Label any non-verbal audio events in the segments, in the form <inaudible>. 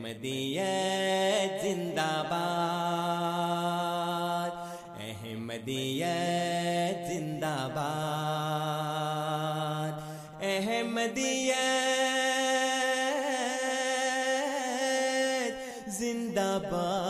احمدیت زندہ باد احمدیت زندہ باد احمدیت زندہ باد۔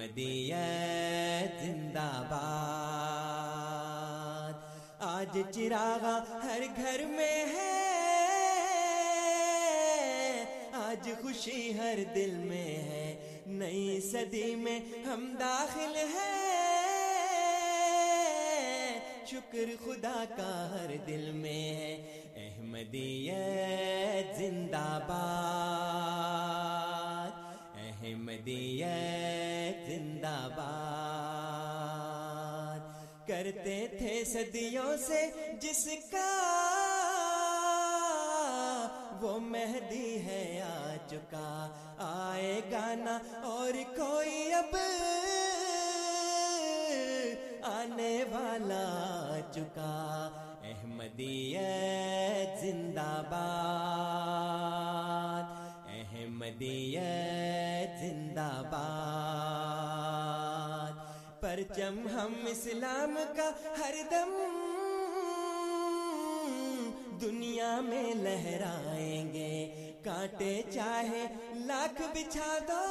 احمدیت زندہ باد آج چراغا ہر گھر میں ہے۔ آج خوشی ہر دل میں ہے۔ نئی صدی میں ہم داخل ہیں۔ شکر خدا کا ہر دل میں ہے۔ احمدیت زندہ باد احمدیت صدیوں سے جس کا وہ مہدی ہے آ چکا آئے گانا اور کوئی اب آنے والا چکا احمدیت زندہ باد، احمدیت زندہ باد۔ پرچم ہم اسلام کا ہر دم دنیا میں لہرائیں گے۔ کانٹے چاہے لاکھ بچھا دو،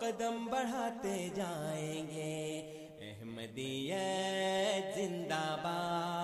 قدم بڑھاتے جائیں گے۔ احمدیت زندہ باد۔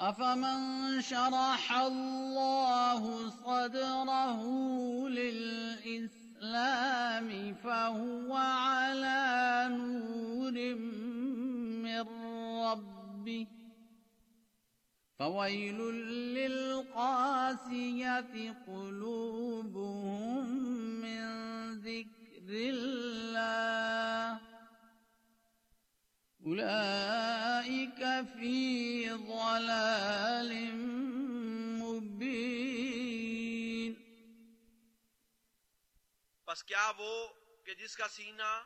أفمن شرح الله صدره للإسلام فهو على نور من ربه فويل للقاسية قلوبهم من ذكر الله أولئك في ضلال مبين. بس کیا وہ کہ جس کا سینہ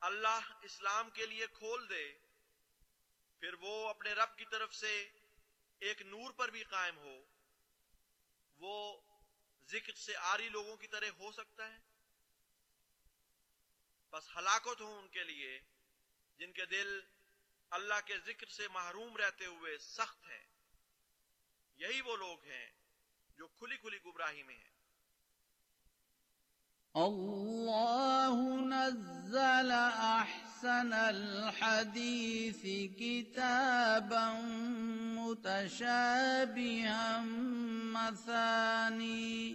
اللہ اسلام کے لیے کھول دے، پھر وہ اپنے رب کی طرف سے ایک نور پر بھی قائم ہو، وہ ذکر سے آری لوگوں کی طرح ہو سکتا ہے؟ بس ہلاکت ہو ان کے لیے۔ جن کے دل اللہ کے ذکر سے محروم رہتے ہوئے سخت ہیں۔ یہی وہ لوگ ہیں جو کھلی کھلی گمراہی میں ہیں۔ الله نزل أحسن الحديث كتابا متشابها مثاني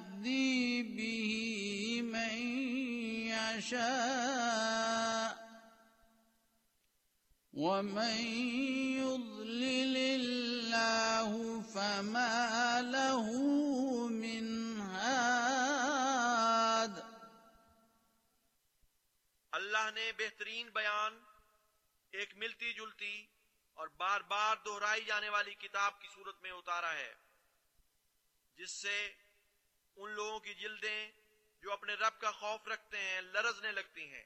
به من يشاء ومن يضلل الله فما له من هاد اللہ نے بہترین بیان ایک ملتی جلتی اور بار بار دہرائی جانے والی کتاب کی صورت میں اتارا ہے جس سے ان لوگوں کی جلدیں جو اپنے رب کا خوف رکھتے ہیں، لرزنے لگتی ہیں۔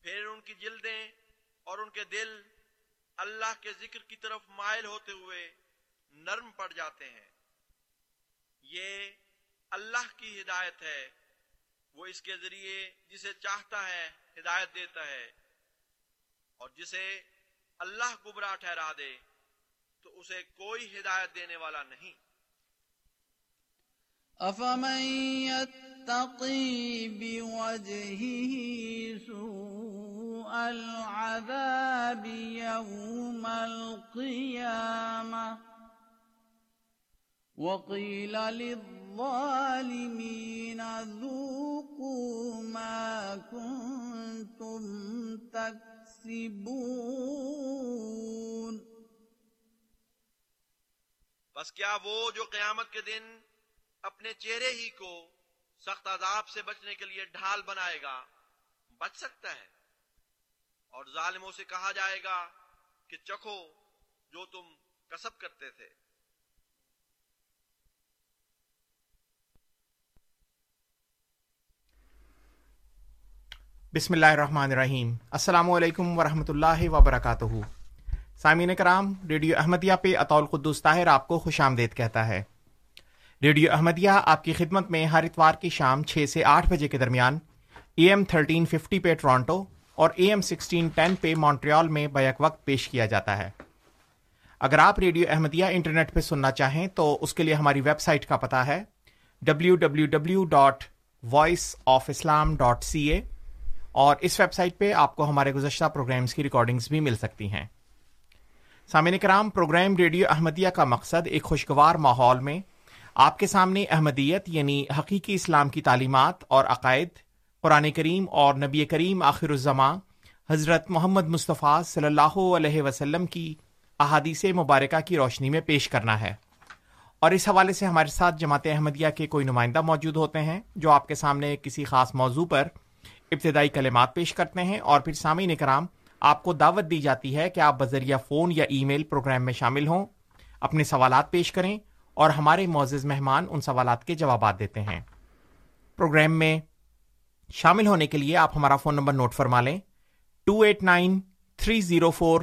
پھر ان کی جلدیں اور ان کے دل اللہ کے ذکر کی طرف مائل ہوتے ہوئے نرم پڑ جاتے ہیں۔ یہ اللہ کی ہدایت ہے۔ وہ اس کے ذریعے جسے چاہتا ہے ہدایت دیتا ہے۔ اور جسے اللہ گمراہ ٹھہرا دے، تو اسے کوئی ہدایت دینے والا نہیں۔ أفمن يتقي بوجهه سوء العذاب يوم القيامة وقيل للظالمين ذوقوا ما كنتم تكسبون بس کیا وہ جو قیامت کے دن اپنے چہرے ہی کو سخت عذاب سے بچنے کے لیے ڈھال بنائے گا۔ بچ سکتا ہے۔ اور ظالموں سے کہا جائے گا کہ چکھو جو تم کسب کرتے تھے۔ بسم اللہ الرحمن الرحیم۔ السلام علیکم ورحمۃ اللہ وبرکاتہ۔ سامعین کرام، ریڈیو احمدیہ پہ اطول قدوس طاہر آپ کو خوش آمدید کہتا ہے۔ ریڈیو احمدیہ، آپ کی خدمت میں ہر اتوار کی شام چھ سے آٹھ بجے کے درمیان، اے ایم تھرٹین ففٹی پہ ٹورانٹو اور اے ایم سکسٹین ٹین پہ مونٹریال میں بیک وقت پیش کیا جاتا ہے۔ اگر آپ ریڈیو احمدیہ انٹرنیٹ پہ سننا چاہیں تو اس کے لیے ہماری ویب سائٹ کا پتہ ہے W W W dot Voice of Islam dot C A اور اس ویب سائٹ پہ آپ کو ہمارے گزشتہ پروگرامز کی ریکارڈنگز بھی مل سکتی ہیں۔ سامعین کرام، پروگرام ریڈیو احمدیہ کا مقصد ایک خوشگوار ماحول میں آپ کے سامنے احمدیت یعنی حقیقی اسلام کی تعلیمات اور عقائد، قرآن کریم اور نبی کریم آخر الزماں حضرت محمد مصطفیٰ صلی اللہ علیہ وسلم کی احادیث مبارکہ کی روشنی میں پیش کرنا ہے۔ اور اس حوالے سے ہمارے ساتھ جماعت احمدیہ کے کوئی نمائندہ موجود ہوتے ہیں جو آپ کے سامنے کسی خاص موضوع پر ابتدائی کلمات پیش کرتے ہیں اور پھر سامعین کرام، آپ کو دعوت دی جاتی ہے کہ آپ بذریعہ فون یا ای میل پروگرام میں شامل ہوں۔ اپنے سوالات پیش کریں۔ اور ہمارے معزز مہمان ان سوالات کے جوابات دیتے ہیں۔ پروگرام میں شامل ہونے کے لیے آپ ہمارا فون نمبر نوٹ فرما لیں۔ Two eight nine three zero four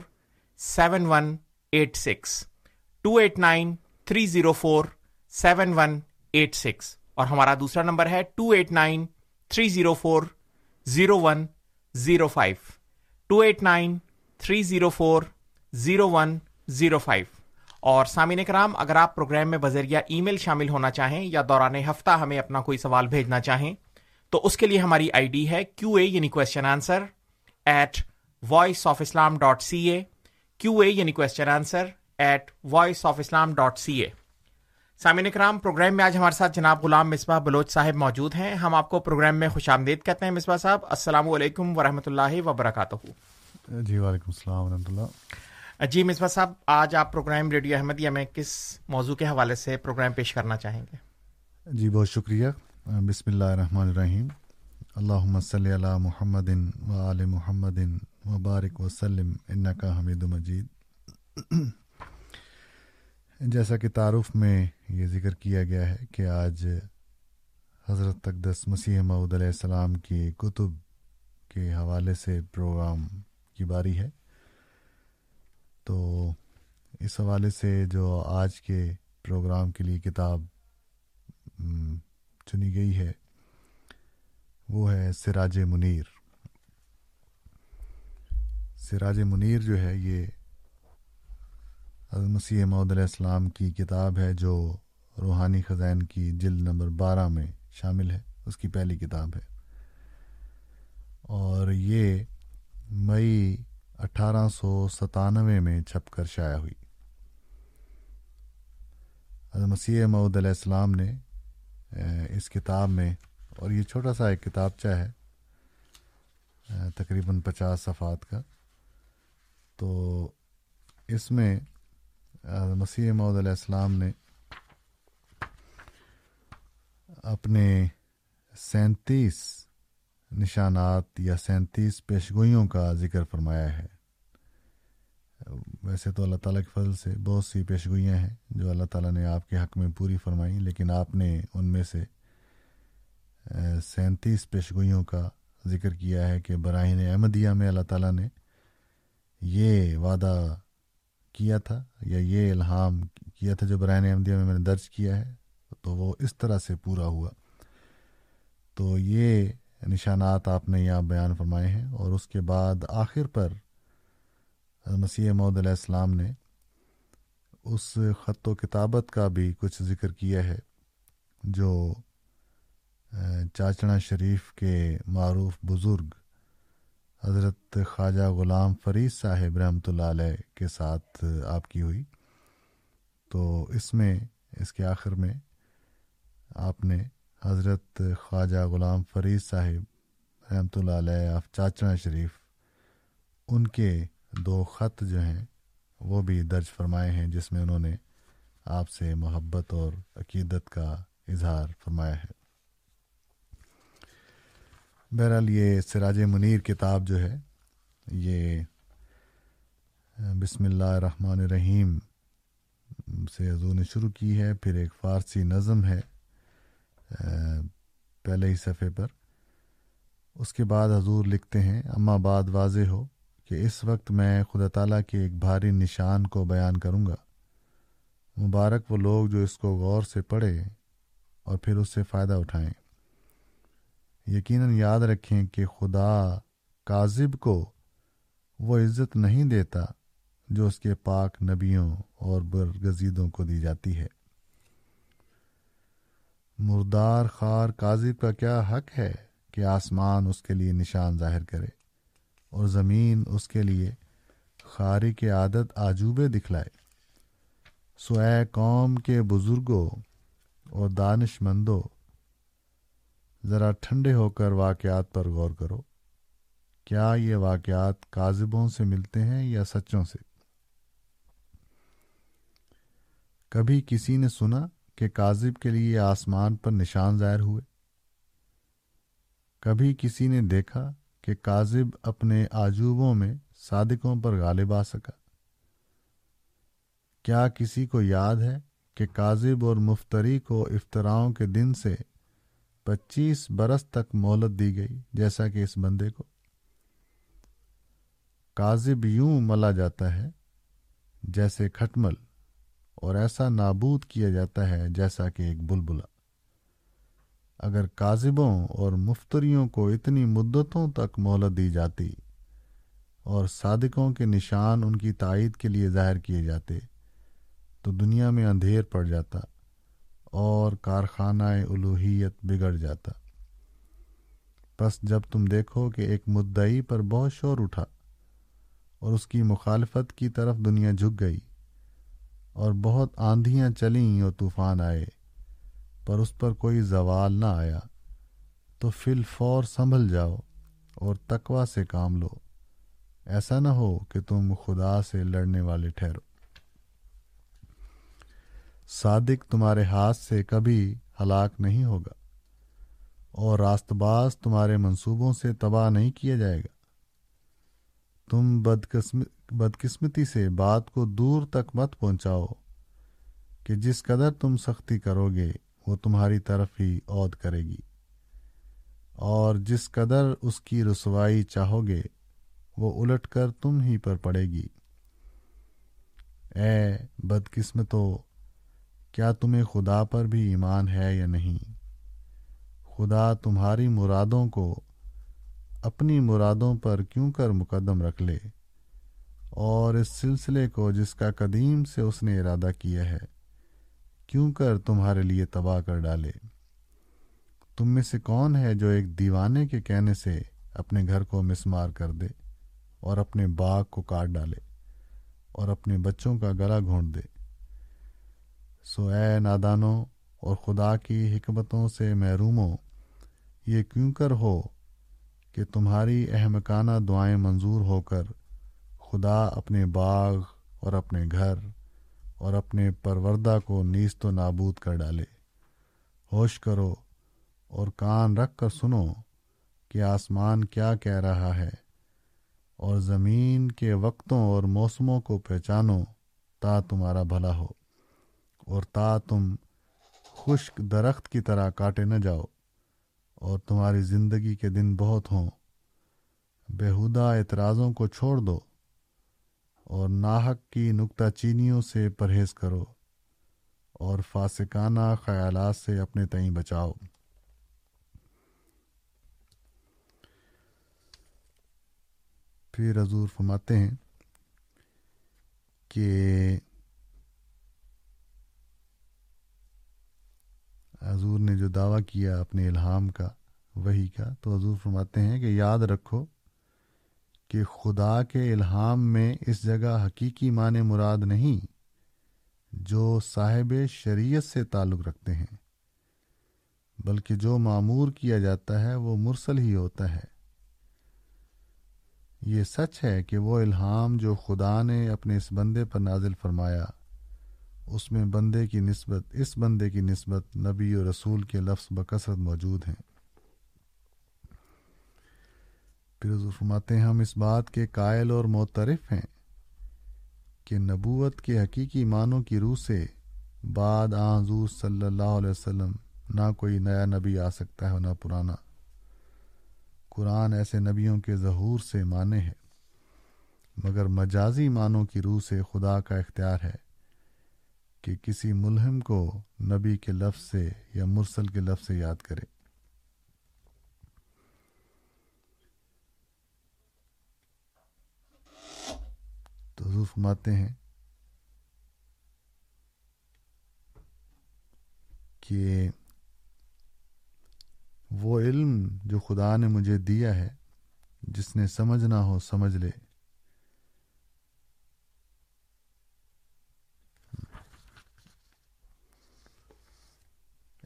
seven one eight six two eight nine three zero four seven one eight six اور ہمارا دوسرا نمبر ہے two eight nine three zero four zero one zero five two eight nine three zero four zero one zero five اور سامعین کرام اگر آپ programme میں بذریعہ ای میل شامل ہونا چاہیں یا دوران ہفتہ ہمیں اپنا کوئی سوال بھیجنا چاہیں، تو اس کے لیے ہماری آئی ڈی ہے کیو اے یعنی question answer at Voice of Islam dot C A Q A یعنی question answer at Voice of Islam dot C A سامعین کرام پروگرام میں آج ہمارے ساتھ جناب غلام مصباح بلوچ صاحب موجود ہیں۔ ہم آپ کو پروگرام میں خوش آمدید کہتے ہیں مصباح صاحب، السلام علیکم ورحمۃ اللہ وبرکاتہ۔ جی وعلیکم السلام ورحمۃ اللہ۔ جی مصباح صاحب، آج آپ پروگرام ریڈیو احمدیہ میں کس موضوع کے حوالے سے پروگرام پیش کرنا چاہیں گے؟ جی بہت شکریہ۔ بسم اللہ الرحمن الرحیم۔ اللہ صلی علی محمد و آل محمد مبارک وسلم انکا حمید مجید۔ جیسا کہ تعارف میں یہ ذکر کیا گیا ہے کہ آج حضرت تقدس مسیح معود علیہ السلام کی کتب کے حوالے سے پروگرام کی باری ہے۔ تو اس حوالے سے جو آج کے پروگرام کے لیے کتاب چنی گئی ہے، وہ ہے سراج منیر۔ سراج منیر جو ہے، یہ مسیح محدود علیہ السلام کی کتاب ہے، جو روحانی خزین کی جلد نمبر بارہ میں شامل ہے۔ اس کی پہلی کتاب ہے۔ اور یہ مئی اٹھارہ سو ستانوے میں چھپ کر شائع ہوئی۔ مسیح معود علیہ السلام نے اس کتاب میں، اور یہ چھوٹا سا ایک کتابچہ ہے تقریباً پچاس صفحات کا۔ تو اس میں مسیح معود علیہ السلام نے اپنے سینتیس نشانات یا سینتیس پیشگوئیوں کا ذکر فرمایا ہے۔ ویسے تو اللہ تعالیٰ کے فضل سے بہت سی پیشگوئیاں ہیں جو اللہ تعالیٰ نے آپ کے حق میں پوری فرمائیں، لیکن آپ نے ان میں سے سینتیس پیشگوئیوں کا ذکر کیا ہے کہ براہین احمدیہ میں اللہ تعالیٰ نے یہ وعدہ کیا تھا یا یہ الہام کیا تھا جو براہین احمدیہ میں میں نے درج کیا ہے، تو وہ اس طرح سے پورا ہوا۔ تو یہ نشانات آپ نے یہاں بیان فرمائے ہیں اور اس کے بعد آخر پر مسیح محدود علیہ السلام نے اس خط و کتابت کا بھی کچھ ذکر کیا ہے، جو چاچنا شریف کے معروف بزرگ حضرت خواجہ غلام فرید صاحب رحمۃ اللہ علیہ کے ساتھ آپ کی ہوئی۔ تو اس میں، اس کے آخر میں آپ نے حضرت خواجہ غلام فرید صاحب رحمۃ اللہ علیہ آف چاچنا شریف، ان کے دو خط جو ہیں وہ بھی درج فرمائے ہیں جس میں انہوں نے آپ سے محبت اور عقیدت کا اظہار فرمایا ہے۔ بہرحال یہ سراج منیر کتاب جو ہے، یہ بسم اللہ الرحمن الرحیم سے حضور نے شروع کی ہے، پھر ایک فارسی نظم ہے پہلے ہی صفحے پر۔ اس کے بعد حضور لکھتے ہیں، اما بعد واضح ہو۔ کہ اس وقت میں خدا تعالیٰ کے ایک بھاری نشان کو بیان کروں گا۔ مبارک وہ لوگ جو اس کو غور سے پڑھے اور پھر اس سے فائدہ اٹھائیں۔ یقیناً یاد رکھیں کہ خدا کاذب کو وہ عزت نہیں دیتا جو اس کے پاک نبیوں اور برگزیدوں کو دی جاتی ہے۔ مردار خار کاذب کا کیا حق ہے کہ آسمان اس کے لیے نشان ظاہر کرے؟ اور زمین اس کے لیے خاری کے عادت آجوبے دکھلائے۔ سو اے قوم کے بزرگوں اور دانش مندوں ذرا ٹھنڈے ہو کر واقعات پر غور کرو۔ کیا یہ واقعات کاذبوں سے ملتے ہیں یا سچوں سے؟ کبھی کسی نے سنا کہ کاذب کے لیے آسمان پر نشان ظاہر ہوئے؟ کبھی کسی نے دیکھا کہ کاذب اپنے آجوبوں میں صادقوں پر غالب آ سکا۔ کیا کسی کو یاد ہے کہ کاذب اور مفتری کو افطراؤں کے دن سے پچیس برس تک مہلت دی گئی، جیسا کہ اس بندے کو؟ کاذب یوں ملا جاتا ہے جیسے کھٹمل، اور ایسا نابود کیا جاتا ہے جیسا کہ ایک بلبلا اگر کاذبوں اور مفتریوں کو اتنی مدتوں تک مہلت دی جاتی اور صادقوں کے نشان ان کی تائید کے لیے ظاہر کیے جاتے، تو دنیا میں اندھیر پڑ جاتا اور کارخانہ الوحیت بگڑ جاتا۔ بس جب تم دیکھو کہ ایک مدعی پر بہت شور اٹھا اور اس کی مخالفت کی طرف دنیا جھک گئی اور بہت آندھیاں چلیں اور طوفان آئے پر اس پر کوئی زوال نہ آیا، تو فل فور سنبھل جاؤ اور تقوا سے کام لو۔ ایسا نہ ہو کہ تم خدا سے لڑنے والے ٹھہرو۔ صادق تمہارے ہاتھ سے کبھی ہلاک نہیں ہوگا اور راست باز تمہارے منصوبوں سے تباہ نہیں کیا جائے گا۔ تم بدقسمتی سے بات کو دور تک مت پہنچاؤ کہ جس قدر تم سختی کرو گے وہ تمہاری طرف ہی عود کرے گی۔ اور جس قدر اس کی رسوائی چاہو گے، وہ الٹ کر تم ہی پر پڑے گی۔ اے بدقسمتو، کیا تمہیں خدا پر بھی ایمان ہے یا نہیں؟ خدا تمہاری مرادوں کو اپنی مرادوں پر کیوں کر مقدم رکھ لے؟ اور اس سلسلے کو جس کا قدیم سے اس نے ارادہ کیا ہے کیوں کر تمہارے لیے تباہ کر ڈالے؟ تم میں سے کون ہے جو ایک دیوانے کے کہنے سے اپنے گھر کو مسمار کر دے اور اپنے باغ کو کاٹ ڈالے اور اپنے بچوں کا گلا گھونٹ دے؟ سو اے نادانوں اور خدا کی حکمتوں سے محروموں، یہ کیوں کر ہو کہ تمہاری احمکانہ دعائیں منظور ہو کر خدا اپنے باغ اور اپنے گھر اور اپنے پروردہ کو نیست و نابود کر ڈالے۔ ہوش کرو اور کان رکھ کر سنو کہ آسمان کیا کہہ رہا ہے اور زمین کے وقتوں اور موسموں کو پہچانو تا تمہارا بھلا ہو اور تا تم خشک درخت کی طرح کاٹے نہ جاؤ اور تمہاری زندگی کے دن بہت ہوں۔ بےحدہ اعتراضوں کو چھوڑ دو۔ اور ناحق کی نکتہ چینیوں سے پرہیز کرو اور فاسقانہ خیالات سے اپنے تئیں بچاؤ۔ پھر حضور فرماتے ہیں کہ حضور نے جو دعویٰ کیا اپنے الہام کا وہی کا، تو حضور فرماتے ہیں کہ یاد رکھو کہ خدا کے الہام میں اس جگہ حقیقی معنی مراد نہیں، جو صاحب شریعت سے تعلق رکھتے ہیں، بلکہ جو معمور کیا جاتا ہے وہ مرسل ہی ہوتا ہے۔ یہ سچ ہے کہ وہ الہام جو خدا نے اپنے اس بندے پر نازل فرمایا، اس میں بندے کی نسبت، اس بندے کی نسبت نبی و رسول کے لفظ بکثرت موجود ہیں۔ پھر حضور فرماتے ہیں، ہم اس بات کے قائل اور معترف ہیں کہ نبوت کے حقیقی معنوں کی روح سے بعد آ حضور صلی اللہ علیہ وسلم نہ کوئی نیا نبی آ سکتا ہے نہ پرانا۔ قرآن ایسے نبیوں کے ظہور سے مانے ہے مگر مجازی معنوں کی روح سے خدا کا اختیار ہے کہ کسی ملہم کو نبی کے لفظ سے یا مرسل کے لفظ سے یاد کرے۔ تو حضور فرماتے ہیں کہ وہ علم جو خدا نے مجھے دیا ہے، جس نے سمجھنا ہو سمجھ لے۔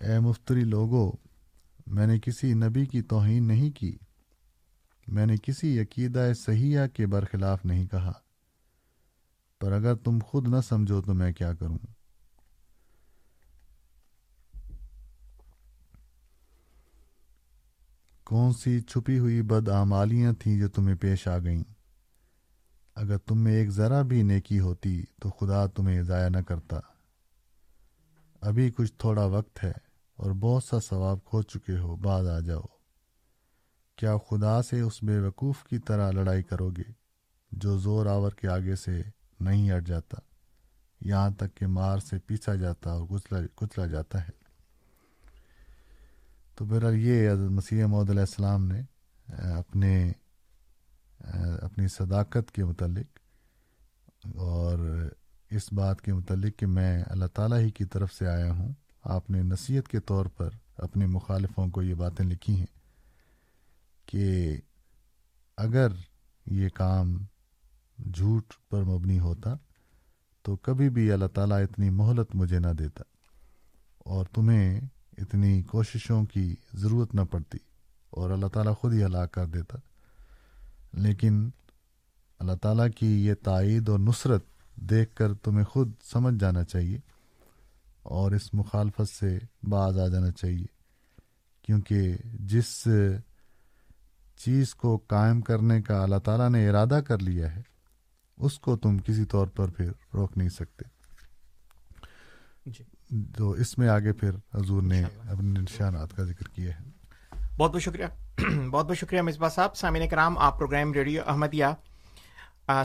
اے مفتری لوگو، میں نے کسی نبی کی توہین نہیں کی۔ میں نے کسی عقیدہ صحیحہ کے برخلاف نہیں کہا۔ پر اگر تم خود نہ سمجھو تو میں کیا کروں؟ کون سی چھپی ہوئی بد آمالیاں تھیں جو تمہیں پیش آ گئیں؟ اگر تم میں ایک ذرا بھی نیکی ہوتی تو خدا تمہیں ضائع نہ کرتا۔ ابھی کچھ تھوڑا وقت ہے اور بہت سا ثواب کھو چکے ہو، بعد آ جاؤ۔ کیا خدا سے اس بے وقوف کی طرح لڑائی کرو گے جو زور آور کے آگے سے نہیں ہٹ جاتا۔ یہاں تک کہ مار سے پیچھا جاتا اور کچلا کچلا جاتا ہے۔ تو بہرحال یہ حضرت مسیح محدود علیہ السلام نے اپنے اپنی صداقت کے متعلق اور اس بات کے متعلق کہ میں اللہ تعالیٰ ہی کی طرف سے آیا ہوں۔ آپ نے نصیحت کے طور پر اپنے مخالفوں کو یہ باتیں لکھی ہیں کہ اگر یہ کام جھوٹ پر مبنی ہوتا تو کبھی بھی اللہ تعالیٰ اتنی مہلت مجھے نہ دیتا اور تمہیں اتنی کوششوں کی ضرورت نہ پڑتی اور اللہ تعالیٰ خود ہی ہلاک کر دیتا۔ لیکن اللہ تعالیٰ کی یہ تائید اور نصرت دیکھ کر تمہیں خود سمجھ جانا چاہیے اور اس مخالفت سے باز آ جانا چاہیے، کیونکہ جس چیز کو قائم کرنے کا اللہ تعالیٰ نے ارادہ کر لیا ہے اس کو تم کسی طور پر پھر روک نہیں سکتے۔ جی۔ تو اس میں آگے پھر حضور نے اپنے نشانات کا ذکر کیا ہے۔ بہت بہت شکریہ۔ <clears throat> بہت بہت شکریہ مصباح صاحب۔ سامعین کرام آپ پروگرام ریڈیو احمدیہ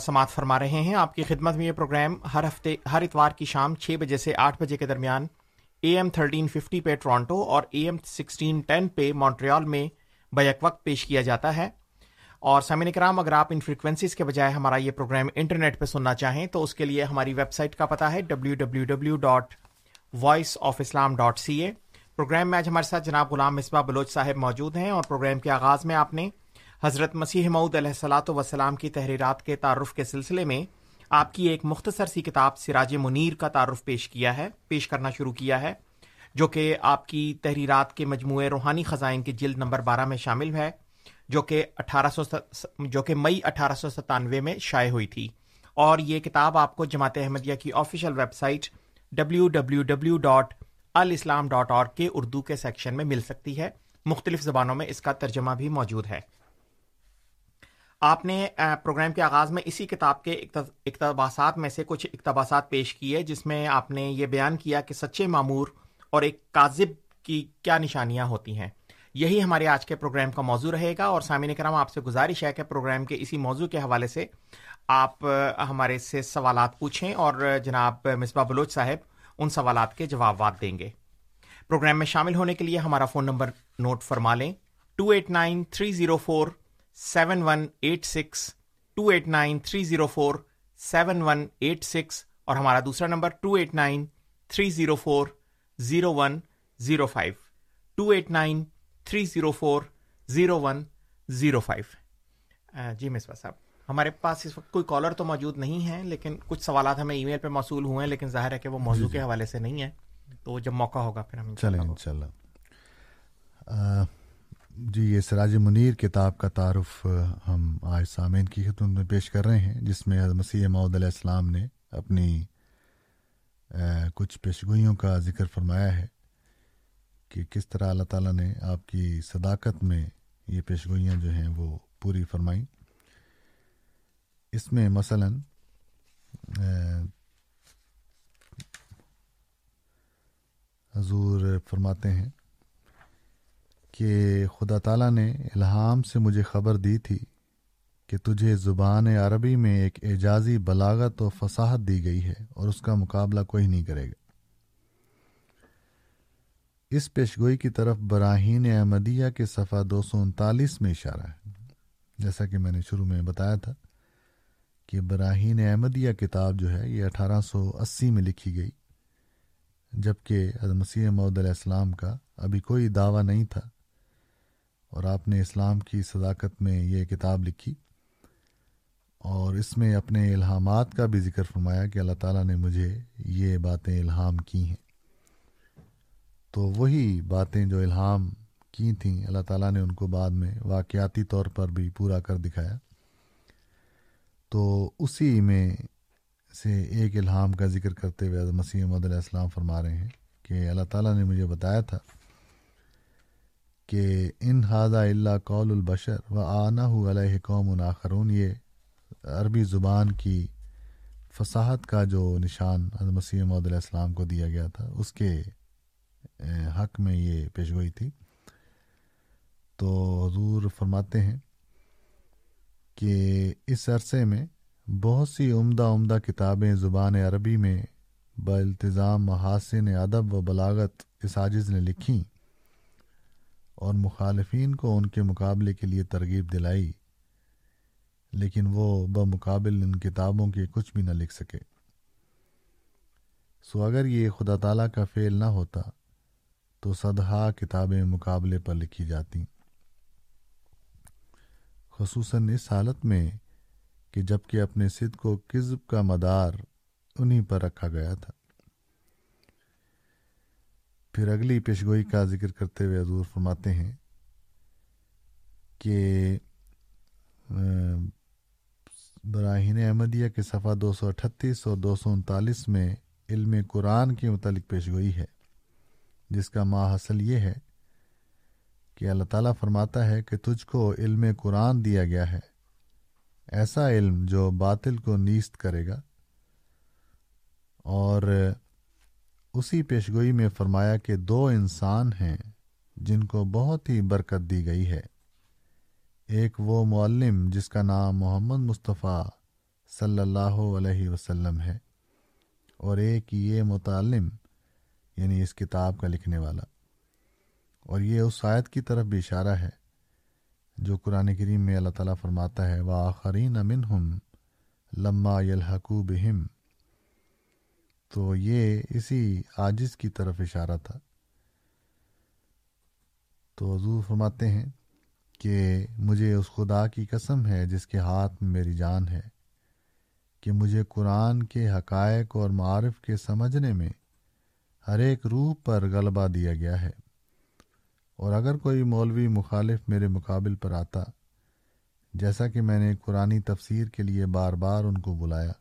سماعت فرما رہے ہیں۔ آپ کی خدمت میں یہ پروگرام ہر ہفتے ہر اتوار کی شام چھ بجے سے آٹھ بجے کے درمیان اے ایم تھرٹین ففٹی پہ ٹورانٹو اور اے ایم سکسٹین ٹین پہ مونٹریال میں بیک وقت پیش کیا جاتا ہے۔ اور سامعین کرام، اگر آپ ان فریکوینسیز کے بجائے ہمارا یہ پروگرام انٹرنیٹ پہ سننا چاہیں، تو اس کے لیے ہماری ویب سائٹ کا پتہ ہے W W W dot Voice of Islam dot C A program میں آج ہمارے ساتھ جناب غلام مصباح بلوچ صاحب موجود ہیں اور پروگرام کے آغاز میں آپ نے حضرت مسیح معود علیہ السلاۃ وسلام کی تحریرات کے تعارف کے سلسلے میں آپ کی ایک مختصر سی کتاب سراج منیر کا تعارف پیش کیا ہے، پیش کرنا شروع کیا ہے، جو کہ آپ کی تحریرات کے مجموعے روحانی خزائن کی جلد نمبر بارہ میں شامل ہے۔ جو کہ اٹھارہ سو جو کہ مئی اٹھارہ سو ستانوے میں شائع ہوئی تھی۔ اور یہ کتاب آپ کو جماعت احمدیہ کی official website W W W dot alislam dot اور کے اردو کے سیکشن میں مل سکتی ہے۔ مختلف زبانوں میں اس کا ترجمہ بھی موجود ہے۔ آپ نے پروگرام کے آغاز میں اسی کتاب کے اقتباسات میں سے کچھ اقتباسات پیش کیے، جس میں آپ نے یہ بیان کیا کہ سچے معمور اور ایک کاذب کی کیا نشانیاں ہوتی ہیں۔ یہی ہمارے آج کے پروگرام کا موضوع رہے گا اور سامعین کرام، آپ سے گزارش ہے کہ پروگرام کے اسی موضوع کے حوالے سے آپ ہمارے سے سوالات پوچھیں اور جناب مصباح بلوچ صاحب ان سوالات کے جوابات دیں گے۔ پروگرام میں شامل ہونے کے لیے ہمارا فون نمبر نوٹ فرما لیں۔ Two eight nine three zero four seven one eight six, two eight nine three zero four seven one eight six اور ہمارا دوسرا number two eight nine three zero four zero one zero five. Two eight nine three zero four zero one zero five جی مصباح صاحب ہمارے پاس اس وقت کوئی collar تو موجود نہیں ہے لیکن کچھ سوالات ہمیں ای میل پہ موصول ہوئے ہیں لیکن ظاہر ہے کہ وہ موضوع جی، کے جی۔ حوالے سے نہیں ہے تو جب موقع ہوگا پھر ہم چلیں ان شاء اللہ جی یہ سراج منیر کتاب کا تعارف ہم آج سامعین کی خدمت میں پیش کر رہے ہیں جس میں مسیح معود علیہ السلام نے اپنی کچھ پیشگوئیوں کا ذکر فرمایا ہے۔ کہ کس طرح اللہ تعالیٰ نے آپ کی صداقت میں یہ پیشگوئیاں جو ہیں وہ پوری فرمائیں۔ اس میں مثلا حضور فرماتے ہیں کہ خدا تعالیٰ نے الہام سے مجھے خبر دی تھی کہ تجھے زبان عربی میں ایک اعجازی بلاغت و فصاحت دی گئی ہے اور اس کا مقابلہ کوئی نہیں کرے گا۔ اس پیشگوئی کی طرف براہین احمدیہ کے صفحہ دو سو انتالیس میں اشارہ ہے۔ جیسا کہ میں نے شروع میں بتایا تھا کہ براہین احمدیہ کتاب جو ہے یہ اٹھارہ سو اسی میں لکھی گئی جبکہ مسیح محدود علیہ السلام کا ابھی کوئی دعویٰ نہیں تھا اور آپ نے اسلام کی صداقت میں یہ کتاب لکھی۔ اور اس میں اپنے الہامات کا بھی ذکر فرمایا کہ اللہ تعالیٰ نے مجھے یہ باتیں الہام کی ہیں۔ تو وہی باتیں جو الہام کی تھیں، اللہ تعالیٰ نے ان کو بعد میں واقعاتی طور پر بھی پورا کر دکھایا۔ تو اسی میں سے ایک الہام کا ذکر کرتے ہوئے مسیح محمد علیہ السلام فرما رہے ہیں کہ اللہ تعالیٰ نے مجھے بتایا تھا کہ ان ہادہ اللہ قول البشر و آنا علیہ قوم ناخرون یہ عربی زبان کی فصاحت کا جو نشان مسیح محدود علیہ السلام کو دیا گیا تھا، اس کے حق میں یہ پیشگوئی تھی۔ تو حضور فرماتے ہیں کہ اس عرصے میں بہت سی عمدہ عمدہ کتابیں زبان عربی میں بالتظام محاسن ادب و بلاغت اس عاجز نے لکھیں اور مخالفین کو ان کے مقابلے کے لیے ترغیب دلائی، لیکن وہ بمقابل ان کتابوں کے کچھ بھی نہ لکھ سکے۔ سو اگر یہ خدا تعالیٰ کا فعل نہ ہوتا تو صدحہ کتابیں مقابلے پر لکھی جاتی خصوصاً اس حالت میں کہ جبکہ اپنے صد کو کذب کا مدار انہی پر رکھا گیا تھا۔ پھر اگلی پیشگوئی کا ذکر کرتے ہوئے حضور فرماتے ہیں کہ براہین احمدیہ کے صفحہ دو سو اٹھتیس اور دو سو انتالیس میں علم قرآن کے متعلق پیشگوئی ہے۔ جس کا ماحصل یہ ہے کہ اللہ تعالیٰ فرماتا ہے کہ تجھ کو علم قرآن دیا گیا ہے۔ ایسا علم جو باطل کو نیست کرے گا۔ اور اسی پیشگوئی میں فرمایا کہ دو انسان ہیں جن کو بہت ہی برکت دی گئی ہے۔ ایک وہ معلم جس کا نام محمد مصطفیٰ صلی اللہ علیہ وسلم ہے اور ایک یہ متعلم یعنی اس کتاب کا لکھنے والا۔ اور یہ اس آیت کی طرف بھی اشارہ ہے، جو قرآن کریم میں اللہ تعالیٰ فرماتا ہے وہ آخرین امن ہم لمہ یلحقو بہم۔ تو یہ اسی عاجز کی طرف اشارہ تھا۔ تو حضور فرماتے ہیں کہ مجھے اس خدا کی قسم ہے جس کے ہاتھ میں میری جان ہے، کہ مجھے قرآن کے حقائق اور معارف کے سمجھنے میں ہر ایک روح پر غلبہ دیا گیا ہے۔ اور اگر کوئی مولوی مخالف میرے مقابل پر آتا، جیسا کہ میں نے قرآن تفسیر کے لیے بار بار ان کو بلایا،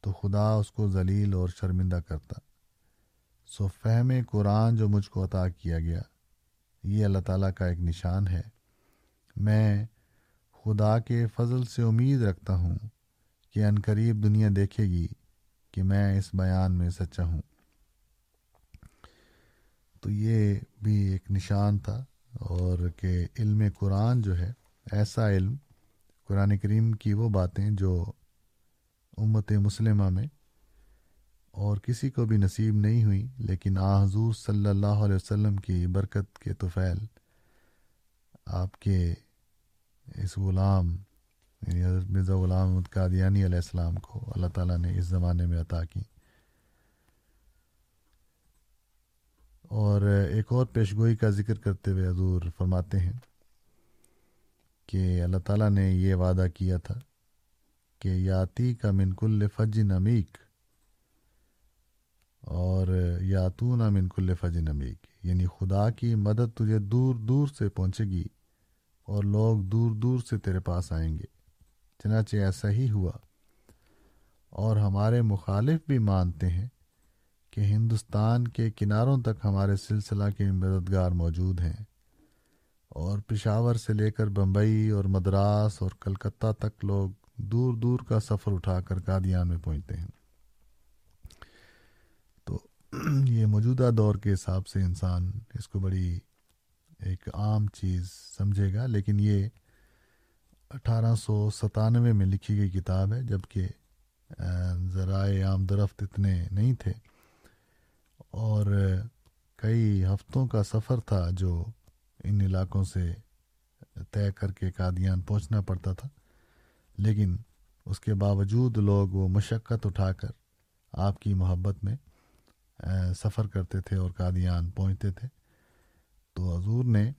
تو خدا اس کو ذلیل اور شرمندہ کرتا۔ سو فہم قرآن جو مجھ کو عطا کیا گیا، یہ اللہ تعالیٰ کا ایک نشان ہے۔ میں خدا کے فضل سے امید رکھتا ہوں کہ ان قریب دنیا دیکھے گی کہ میں اس بیان میں سچا ہوں۔ تو یہ بھی ایک نشان تھا اور کہ علم قرآن جو ہے، ایسا علم قرآن کریم کی وہ باتیں جو امت مسلمہ میں اور کسی کو بھی نصیب نہیں ہوئی، لیکن آ حضور صلی اللہ علیہ وسلم کی برکت کے توفیل آپ کے اس غلام یعنی حضرت مرزا غلام قادیانی علیہ السلام کو اللہ تعالیٰ نے اس زمانے میں عطا کی۔ اور ایک اور پیشگوئی کا ذکر کرتے ہوئے حضور فرماتے ہیں کہ اللہ تعالیٰ نے یہ وعدہ کیا تھا کہ یاتی کا منکل فج نمیک اور یاتون منکل فج نمیک یعنی خدا کی مدد تجھے دور دور سے پہنچے گی اور لوگ دور دور سے تیرے پاس آئیں گے۔ چنانچہ ایسا ہی ہوا اور ہمارے مخالف بھی مانتے ہیں کہ ہندوستان کے کناروں تک ہمارے سلسلہ کے مددگار موجود ہیں اور پشاور سے لے کر بمبئی اور مدراس اور کلکتہ تک لوگ دور دور کا سفر اٹھا کر قادیان میں پہنچتے ہیں۔ تو یہ موجودہ دور کے حساب سے انسان اس کو بڑی ایک عام چیز سمجھے گا، لیکن یہ اٹھارہ سو ستانوے میں لکھی گئی کتاب ہے جبکہ ذرائع عام درفت اتنے نہیں تھے۔ اور کئی ہفتوں کا سفر تھا جو ان علاقوں سے طے کر کے قادیان پہنچنا پڑتا تھا۔ لیکن اس کے باوجود لوگ وہ مشقت اٹھا کر آپ کی محبت میں سفر کرتے تھے اور قادیان پہنچتے تھے۔ تو حضور نے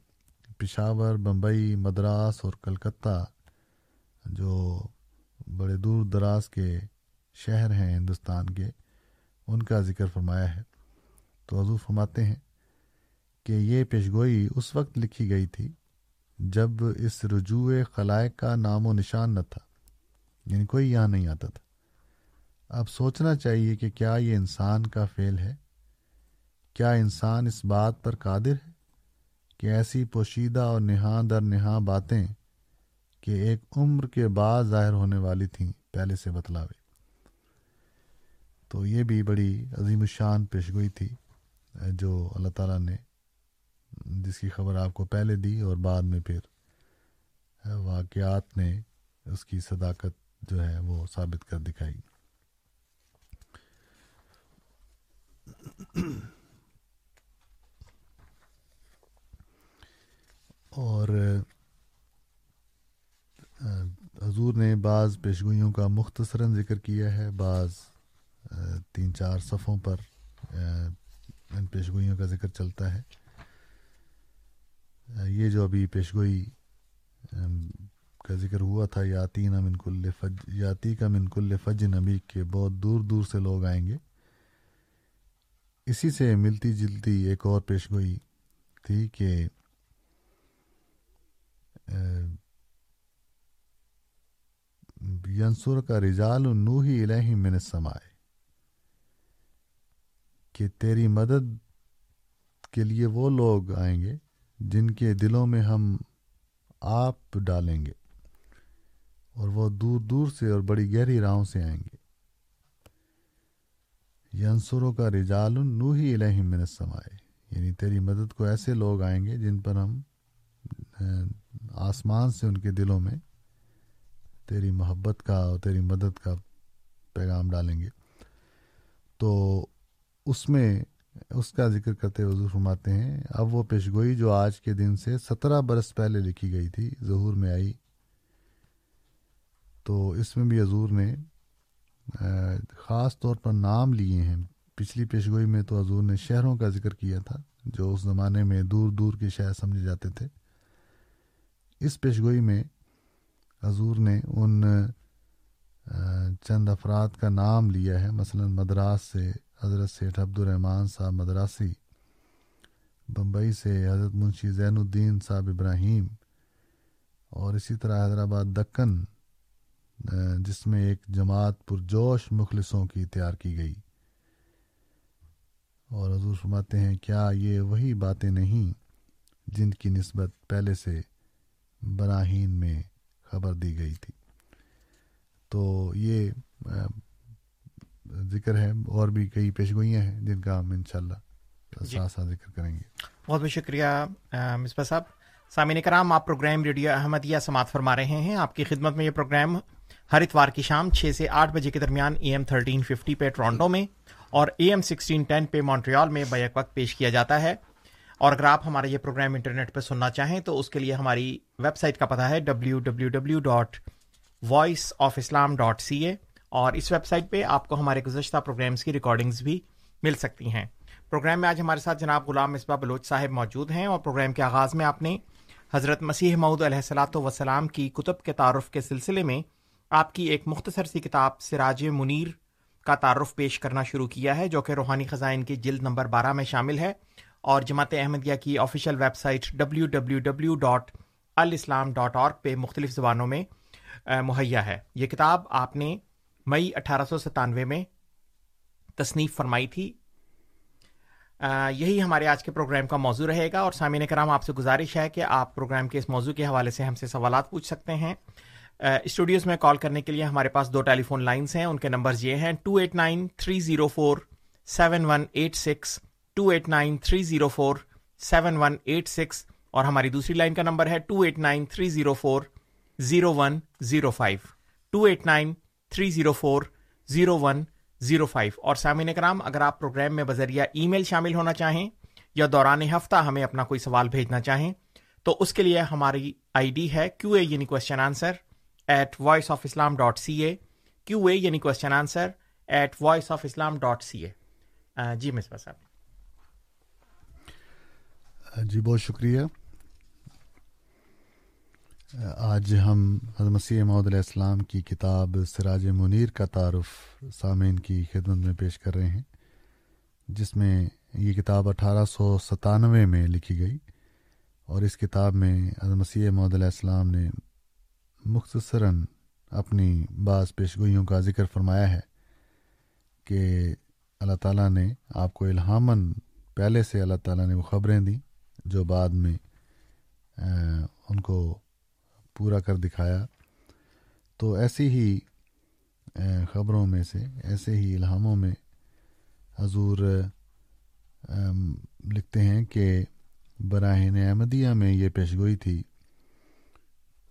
پشاور، بمبئی، مدراس اور کلکتہ، جو بڑے دور دراز کے شہر ہیں ہندوستان کے، ان کا ذکر فرمایا ہے۔ تو حضور فرماتے ہیں کہ یہ پیشگوئی اس وقت لکھی گئی تھی جب اس رجوع خلائق کا نام و نشان نہ تھا یعنی کوئی یہاں نہیں آتا تھا۔ اب سوچنا چاہیے کہ کیا یہ انسان کا فعل ہے؟ کیا انسان اس بات پر قادر ہے کہ ایسی پوشیدہ اور نہاں در نہاں باتیں کہ ایک عمر کے بعد ظاہر ہونے والی تھیں پہلے سے بتلاوے؟ تو یہ بھی بڑی عظیم الشان پیشگوئی تھی۔ جو اللہ تعالیٰ نے جس کی خبر آپ کو پہلے دی اور بعد میں پھر واقعات نے اس کی صداقت جو ہے وہ ثابت کر دکھائی۔ اور حضور نے بعض پیشگوئیوں کا مختصراً ذکر کیا ہے، بعض تین چار صفوں پر ان پیشگوئیوں کا ذکر چلتا ہے۔ یہ جو ابھی پیشگوئی کا ذکر ہوا تھا یاتی نا من کل فج یاتی کا من کل فج نبی کے بہت دور دور سے لوگ آئیں گے۔ اسی سے ملتی جلتی ایک اور پیشگوئی تھی کہ ینسر کا رجال نوحی الہی من سمائے کہ تیری مدد کے لیے وہ لوگ آئیں گے جن کے دلوں میں ہم آپ ڈالیں گے اور وہ دور دور سے اور بڑی گہری راہوں سے آئیں گے۔ ینسروں کا رجال نوحی الہم من السمائے یعنی تیری مدد کو ایسے لوگ آئیں گے جن پر ہم آسمان سے ان کے دلوں میں تیری محبت کا اور تیری مدد کا پیغام ڈالیں گے۔ تو اس میں اس کا ذکر کرتے حضور فرماتے ہیں، اب وہ پیشگوئی جو آج کے دن سے سترہ برس پہلے لکھی گئی تھی، ظہور میں آئی۔ تو اس میں بھی حضور نے خاص طور پر نام لیے ہیں۔ پچھلی پیشگوئی میں تو حضور نے شہروں کا ذکر کیا تھا، جو اس زمانے میں دور دور کے شہر سمجھے جاتے تھے۔ اس پیشگوئی میں حضور نے ان چند افراد کا نام لیا ہے، مثلا مدراس سے حضرت سیٹھ عبد الرحمٰن صاحب مدراسی، بمبئی سے حضرت منشی زین الدین صاحب ابراہیم، اور اسی طرح حیدرآباد دکن جس میں ایک جماعت پرجوش مخلصوں کی تیار کی گئی۔ اور حضور فرماتے ہیں، کیا یہ وہی باتیں نہیں جن کی نسبت پہلے سے براہین میں خبر دی گئی تھی؟ تو یہ ذکر ہے اور بھی کئی پیشگوئیاں ہیں جن کا ہم انشاءاللہ جی۔ ساتھ ساتھ ذکر کریں گے۔ بہت بہت شکریہ مصباح صاحب۔ سامعین کرام آپ پروگرام ریڈیو احمدیہ سماعت فرما رہے ہیں۔ آپ کی خدمت میں یہ پروگرام ہر اتوار کی شام چھ سے آٹھ بجے کے درمیان اے ایم تھرٹین ففٹی پہ ٹورانٹو میں اور اے ایم سکسٹین ٹین پہ مونٹریال میں بیک وقت پیش کیا جاتا ہے۔ اور اگر آپ ہمارا یہ پروگرام انٹرنیٹ پہ سننا چاہیں تو اس کے لیے ہماری ویب سائٹ کا پتہ ہے W W W dot Voice of Islam dot C A. اور اس ویب سائٹ پہ آپ کو ہمارے گزشتہ پروگرامس کی ریکارڈنگز بھی مل سکتی ہیں۔ پروگرام میں آج ہمارے ساتھ جناب غلام مصباح بلوچ صاحب موجود ہیں اور پروگرام کے آغاز میں آپ نے حضرت مسیح معود علیہ السلاۃ وسلام کی کتب کے تعارف کے سلسلے میں آپ کی ایک مختصر سی کتاب سراج منیر کا تعارف پیش کرنا شروع کیا ہے، جو کہ روحانی خزائن کی جلد نمبر بارہ میں شامل ہے۔ اور جماعت احمدیہ کی official website W W W dot alislam dot اور پہ مختلف زبانوں میں مہیا ہے۔ یہ کتاب آپ نے مئی اٹھارہ سو ستانوے میں تصنیف فرمائی تھی۔ یہی ہمارے آج کے پروگرام کا موضوع رہے گا اور سامعین کرام، آپ سے گزارش ہے کہ آپ پروگرام کے اس موضوع کے حوالے سے ہم سے سوالات پوچھ سکتے ہیں۔ اسٹوڈیوز میں کال کرنے کے لیے ہمارے پاس دو ٹیلی فون لائنس ہیں۔ ان کے نمبرز یہ ہیں two eight nine three zero four seven one eight six, two eight nine three zero four seven one eight six اور ہماری دوسری لائن کا نمبر ہے two eight nine three zero four zero one zero five. Two eight nine three zero four zero one zero five اور سامعین کرام اگر آپ پروگرام میں بذریعہ ای میل شامل ہونا چاہیں یا دوران ہفتہ ہمیں اپنا کوئی سوال بھیجنا چاہیں، تو اس کے لیے ہماری آئی ڈی ہے کیو اے یعنی question answer at Voice of Islam dot C A Q A یعنی question answer at Voice of Islam dot C A جی مصباح صاحب۔ جی بہت شکریہ۔ آج ہم حضرت مسیح محدود علیہ السلام کی کتاب سراج منیر کا تعارف سامعین کی خدمت میں پیش کر رہے ہیں، جس میں یہ کتاب اٹھارہ سو ستانوے میں لکھی گئی اور اس کتاب میں حضرت مسیح محدود علیہ السلام نے مختصراً اپنی بعض پیشگوئیوں کا ذکر فرمایا ہے کہ اللہ تعالیٰ نے آپ کو الہامن پہلے سے اللہ تعالیٰ نے وہ خبریں دیں جو بعد میں ان کو پورا کر دکھایا۔ تو ایسی ہی خبروں میں سے، ایسے ہی الہاموں میں حضور لکھتے ہیں کہ براہین احمدیہ میں یہ پیشگوئی تھی،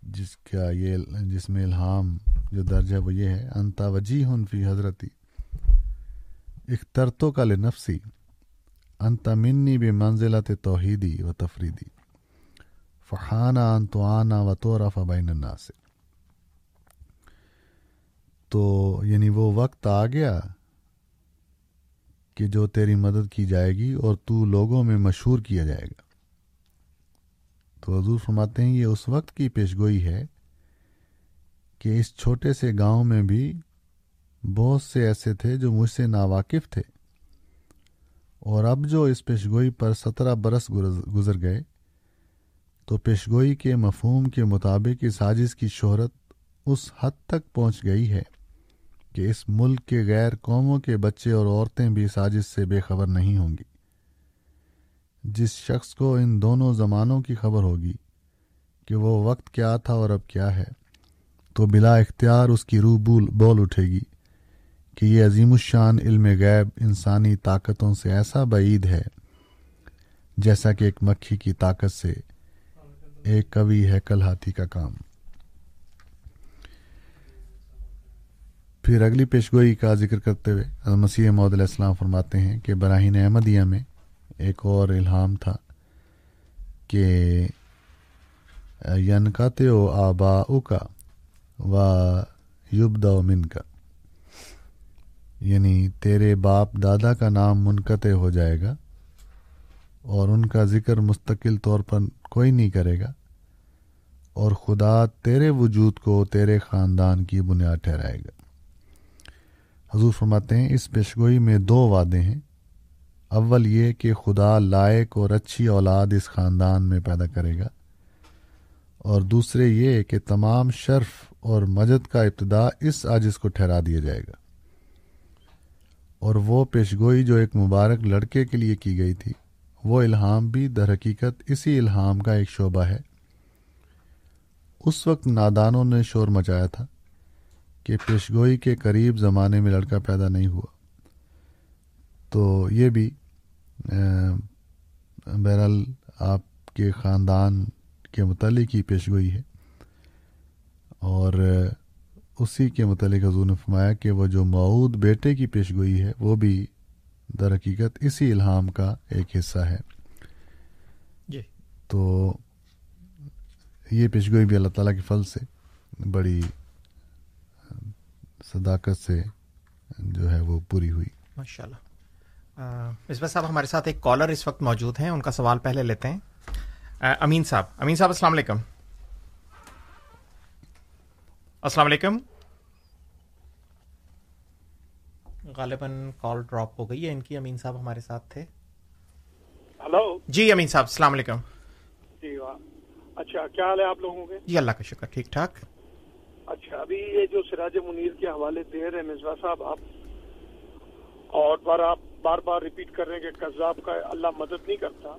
جس کا یہ، جس میں الہام جو درج ہے وہ یہ ہے، انتا وجی فی حضرتی اخترتوں کا لنفسی، انتا منی بے منزلت توحیدی و تفریدی۔ فہانہ ان تو آنا و تو رف بین سے تو یعنی وہ وقت آ گیا کہ جو تیری مدد کی جائے گی اور تو لوگوں میں مشہور کیا جائے گا۔ تو حضور فرماتے ہیں یہ اس وقت کی پیشگوئی ہے کہ اس چھوٹے سے گاؤں میں بھی بہت سے ایسے تھے جو مجھ سے ناواقف تھے۔ اور اب جو اس پیشگوئی پر سترہ برس گزر گئے تو پیشگوئی کے مفہوم کے مطابق اس سازش کی شہرت اس حد تک پہنچ گئی ہے کہ اس ملک کے غیر قوموں کے بچے اور عورتیں بھی سازش سے بے خبر نہیں ہوں گی۔ جس شخص کو ان دونوں زمانوں کی خبر ہوگی کہ وہ وقت کیا تھا اور اب کیا ہے، تو بلا اختیار اس کی روح بول بول اٹھے گی کہ یہ عظیم الشان علم غیب انسانی طاقتوں سے ایسا بعید ہے جیسا کہ ایک مکھی کی طاقت سے ایک کبھی ہے کل ہاتھی کا کام۔ پھر اگلی پیشگوئی کا ذکر کرتے ہوئے مسیح محدود علیہ السلام فرماتے ہیں کہ براہین احمدیہ میں ایک اور الہام تھا کہ ینکات و آبا کا و یبد من کا یعنی تیرے باپ دادا کا نام منقطع ہو جائے گا اور ان کا ذکر مستقل طور پر کوئی نہیں کرے گا۔ اور خدا تیرے وجود کو تیرے خاندان کی بنیاد ٹھہرائے گا۔ حضور فرماتے ہیں، اس پیشگوئی میں دو وعدے ہیں۔ اول یہ کہ خدا لائق اور اچھی اولاد اس خاندان میں پیدا کرے گا۔ اور دوسرے یہ کہ تمام شرف اور مجد کا ابتدا اس عاجز کو ٹھہرا دیا جائے گا۔ اور وہ پیشگوئی جو ایک مبارک لڑکے کے لیے کی گئی تھی۔ وہ الہام بھی در حقیقت اسی الہام کا ایک شعبہ ہے۔ اس وقت نادانوں نے شور مچایا تھا کہ پیشگوئی کے قریب زمانے میں لڑکا پیدا نہیں ہوا۔ تو یہ بھی بہرحال آپ کے خاندان کے متعلق ہی پیشگوئی ہے۔ اور اسی کے متعلق حضور نے فرمایا کہ وہ جو معود بیٹے کی پیشگوئی ہے وہ بھی در حقیقت اسی الہام کا ایک حصہ ہے۔ جی۔ تو یہ پیشگوئی بھی اللہ تعالیٰ کے فل سے بڑی صداقت سے جو ہے وہ پوری ہوئی۔ ماشاء اللہ مصباح صاحب ہمارے ساتھ ایک کالر اس وقت موجود ہیں ان کا سوال پہلے لیتے ہیں۔ امین صاحب امین صاحب السلام علیکم۔ السلام علیکم۔ غالباً کال ڈراپ ہو گئی ہے۔ ان کی امین صاحب ہمارے ساتھ تھے۔ ہلو جی امین صاحب السلام علیکم۔ جی اچھا کیا حال ہے آپ لوگوں کے؟ جی اللہ کا شکر ٹھیک ٹھاک۔ اچھا ابھی یہ جو سراج منیر کے حوالے دے رہے مصباح صاحب آپ اور بار آپ بار بار ریپیٹ کر رہے ہیں کہ قذاب کا اللہ مدد نہیں کرتا۔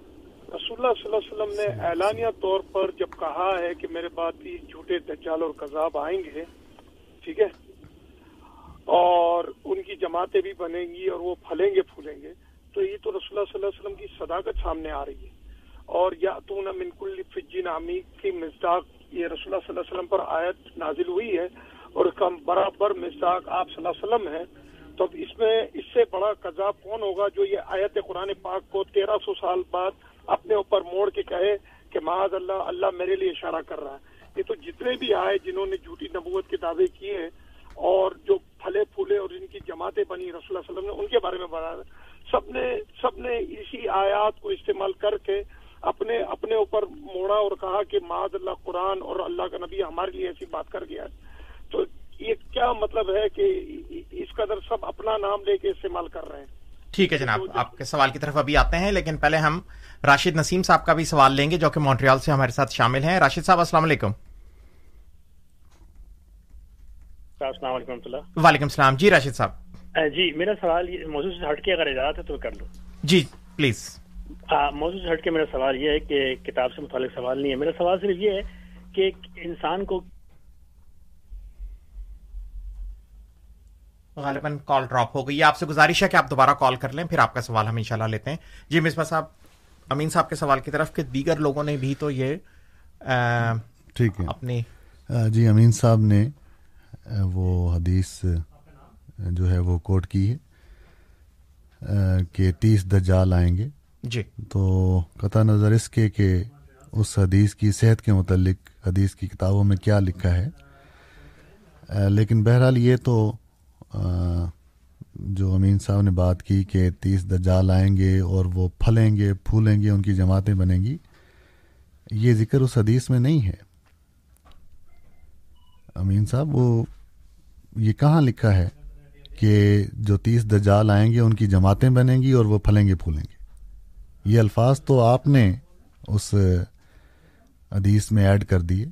رسول اللہ صلی اللہ علیہ وسلم نے اعلانیہ طور پر جب کہا ہے کہ میرے بعد بھی جھوٹے دجال اور قذاب آئیں گے ٹھیک ہے اور ان کی جماعتیں بھی بنیں گی اور وہ پھلیں گے، پھولیں گے۔ تو یہ تو رسول اللہ صلی اللہ علیہ وسلم کی صداقت سامنے آ رہی ہے۔ اور یا تو نہ منکل فجی نامی کی مزداق یہ رسول اللہ صلی اللہ علیہ وسلم پر آیت نازل ہوئی ہے اور اس کا برابر مزداق آپ صلی اللہ علیہ وسلم ہے تو اب اس میں اس سے بڑا قذاب کون ہوگا جو یہ آیت قرآن پاک کو تیرہ سو سال بعد اپنے اوپر موڑ کے کہے کہ معاذ اللہ اللہ میرے لیے اشارہ کر رہا ہے۔ یہ تو جتنے بھی آئے جنہوں نے جھوٹی نبوت کے دعوے کیے ہیں اور جو پھلے پھولے اور ان کی جماعتیں بنی رسول اللہ علیہ وسلم نے ان کے بارے میں بتایا سب نے سب نے اسی آیات کو استعمال کر کے اپنے اپنے اوپر موڑا اور کہا کہ معاذ اللہ قرآن اور اللہ کا نبی ہمارے لیے ایسی بات کر گیا ہے۔ تو یہ کیا مطلب ہے کہ اس قدر سب اپنا نام لے کے استعمال کر رہے ہیں؟ ٹھیک ہے جناب آپ کے سوال کی طرف ابھی آتے ہیں لیکن پہلے ہم راشد نسیم صاحب کا بھی سوال لیں گے جو کہ مونٹریال سے ہمارے ساتھ شامل ہیں۔ راشد صاحب السلام علیکم۔ السلام علیکم وعلیکم السلام۔ جی راشد صاحب۔ جی میرا سوال موضوع سے ہٹ کے اگر اجازت ہے تو کر لو جی پلیز۔ موضوع سے ہٹ کے میرا سوال یہ ہے کہ کتاب سے متعلق سوال نہیں ہے۔ میرا سوال صرف یہ ہے کہ انسان کو غالباً کال ڈراپ ہو گئی۔ آپ سے گزارش ہے کہ آپ دوبارہ کال کر لیں پھر آپ کا سوال ہم انشاءاللہ لیتے ہیں۔ جی مصباح صاحب امین صاحب کے سوال کی طرف کہ دیگر لوگوں نے بھی تو یہ ٹھیک ہے۔ اپنی جی امین صاحب نے وہ حدیث جو ہے وہ کوٹ کی ہے کہ تیس دجال آئیں گے۔ جی۔ تو قطع نظر اس کے کہ اس حدیث کی صحت کے متعلق حدیث کی کتابوں میں کیا لکھا ہے۔ لیکن بہرحال یہ تو جو امین صاحب نے بات کی کہ تیس دجال آئیں گے اور وہ پھلیں گے پھولیں گے ان کی جماعتیں بنیں گی یہ ذکر اس حدیث میں نہیں ہے۔ امین صاحب وہ یہ کہاں لکھا ہے کہ جو تیس دجال آئیں گے، ان کی جماعتیں بنیں گی اور وہ پھلیں گے، پھولیں گے۔ یہ الفاظ تو آپ نے اس حدیث میں ایڈ کر دیے۔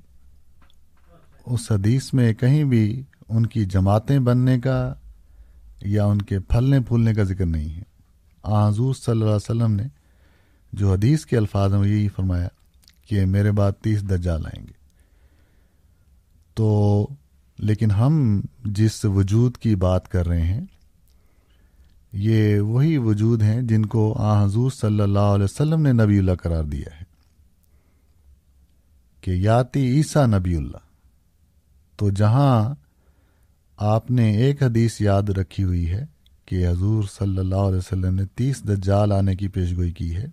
اس حدیث میں کہیں بھی ان کی جماعتیں بننے کا یا ان کے پھلنے پھولنے کا ذکر نہیں ہے۔ حضور صلی اللہ علیہ وسلم نے جو حدیث کے الفاظ ہیں، وہ یہی فرمایا کہ میرے بعد تیس دجال آئیں گے۔ تو لیکن ہم جس وجود کی بات کر رہے ہیں، یہ وہی وجود ہیں جن کو آ حضور صلی اللہ علیہ وسلم نے نبی اللہ قرار دیا ہے، کہ یاتی عیسیٰ نبی اللہ۔ تو جہاں آپ نے ایک حدیث یاد رکھی ہوئی ہے کہ حضور صلی اللہ علیہ وسلم نے تیس دجال آنے کی پیشگوئی کی ہے،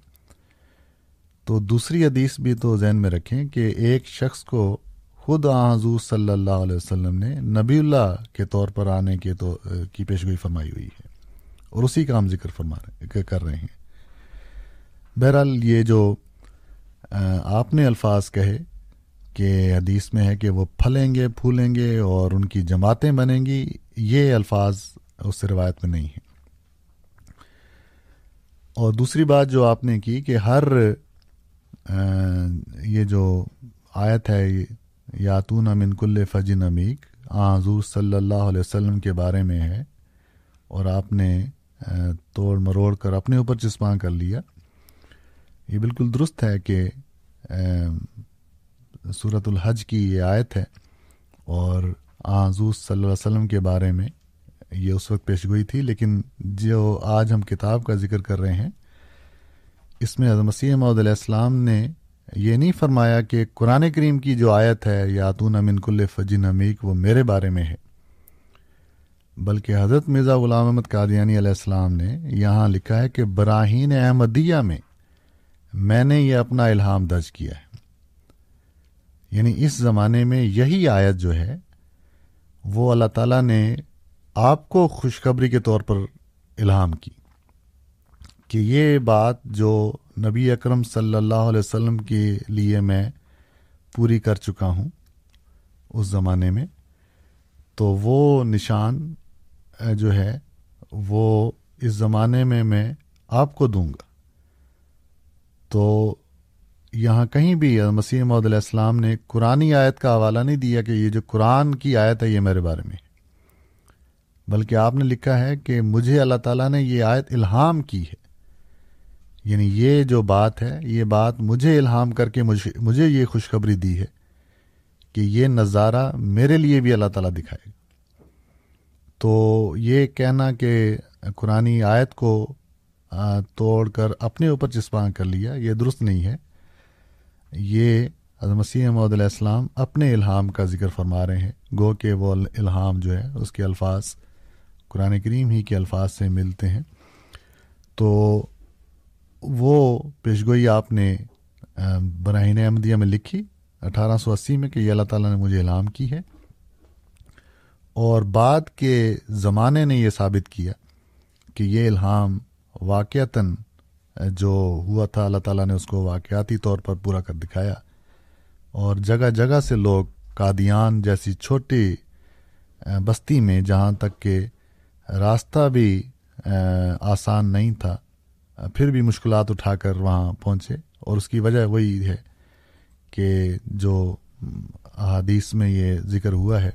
تو دوسری حدیث بھی تو ذہن میں رکھیں کہ ایک شخص کو خود حضور صلی اللہ علیہ وسلم نے نبی اللہ کے طور پر آنے کے تو کی پیشگوئی فرمائی ہوئی ہے اور اسی کا ہم ذکر فرما رہے کر رہے ہیں۔ بہرحال یہ جو آپ نے الفاظ کہے کہ حدیث میں ہے کہ وہ پھلیں گے، پھولیں گے اور ان کی جماعتیں بنیں گی، یہ الفاظ اس روایت میں نہیں ہیں۔ اور دوسری بات جو آپ نے کی کہ ہر یہ جو آیت ہے یاتون امن کل فجن امیک حضور صلی اللہ علیہ وسلم کے بارے میں ہے۔ اور آپ نے توڑ مروڑ کر اپنے اوپر چسپاں کر لیا۔ یہ بالکل درست ہے کہ صورت الحج کی یہ آیت ہے۔ اور حضور صلی اللہ علیہ وسلم کے بارے میں یہ اس وقت پیشگوئی تھی، لیکن جو آج ہم کتاب کا ذکر کر رہے ہیں، اس میں مسیح محدود علیہ السلام نے یہ نہیں فرمایا کہ قرآن کریم کی جو آیت ہے، یاتون امن کل فجن امیک وہ میرے بارے میں ہے۔ بلکہ حضرت مرزا غلام احمد قادیانی علیہ السلام نے یہاں لکھا ہے کہ براہین احمدیہ میں میں نے یہ اپنا الہام درج کیا ہے۔ یعنی اس زمانے میں یہی آیت جو ہے، وہ اللہ تعالیٰ نے آپ کو خوشخبری کے طور پر الہام کی کہ یہ بات جو نبی اکرم صلی اللہ علیہ وسلم کے لیے میں پوری کر چکا ہوں اس زمانے میں، تو وہ نشان جو ہے، وہ اس زمانے میں میں آپ کو دوں گا۔ تو یہاں کہیں بھی مسیح محدود علیہ السلام نے قرآن آیت کا حوالہ نہیں دیا کہ یہ جو قرآن کی آیت ہے، یہ میرے بارے میں۔ بلکہ آپ نے لکھا ہے کہ مجھے اللہ تعالیٰ نے یہ آیت الہام کی ہے۔ یعنی یہ جو بات ہے، یہ بات مجھے الہام کر کے مجھے یہ خوشخبری دی ہے کہ یہ نظارہ میرے لیے بھی اللہ تعالیٰ دکھائے گا۔ تو یہ کہنا کہ قرآن آیت کو توڑ کر اپنے اوپر چسپاں کر لیا، یہ درست نہیں ہے۔ یہ مسیح محمد علیہ السلام اپنے الہام کا ذکر فرما رہے ہیں۔ گو کہ وہ الہام جو ہے، اس کے الفاظ قرآن کریم ہی کے الفاظ سے ملتے ہیں۔ تو وہ پیشگوئی آپ نے براہین احمدیہ میں لکھی اٹھارہ سو اسی میں کہ یہ اللہ تعالیٰ نے مجھے الہام کی ہے۔ اور بعد کے زمانے نے یہ ثابت کیا کہ یہ الہام واقعتاً، جو ہوا تھا، اللہ تعالیٰ نے اس کو واقعاتی طور پر پورا کر دکھایا۔ اور جگہ جگہ سے لوگ قادیان جیسی چھوٹی بستی میں، جہاں تک کہ راستہ بھی آسان نہیں تھا پھر بھی مشکلات اٹھا کر وہاں پہنچے اور اس کی وجہ وہی ہے کہ جو احادیث میں یہ ذکر ہوا ہے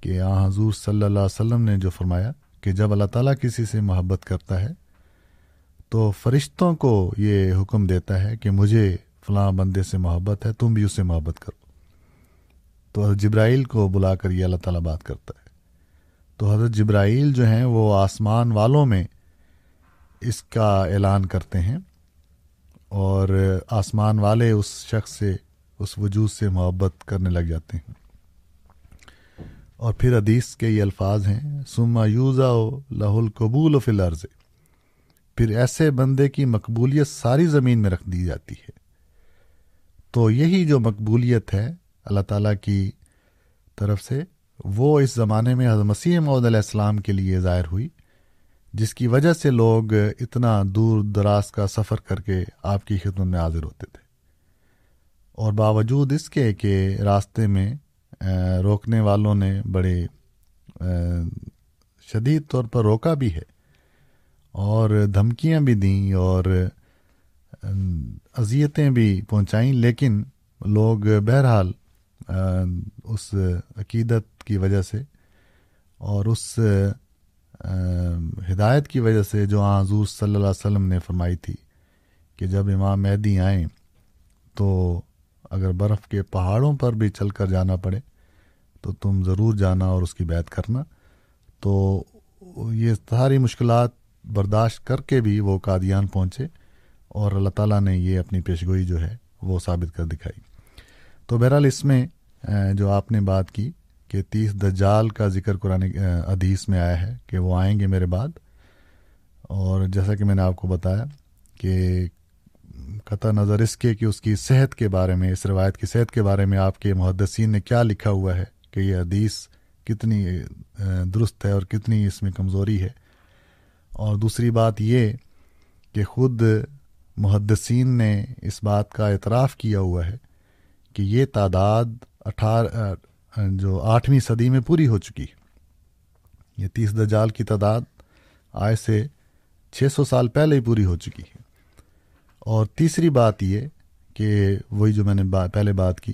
کہ آ حضور صلی اللہ علیہ وسلم نے جو فرمایا کہ جب اللہ تعالیٰ کسی سے محبت کرتا ہے تو فرشتوں کو یہ حکم دیتا ہے کہ مجھے فلاں بندے سے محبت ہے، تم بھی اس سے محبت کرو۔ تو حضرت جبرائیل کو بلا کر یہ اللہ تعالیٰ بات کرتا ہے۔ تو حضرت جبرائیل جو ہیں وہ آسمان والوں میں اس کا اعلان کرتے ہیں اور آسمان والے اس شخص سے، اس وجود سے محبت کرنے لگ جاتے ہیں۔ اور پھر حدیث کے یہ الفاظ ہیں سما یوزا لہ القبول و فلرز پھر ایسے بندے کی مقبولیت ساری زمین میں رکھ دی جاتی ہے۔ تو یہی جو مقبولیت ہے اللہ تعالیٰ کی طرف سے، وہ اس زمانے میں حضرت مسیح محدود علیہ السلام کے لیے ظاہر ہوئی۔ جس کی وجہ سے لوگ اتنا دور دراز کا سفر کر کے آپ کی خدمت میں حاضر ہوتے تھے۔ اور باوجود اس کے کہ راستے میں روکنے والوں نے بڑے شدید طور پر روکا بھی ہے اور دھمکیاں بھی دیں اور اذیتیں بھی پہنچائیں، لیکن لوگ بہرحال اس عقیدت کی وجہ سے اور اس ہدایت کی وجہ سے جو حضور صلی اللہ علیہ وسلم نے فرمائی تھی کہ جب امام مہدی آئیں تو اگر برف کے پہاڑوں پر بھی چل کر جانا پڑے تو تم ضرور جانا اور اس کی بیعت کرنا۔ تو یہ ساری مشکلات برداشت کر کے بھی وہ قادیان پہنچے اور اللہ تعالیٰ نے یہ اپنی پیشگوئی جو ہے وہ ثابت کر دکھائی۔ تو بہرحال اس میں جو آپ نے بات کی کہ تیس دجال کا ذکر قرآن حدیث میں آیا ہے کہ وہ آئیں گے میرے بعد۔ اور جیسا کہ میں نے آپ کو بتایا کہ قطع نظر اس کے کہ اس کی صحت کے بارے میں، اس روایت کی صحت کے بارے میں آپ کے محدثین نے کیا لکھا ہوا ہے کہ یہ حدیث کتنی درست ہے اور کتنی اس میں کمزوری ہے۔ اور دوسری بات یہ کہ خود محدثین نے اس بات کا اعتراف کیا ہوا ہے کہ یہ تعداد اٹھارہ جو آٹھویں صدی میں پوری ہو چکی۔ یہ تیس دجال کی تعداد آئے سے چھ سو سال پہلے ہی پوری ہو چکی ہے۔ اور تیسری بات یہ کہ وہی جو میں نے با، پہلے بات کی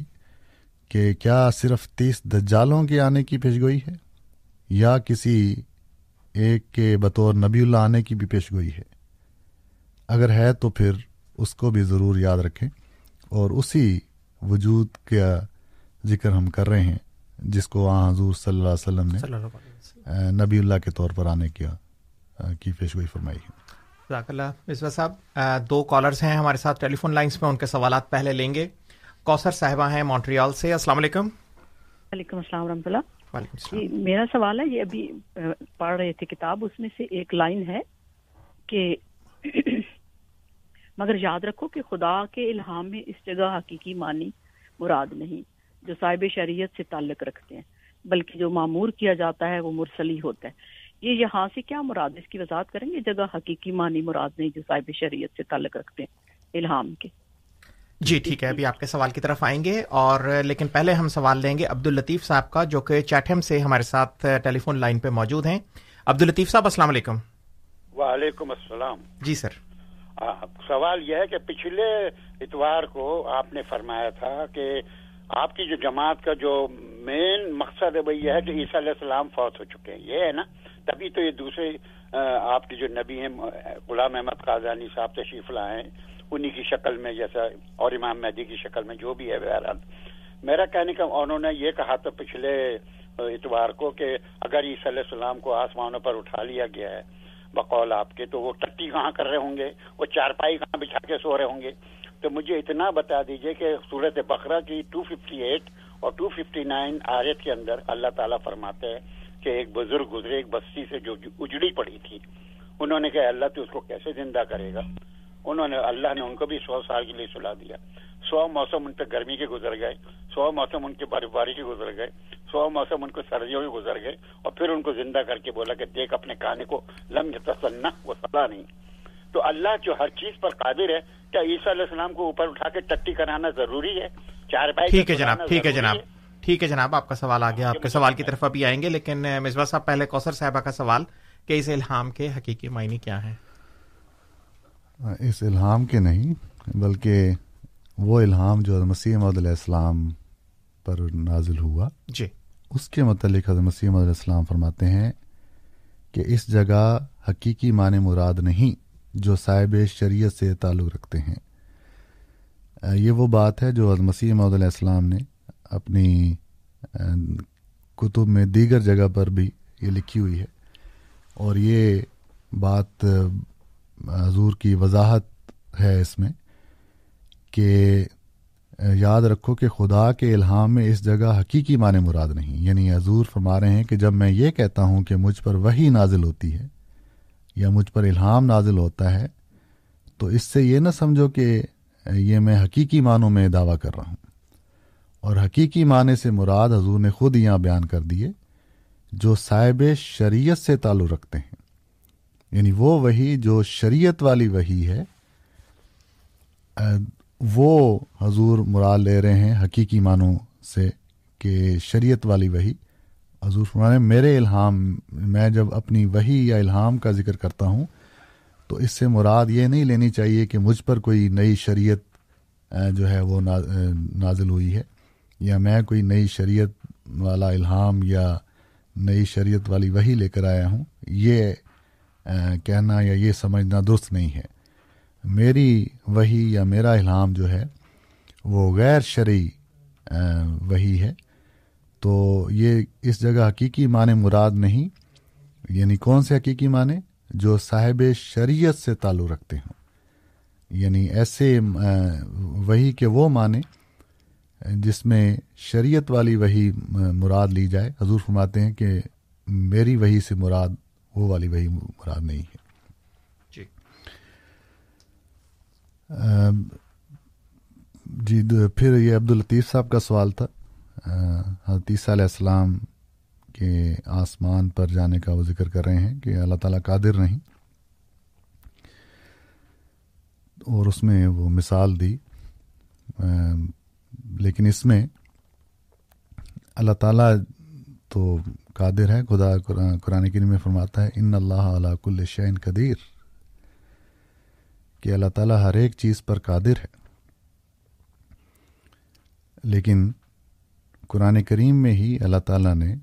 کہ کیا صرف تیس دجالوں کے آنے کی پیشگوئی ہے یا کسی ایک کے بطور نبی اللہ آنے کی بھی پیشگوئی ہے؟ اگر ہے تو پھر اس کو بھی ضرور یاد رکھیں اور اسی وجود کا ذکر ہم کر رہے ہیں۔ جس کو آ حضور صلی اللہ علیہ وسلم نے نبی اللہ کے طور پر آنے کیا کی پیشگوئی فرمائی ہے۔ اللہ۔ صاحب دو کالرز ہیں ہمارے ساتھ ٹیلی فون لائنس میں ان کے سوالات پہلے لیں گے۔ کوثر صاحبہ ہیں مونٹریال سے۔ السلام علیکم۔ وعلیکم السلام ورحمۃ اللہ۔ جی میرا سوال ہے یہ ابھی پڑھ رہے تھے کتاب اس میں سے ایک لائن ہے کہ <clears throat> مگر یاد رکھو کہ خدا کے الہام میں اس جگہ حقیقی معنی مراد نہیں۔ جو صاحب شریعت سے تعلق رکھتے ہیں بلکہ جو معمور کیا جاتا ہے وہ مرسلی ہوتا ہے۔ یہ یہاں سے کیا مراد اس کی وضاحت کریں گے؟ جگہ حقیقی معنی مراد نہیں جو صاحب شریعت سے تعلق رکھتے ہیں الہام کے۔ جی ٹھیک ہے ابھی آپ کے سوال کی طرف آئیں گے۔ اور لیکن پہلے ہم سوال لیں گے عبد الطیف صاحب کا جو کہ چیٹم سے ہمارے ساتھ ٹیلی فون لائن پہ موجود ہیں۔ عبد الطیف صاحب السلام علیکم۔ وعلیکم السلام۔ جی سر۔ سوال یہ ہے کہ پچھلے اتوار کو آپ نے فرمایا تھا کہ آپ کی جو جماعت کا جو مین مقصد ہے، وہ یہ ہے کہ عیسیٰ علیہ السلام فوت ہو چکے ہیں۔ یہ ہے نا، تبھی تو یہ دوسرے آپ کے جو نبی ہیں غلام احمد قازانی صاحب تشریف لائے ہیں۔ انہی کی شکل میں جیسا، اور امام مہدی کی شکل میں جو بھی ہے، بہرحال۔ میرا کہنے کا، انہوں نے یہ کہا تھا پچھلے اتوار کو کہ اگر عیسی علیہ السلام کو آسمانوں پر اٹھا لیا گیا ہے بقول آپ کے، تو وہ ٹٹی کہاں کر رہے ہوں گے؟ وہ چارپائی کہاں بچھا کے سو رہے ہوں گے؟ تو مجھے اتنا بتا دیجیے کہ صورت بقرہ کی 258 اور 259 آیت کے اندر اللہ تعالیٰ فرماتے ہیں کہ ایک بزرگ گزرے، ایک بستی سے جو اجڑی پڑی تھی۔ انہوں نے کہا، اللہ تو اس کو کیسے زندہ کرے گا؟ انہوں نے، اللہ نے ان کو بھی سو سال کے لیے سلا دیا۔ سو موسم ان پہ گرمی کے گزر گئے، سو موسم ان کے برف باری کے گزر گئے، سو موسم ان کو سردیوں کے گزر گئے، اور پھر ان کو زندہ کر کے بولا کہ دیکھ اپنے کھانے کو لم تسنا وہ سلا نہیں۔ تو اللہ جو ہر چیز پر قادر ہے کیا عیسیٰ علیہ السلام کو اوپر اٹھا کے ٹٹی کرانا ضروری ہے؟ چار بھائی ٹھیک ہے جناب ٹھیک ہے جناب ٹھیک ہے جناب آپ کا سوال آ گیا آپ کے سوال کی طرف ابھی آئیں گے لیکن مصباح صاحب پہلے کوثر صاحبہ کا سوال کہ اس الہام کے حقیقی معنی کیا ہے اس الہام کے نہیں بلکہ وہ الہام جو مسیح محمد علیہ السلام پر نازل ہوا جی۔ اس کے متعلق حضرت مسیح محمد علیہ السلام فرماتے ہیں کہ اس جگہ حقیقی معنی مراد نہیں جو صاحب شریعت سے تعلق رکھتے ہیں۔ یہ وہ بات ہے جو مسیح محمد علیہ السلام نے اپنی کتب میں دیگر جگہ پر بھی یہ لکھی ہوئی ہے۔ اور یہ بات حضور کی وضاحت ہے اس میں کہ یاد رکھو کہ خدا کے الہام میں اس جگہ حقیقی معنی مراد نہیں۔ یعنی حضور فرما رہے ہیں کہ جب میں یہ کہتا ہوں کہ مجھ پر وہی نازل ہوتی ہے یا مجھ پر الہام نازل ہوتا ہے، تو اس سے یہ نہ سمجھو کہ یہ میں حقیقی معنوں میں دعویٰ کر رہا ہوں۔ اور حقیقی معنی سے مراد حضور نے خود یہاں بیان کر دیے، جو صاحب شریعت سے تعلق رکھتے ہیں۔ یعنی وہ وہی جو شریعت والی وہی ہے، وہ حضور مراد لے رہے ہیں حقیقی معنوں سے کہ شریعت والی وہی حضور فرمانے میرے الہام، میں جب اپنی وہی یا الہام کا ذکر کرتا ہوں، تو اس سے مراد یہ نہیں لینی چاہیے کہ مجھ پر کوئی نئی شریعت جو ہے وہ نازل ہوئی ہے، یا میں کوئی نئی شریعت والا الہام یا نئی شریعت والی وہی لے کر آیا ہوں، یہ کہنا یا یہ سمجھنا درست نہیں ہے۔ میری وہی یا میرا الہام جو ہے، وہ غیر شرعی وہی ہے۔ تو یہ اس جگہ حقیقی معنی مراد نہیں یعنی کون سے حقیقی معنی؟ جو صاحب شریعت سے تعلق رکھتے ہوں۔ یعنی ایسے وہی کے وہ معنی جس میں شریعت والی وہی مراد لی جائے۔ حضور فرماتے ہیں کہ میری وہی سے مراد وہ والی وہی مراد نہیں ہے۔ جی۔ جی پھر یہ عبدالطیف صاحب کا سوال تھا۔ حدیثہ علیہ السلام کے آسمان پر جانے کا وہ ذکر کر رہے ہیں کہ اللہ تعالیٰ قادر نہیں۔ اور اس میں وہ مثال دی۔ لیکن اس میں اللہ تعالیٰ تو قادر ہے۔ خدا قرآن کریم میں فرماتا ہے، ان اللہ علیہ کل شعین قدیر کہ اللہ تعالیٰ ہر ایک چیز پر قادر ہے۔ لیکن قرآن کریم میں ہی اللہ تعالیٰ نے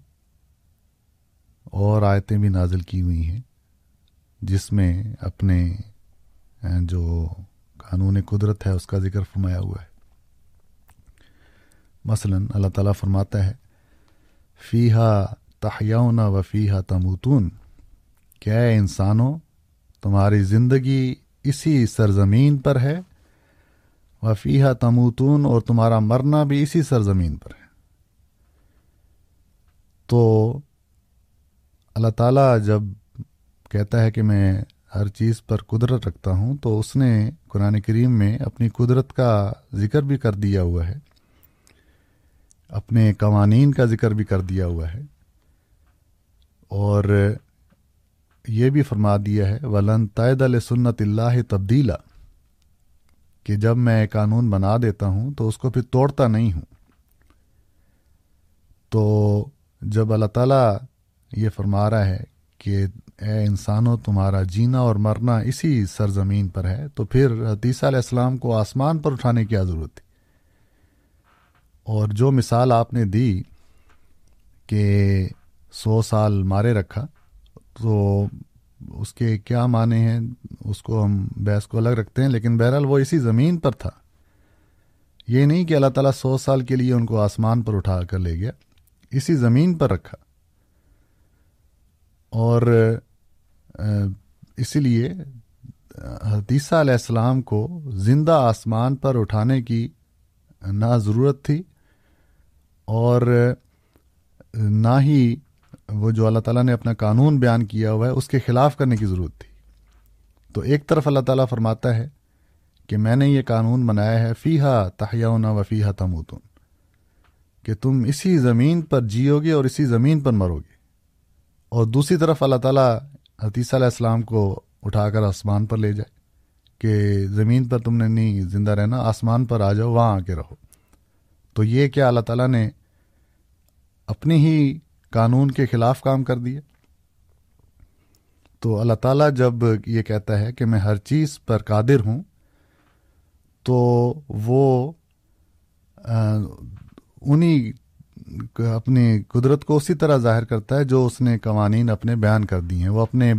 اور آیتیں بھی نازل کی ہوئی ہیں، جس میں اپنے جو قانون قدرت ہے، اس کا ذکر فرمایا ہوا ہے۔ مثلا اللہ تعالیٰ فرماتا ہے فیحا تحیاؤن و فیحا تموتون۔ کیا انسانوں، تمہاری زندگی اسی سرزمین پر ہے؟ و فیحا تموتون اور تمہارا مرنا بھی اسی سرزمین پر ہے۔ تو اللہ تعالیٰ جب کہتا ہے کہ میں ہر چیز پر قدرت رکھتا ہوں، تو اس نے قرآن کریم میں اپنی قدرت کا ذکر بھی کر دیا ہوا ہے، اپنے قوانین کا ذکر بھی کر دیا ہوا ہے۔ اور یہ بھی فرما دیا ہے، ولن تعد سنت اللہ تبدیلا کہ جب میں قانون بنا دیتا ہوں تو اس کو پھر توڑتا نہیں ہوں۔ تو جب اللہ تعالیٰ یہ فرما رہا ہے کہ اے انسانوں، تمہارا جینا اور مرنا اسی سرزمین پر ہے، تو پھر حدیثہ علیہ السلام کو آسمان پر اٹھانے کی ضرورت تھی؟ اور جو مثال آپ نے دی کہ سو سال مارے رکھا، تو اس کے کیا معنی ہیں؟ اس کو ہم بحث کو الگ رکھتے ہیں، لیکن بہرحال وہ اسی زمین پر تھا۔ یہ نہیں کہ اللہ تعالیٰ سو سال کے لیے ان کو آسمان پر اٹھا کر لے گیا۔ اسی زمین پر رکھا۔ اور اسی لیے حدیثہ علیہ السلام کو زندہ آسمان پر اٹھانے کی نہ ضرورت تھی، اور، نہ ہی وہ جو اللہ تعالیٰ نے اپنا قانون بیان کیا ہوا ہے، اس کے خلاف کرنے کی ضرورت تھی۔ تو ایک طرف اللہ تعالیٰ فرماتا ہے کہ میں نے یہ قانون بنایا ہے فیحا تحیاؤن و فیحا تموتن کہ تم اسی زمین پر جیو گے اور اسی زمین پر مرو گے۔ اور دوسری طرف اللہ تعالیٰ حتیثہ علیہ السلام کو اٹھا کر آسمان پر لے جائے کہ زمین پر تم نے نہیں، زندہ رہنا، آسمان پر آ جاؤ، وہاں آ کے رہو۔ تو یہ کیا اللہ تعالیٰ نے اپنی ہی قانون کے خلاف کام کر دیا؟ تو اللہ تعالیٰ جب یہ کہتا ہے کہ میں ہر چیز پر قادر ہوں، تو وہ انہی اپنی قدرت کو اسی طرح ظاہر کرتا ہے جو اس نے قوانین اپنے بیان کر دی ہیں۔ وہ اپنے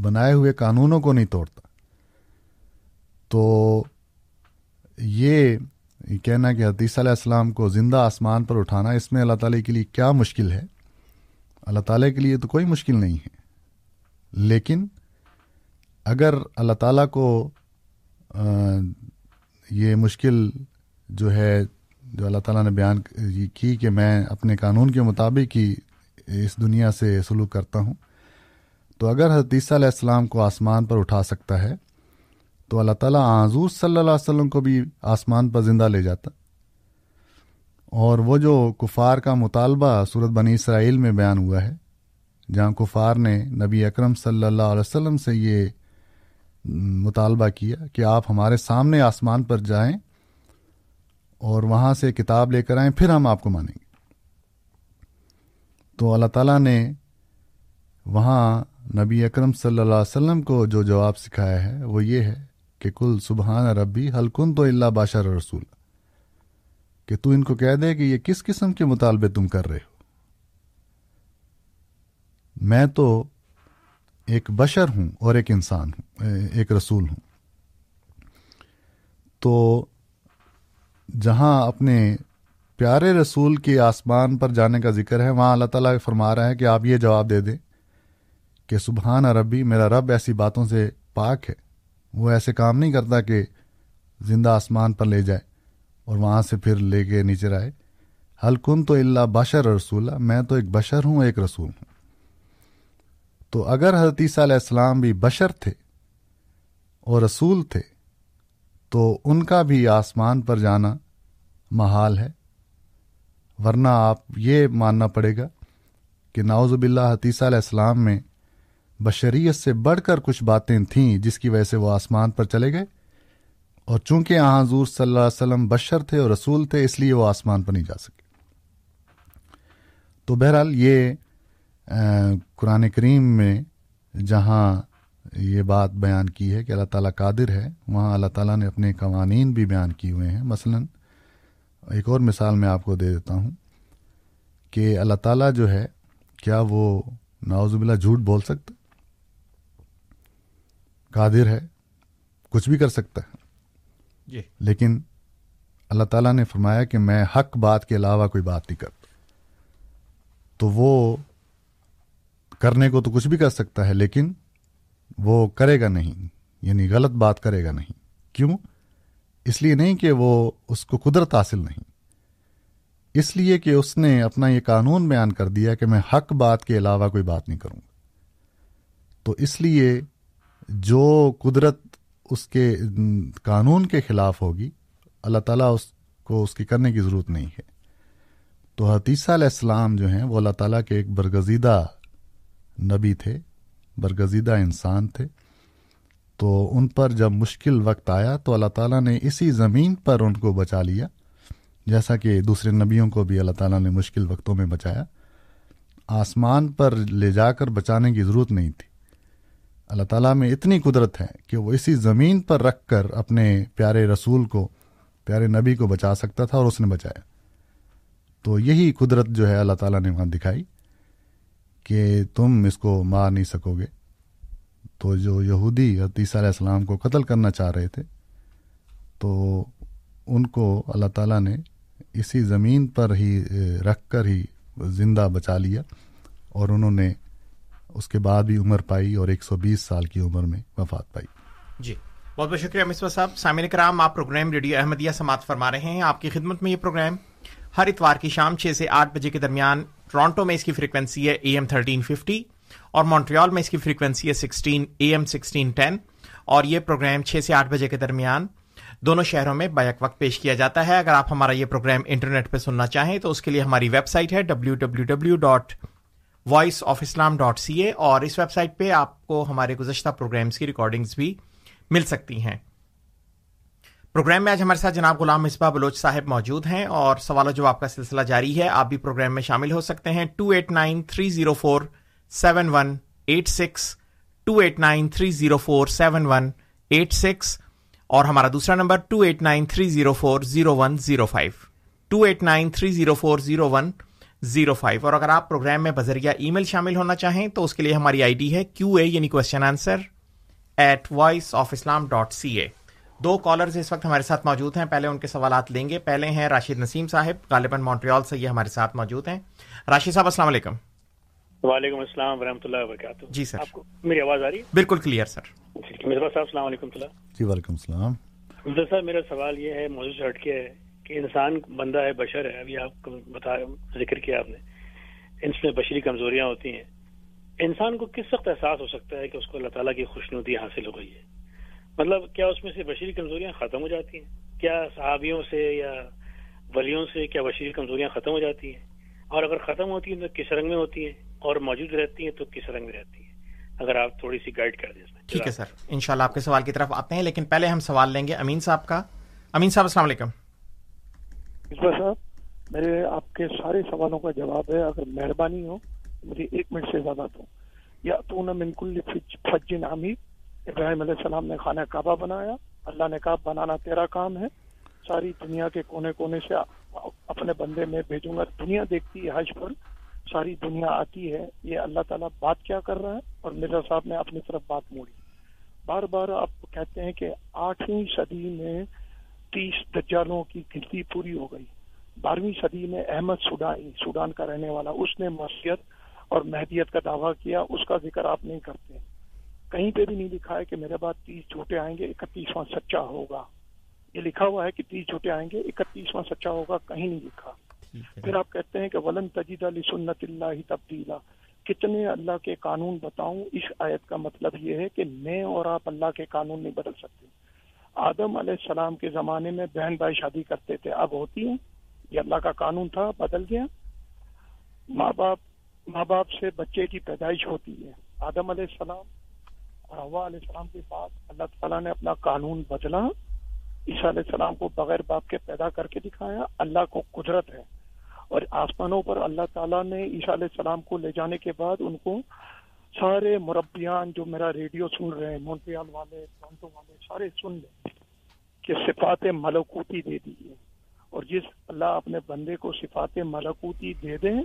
بنائے ہوئے قانونوں کو نہیں توڑتا۔ تو یہ کہنا کہ حدیث علیہ السلام کو زندہ آسمان پر اٹھانا اس میں اللہ تعالیٰ کے لیے کیا مشکل ہے؟ اللہ تعالیٰ کے لیے تو کوئی مشکل نہیں ہے۔ لیکن اگر اللہ تعالیٰ کو یہ مشکل جو ہے جو اللہ تعالیٰ نے بیان کی کہ میں اپنے قانون کے مطابق ہی اس دنیا سے سلوک کرتا ہوں۔ تو اگر حدیثہ علیہ السلام کو آسمان پر اٹھا سکتا ہے، تو اللہ تعالیٰ حضور صلی اللہ علیہ وسلم کو بھی آسمان پر زندہ لے جاتا۔ اور وہ جو کفار کا مطالبہ صورت بنی اسرائیل میں بیان ہوا ہے، جہاں کفار نے نبی اکرم صلی اللہ علیہ وسلم سے یہ مطالبہ کیا کہ آپ ہمارے سامنے آسمان پر جائیں اور وہاں سے کتاب لے کر آئیں، پھر ہم آپ کو مانیں گے۔ تو اللہ تعالیٰ نے وہاں نبی اکرم صلی اللہ علیہ وسلم کو جو جواب سکھایا ہے، وہ یہ ہے کہ کل سبحان ربی حلکن تو اللہ باشر رسول۔ کہ تو ان کو کہہ دے کہ یہ کس قسم کے مطالبے تم کر رہے ہو۔ میں تو ایک بشر ہوں اور ایک انسان ہوں، ایک رسول ہوں۔ تو جہاں اپنے پیارے رسول کے آسمان پر جانے کا ذکر ہے، وہاں اللہ تعالیٰ فرما رہا ہے کہ آپ یہ جواب دے دیں کہ سبحان ربی، میرا رب ایسی باتوں سے پاک ہے۔ وہ ایسے کام نہیں کرتا کہ زندہ آسمان پر لے جائے اور وہاں سے پھر لے کے نیچے آئے حلکن تو اللہ بشر رسول میں تو ایک بشر ہوں، ایک رسول ہوں۔ تو اگر حضرت عیسیٰ علیہ السلام بھی بشر تھے اور رسول تھے تو ان کا بھی آسمان پر جانا محال ہے۔ ورنہ آپ یہ ماننا پڑے گا کہ ناوز باللہ حتیثہ علیہ السلام میں بشریت سے بڑھ کر کچھ باتیں تھیں جس کی وجہ سے وہ آسمان پر چلے گئے۔ اور چونکہ حضور صلی اللہ علیہ وسلم بشر تھے اور رسول تھے، اس لیے وہ آسمان پر نہیں جا سکے۔ تو بہرحال یہ قرآن کریم میں جہاں یہ بات بیان کی ہے کہ اللہ تعالیٰ قادر ہے۔ وہاں اللہ تعالیٰ نے اپنے قوانین بھی بیان کیے ہوئے ہیں۔ مثلا ایک اور مثال میں آپ کو دے دیتا ہوں کہ اللہ تعالیٰ جو ہے کیا وہ ناوز باللہ جھوٹ بول سکتا قادر ہے کچھ بھی کر سکتا ہے۔ جی۔ لیکن اللہ تعالیٰ نے فرمایا کہ میں حق بات کے علاوہ کوئی بات نہیں کرتا۔ تو وہ کرنے کو تو کچھ بھی کر سکتا ہے لیکن وہ کرے گا نہیں یعنی غلط بات کرے گا نہیں۔ کیوں؟ اس لیے نہیں کہ وہ اس کو قدرت حاصل نہیں۔ اس لیے کہ اس نے اپنا یہ قانون بیان کر دیا کہ میں حق بات کے علاوہ کوئی بات نہیں کروں گا۔ تو اس لیے جو قدرت اس کے قانون کے خلاف ہوگی، اللہ تعالیٰ اس کو اس کی کرنے کی ضرورت نہیں ہے۔ تو حتیثہ علیہ السلام جو ہیں، وہ اللہ تعالیٰ کے ایک برگزیدہ نبی تھے۔ برگزیدہ انسان تھے۔ تو ان پر جب مشکل وقت آیا تو اللہ تعالیٰ نے اسی زمین پر ان کو بچا لیا۔ جیسا کہ دوسرے نبیوں کو بھی اللہ تعالیٰ نے مشکل وقتوں میں بچایا۔ آسمان پر لے جا کر بچانے کی ضرورت نہیں تھی۔ اللہ تعالیٰ میں اتنی قدرت ہے کہ وہ اسی زمین پر رکھ کر اپنے پیارے رسول کو، پیارے نبی کو بچا سکتا تھا اور اس نے بچایا۔ تو یہی قدرت جو ہے اللہ تعالیٰ نے وہاں دکھائی۔ کہ تم اس کو مار نہیں سکو گے۔ تو جو یہودی عیسیٰ علیہ السلام کو قتل کرنا چاہ رہے تھے، تو ان کو اللہ تعالیٰ نے اسی زمین پر ہی رکھ کر ہی زندہ بچا لیا اور انہوں نے اس کے بعد بھی عمر پائی اور ایک سو بیس سال کی عمر میں وفات پائی۔ جی بہت بہت شکریہ مصباح صاحب۔ سامعین کرام، آپ پروگرام ریڈیو احمدیہ سماعت فرما رہے ہیں۔ آپ کی خدمت میں یہ پروگرام ہر اتوار کی شام چھ سے آٹھ بجے کے درمیان ٹورانٹو میں اس کی فریکوینسی ہے اے ایم تھرٹین ففٹی اور مونٹریال میں اس کی فریکوینسی ہے sixteen A M sixteen ten اور یہ پروگرام چھ سے آٹھ بجے کے درمیان دونوں شہروں میں بیک وقت پیش کیا جاتا ہے۔ اگر آپ ہمارا یہ پروگرام انٹرنیٹ پہ سننا چاہیں تو اس کے لیے ہماری ویب سائٹ ہے W W W dot Voice of Islam dot C A اور اس ویب سائٹ پہ آپ کو ہمارے گزشتہ پروگرامس کی ریکارڈنگس بھی مل سکتی ہیں۔ پروگرام میں آج ہمارے ساتھ جناب غلام مصباح بلوچ صاحب موجود ہیں اور سوال و جواب کا سلسلہ جاری ہے۔ آپ بھی پروگرام میں شامل ہو سکتے ہیں۔ Two eight nine three zero four seven one eight six two eight nine three zero four seven one eight six اور ہمارا دوسرا number two eight nine three zero four zero one zero five two eight nine three zero four zero one zero five اور اگر آپ programme میں بذریعہ ای میل شامل ہونا چاہیں تو اس کے لیے ہماری آئی ڈی ہے کیو اے یعنی question answer at Voice of Islam dot C A do callers اس وقت ہمارے ساتھ موجود ہیں۔ پہلے ان کے سوالات لیں گے۔ پہلے ہیں راشد نسیم صاحب غالباً مونٹریال سے یہ ہمارے ساتھ موجود ہیں۔ راشد صاحب السلام علیکم۔ وعلیکم السلام ورحمۃ اللہ وبرکاتہ۔ جی سر۔ آپ کو میری آواز آ رہی ہے؟ بالکل کلیئر سر۔ مرزا صاحب السلام علیکم جی وعلیکم السلام۔ مرزا صاحب میرا سوال یہ ہے موضوع سے ہٹ کے ہے کہ انسان بندہ ہے بشر ہے ابھی آپ کو بتا ذکر کیا آپ نے۔ ان میں بشری کمزوریاں ہوتی ہیں۔ انسان کو کس وقت احساس ہو سکتا ہے کہ اس کو اللہ تعالیٰ کی خوشنودی حاصل ہو گئی ہے؟ مطلب کیا اس میں سے بشری کمزوریاں ختم ہو جاتی ہیں؟ کیا صحابیوں سے یا ولیوں سے کیا بشری کمزوریاں ختم ہو جاتی ہیں؟ اور اگر ختم ہوتی ہیں تو کس رنگ میں ہوتی ہیں؟ اور موجود رہتی ہیں تو کس رنگ میں رہتی ہیں؟ اگر آپ تھوڑی سی گائیڈ کر دیں اس میں. ٹھیک ہے سر. انشاءاللہ آپ کے سوال کی طرف آتے ہیں لیکن پہلے ہم سوال لیں گے امین صاحب کا. امین صاحب السلام علیکم. صاحب میرے آپ کے سارے سوالوں کا جواب ہے اگر مہربانی ہو مجھے ایک منٹ سے زیادہ دو. یا تو نہ منکل فجن عامر ابراہیم علیہ السلام نے خانہ کعبہ بنایا۔ اللہ نے کہا، بنانا تیرا کام ہے۔ ساری دنیا کے کونے کونے سے اپنے بندے میں بھیجوں گا۔ دنیا دیکھتی ہے حج پر، ساری دنیا آتی ہے۔ یہ اللہ تعالیٰ بات کیا کر رہا ہے؟ اور مرزا صاحب نے اپنی طرف بات موڑی۔ بار بار آپ کہتے ہیں کہ آٹھویں صدی میں تیس دجالوں کی گنتی پوری ہو گئی۔ بارہویں صدی میں احمد سوڈانی، سوڈان کا رہنے والا، اس نے مسیت اور مہدیت کا دعویٰ کیا۔ اس کا ذکر آپ نہیں کرتے۔ کہیں پہ بھی نہیں لکھا ہے کہ میرے بعد تیس جھوٹے آئیں گے اکتیسواں سچا ہوگا۔ یہ لکھا ہوا ہے کہ تیس جھوٹے آئیں گے اکتیسواں سچا ہوگا کہیں نہیں لکھا۔ پھر آپ کہتے ہیں کہ ولن تجید علی سنت اللہ تبدیلا۔ کتنے اللہ کے قانون بتاؤں؟ اس آیت کا مطلب یہ ہے کہ میں اور آپ اللہ کے قانون نہیں بدل سکتے۔ آدم علیہ السلام کے زمانے میں بہن بھائی شادی کرتے تھے۔ اب ہوتی ہیں۔ یہ اللہ کا قانون تھا بدل گیا۔ ماں باپ ماں باپ سے بچے کی پیدائش ہوتی ہے۔ آدم علیہ السلام اور ہوا علیہ السلام کے بعد اللہ تعالیٰ نے اپنا قانون بدلا، عیسیٰ علیہ السلام کو بغیر باپ کے پیدا کر کے دکھایا، اللہ کو قدرت ہے۔ اور آسمانوں پر اللہ تعالیٰ نے عیسیٰ علیہ السلام کو لے جانے کے بعد ان کو سارے مربیان جو میرا ریڈیو سن رہے ہیں، مونٹریال والے، ٹورنٹو والے، سارے سن لیں کہ صفات ملکوتی دے دیجیے اور جس اللہ اپنے بندے کو صفات ملکوتی دے دیں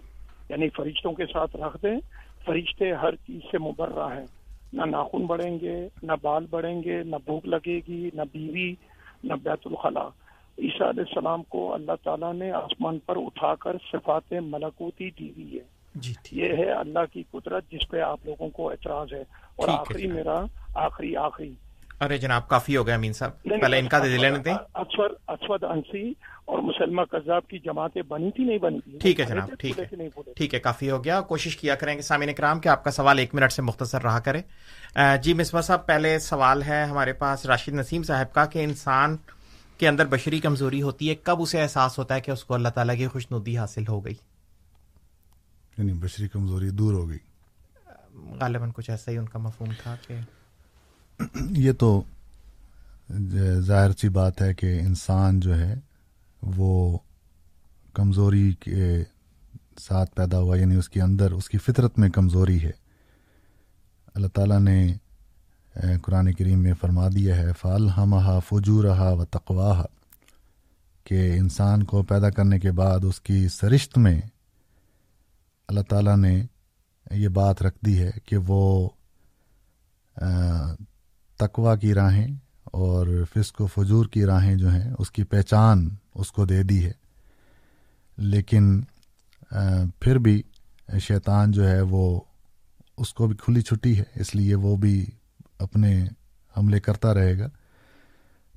یعنی فرشتوں کے ساتھ رکھ دیں، فرشتے ہر چیز سے مبرہ ہیں۔ نہ ناخن بڑھیں گے نہ بال بڑھیں گے نہ بھوک لگے گی نہ بیوی نہ بیت الخلا عیسیٰ علیہ السلام کو اللہ تعالیٰ نے آسمان پر اٹھا کر صفات ملکوتی دی ہوئی ہے۔ جی یہ ہے اللہ کی قدرت جس پہ آپ لوگوں کو اعتراض ہے۔ اور آخری میرا آخری آخری۔ ارے جناب کافی ہو گیا امین صاحب۔ پہلے ان کا دے لینے اسود اسود انسی اور مسلمہ قذاب کی جماعتیں بنی تھی نہیں بنی تھی؟ ٹھیک ہے جناب ٹھیک ہے۔ ٹھیک ہے کافی ہو گیا۔ کوشش کیا کریں گے سامعین کرام کہ آپ کا سوال ایک منٹ سے مختصر رہا کرے۔ جی مصباح صاحب پہلے سوال ہے ہمارے پاس راشد نسیم صاحب کا کہ انسان کے اندر بشری کمزوری ہوتی ہے کب اسے احساس ہوتا ہے کہ اس کو اللہ تعالیٰ کی خوش ندی حاصل ہو گئی؟ یعنی بشری کمزوری دور ہو گئی۔ غالباً کچھ ایسا ہی ان کا مفہوم تھا کہ <clears throat> یہ تو ظاہر سی بات ہے کہ انسان جو ہے، وہ کمزوری کے ساتھ پیدا ہوا یعنی اس کے اندر، اس کی فطرت میں کمزوری ہے۔ اللہ تعالیٰ نے قرآن کریم میں فرما دیا ہے فال ہمہ فجو رہا و تقواہ کہ انسان کو پیدا کرنے کے بعد اس کی سرشت میں اللہ تعالیٰ نے یہ بات رکھ دی ہے کہ وہ تقوا کی راہیں اور فسق و فجور کی راہیں جو ہیں، اس کی پہچان اس کو دے دی ہے۔ لیکن پھر بھی شیطان جو ہے، وہ اس کو بھی کھلی چھٹی ہے، اس لیے وہ بھی اپنے حملے کرتا رہے گا۔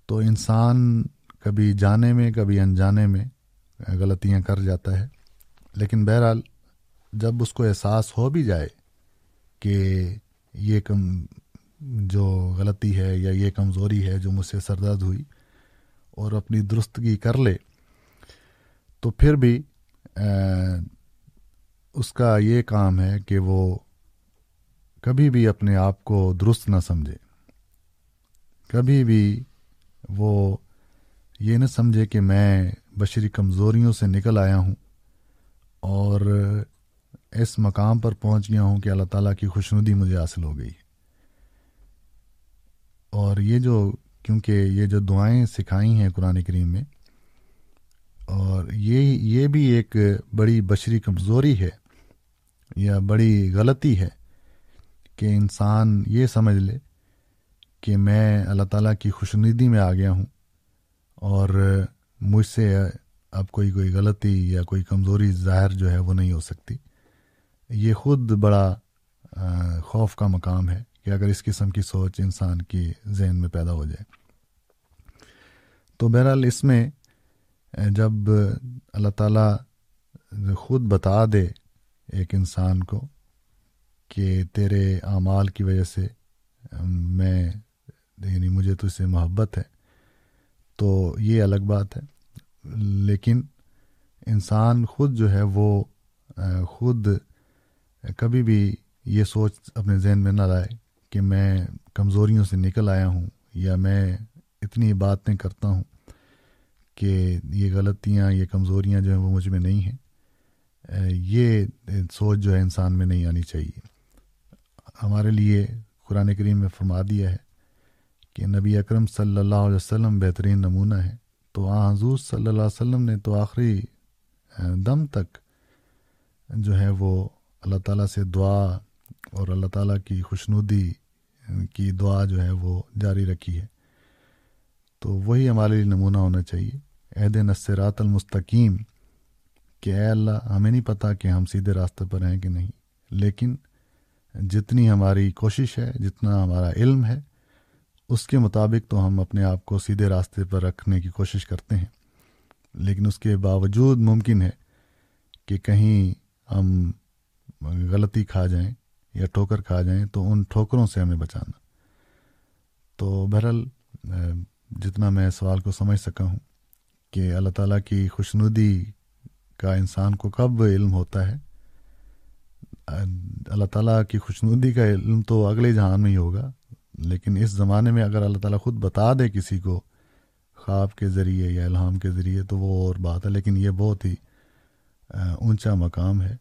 تو انسان کبھی جانے میں، کبھی انجانے میں غلطیاں کر جاتا ہے۔ لیکن بہرحال، جب اس کو احساس ہو بھی جائے کہ یہ کم جو غلطی ہے یا یہ کمزوری ہے جو مجھ سے سردرد ہوئی اور اپنی درستگی کر لے، تو پھر بھی اس کا یہ کام ہے کہ وہ کبھی بھی اپنے آپ کو درست نہ سمجھے۔ کبھی بھی وہ یہ نہ سمجھے کہ میں بشری کمزوریوں سے نکل آیا ہوں اور اس مقام پر پہنچ گیا ہوں کہ اللہ تعالیٰ کی خوشنودی مجھے حاصل ہو گئی۔ اور یہ جو کیونکہ یہ جو دعائیں سکھائی ہیں قرآن کریم میں، اور یہ یہ بھی ایک بڑی بشری کمزوری ہے یا بڑی غلطی ہے کہ انسان یہ سمجھ لے کہ میں اللہ تعالیٰ کی خوشندی میں آ گیا ہوں اور مجھ سے اب کوئی کوئی غلطی یا کوئی کمزوری ظاہر جو ہے وہ نہیں ہو سکتی۔ یہ خود بڑا خوف کا مقام ہے۔ کہ اگر اس قسم کی سوچ انسان کی ذہن میں پیدا ہو جائے۔ تو بہرحال اس میں جب اللہ تعالیٰ خود بتا دے ایک انسان کو کہ تیرے اعمال کی وجہ سے میں یعنی مجھے تو اس سے محبت ہے، تو یہ الگ بات ہے۔ لیکن انسان خود جو ہے وہ خود کبھی بھی یہ سوچ اپنے ذہن میں نہ لائے۔ کہ میں کمزوریوں سے نکل آیا ہوں یا میں اتنی باتیں کرتا ہوں کہ یہ غلطیاں، یہ کمزوریاں جو ہیں وہ مجھ میں نہیں ہیں، یہ سوچ جو ہے انسان میں نہیں آنی چاہیے۔ ہمارے لیے قرآن کریم میں فرما دیا ہے کہ نبی اکرم صلی اللہ علیہ وسلم بہترین نمونہ ہے۔ تو آ حضور صلی اللہ علیہ وسلم نے تو آخری دم تک جو ہے وہ اللہ تعالیٰ سے دعا اور اللہ تعالیٰ کی خوشنودی کی دعا جو ہے وہ جاری رکھی ہے۔ تو وہی ہمارے لیے نمونہ ہونا چاہیے۔ عہد نصرات المستقیم۔ کہ اے اللہ، ہمیں نہیں پتہ کہ ہم سیدھے راستے پر ہیں کہ نہیں۔ لیکن جتنی ہماری کوشش ہے، جتنا ہمارا علم ہے، اس کے مطابق تو ہم اپنے آپ کو سیدھے راستے پر رکھنے کی کوشش کرتے ہیں۔ لیکن اس کے باوجود ممکن ہے کہ کہیں ہم غلطی کھا جائیں۔ یا ٹھوکر کھا جائیں تو ان ٹھوکروں سے ہمیں بچانا۔ تو بہرحال جتنا میں سوال کو سمجھ سکا ہوں کہ اللہ تعالیٰ کی خوشنودی کا انسان کو کب علم ہوتا ہے اللہ تعالیٰ کی خوشنودی کا علم تو اگلے جہان میں ہی ہوگا، لیکن اس زمانے میں اگر اللہ تعالیٰ خود بتا دے کسی کو خواب کے ذریعے یا الہام کے ذریعے تو وہ اور بات ہے، لیکن یہ بہت ہی اونچا مقام ہے۔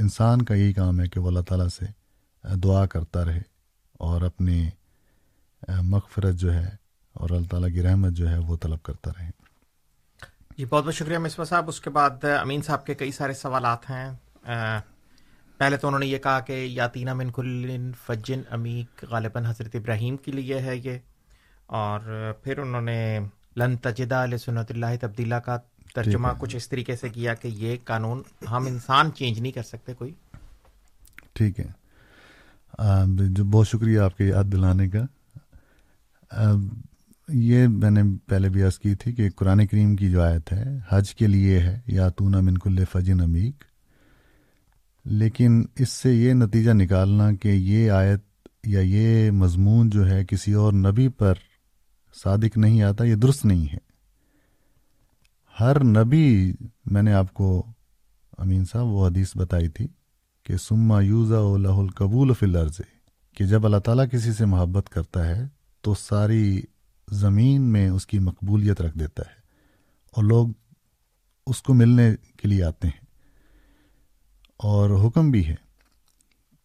انسان کا یہی کام ہے کہ وہ اللہ تعالیٰ سے دعا کرتا رہے اور اپنی مغفرت جو ہے اور اللہ تعالیٰ کی رحمت جو ہے وہ طلب کرتا رہے۔ جی بہت بہت شکریہ مصباح صاحب۔ اس کے بعد امین صاحب کے کئی سارے سوالات ہیں۔ پہلے تو انہوں نے یہ کہا کہ یاتینہ من کل فجن امیق غالباً حضرت ابراہیم کے لیے ہے یہ۔ اور پھر انہوں نے لن تجدہ علیہ سنت اللہ تبدیلہ کا ترجمہ کچھ اس طریقے سے کیا کہ یہ قانون ہم انسان چینج نہیں کر سکتے کوئی۔ ٹھیک ہے۔ جو بہت شکریہ آپ کے یاد دلانے کا۔ یہ میں نے پہلے بھی عرض کی تھی کہ قرآن کریم کی جو آیت ہے حج کے لیے ہے یا تونہ من کل فجن امیق لیکن اس سے یہ نتیجہ نکالنا کہ یہ آیت یا یہ مضمون جو ہے کسی اور نبی پر صادق نہیں آتا یہ درست نہیں ہے۔ ہر نبی، میں نے آپ کو امین صاحب وہ حدیث بتائی تھی کہ سما یوزا لہ القبول فلرز کہ جب اللہ تعالیٰ کسی سے محبت کرتا ہے تو ساری زمین میں اس کی مقبولیت رکھ دیتا ہے اور لوگ اس کو ملنے کے لیے آتے ہیں۔ اور حکم بھی ہے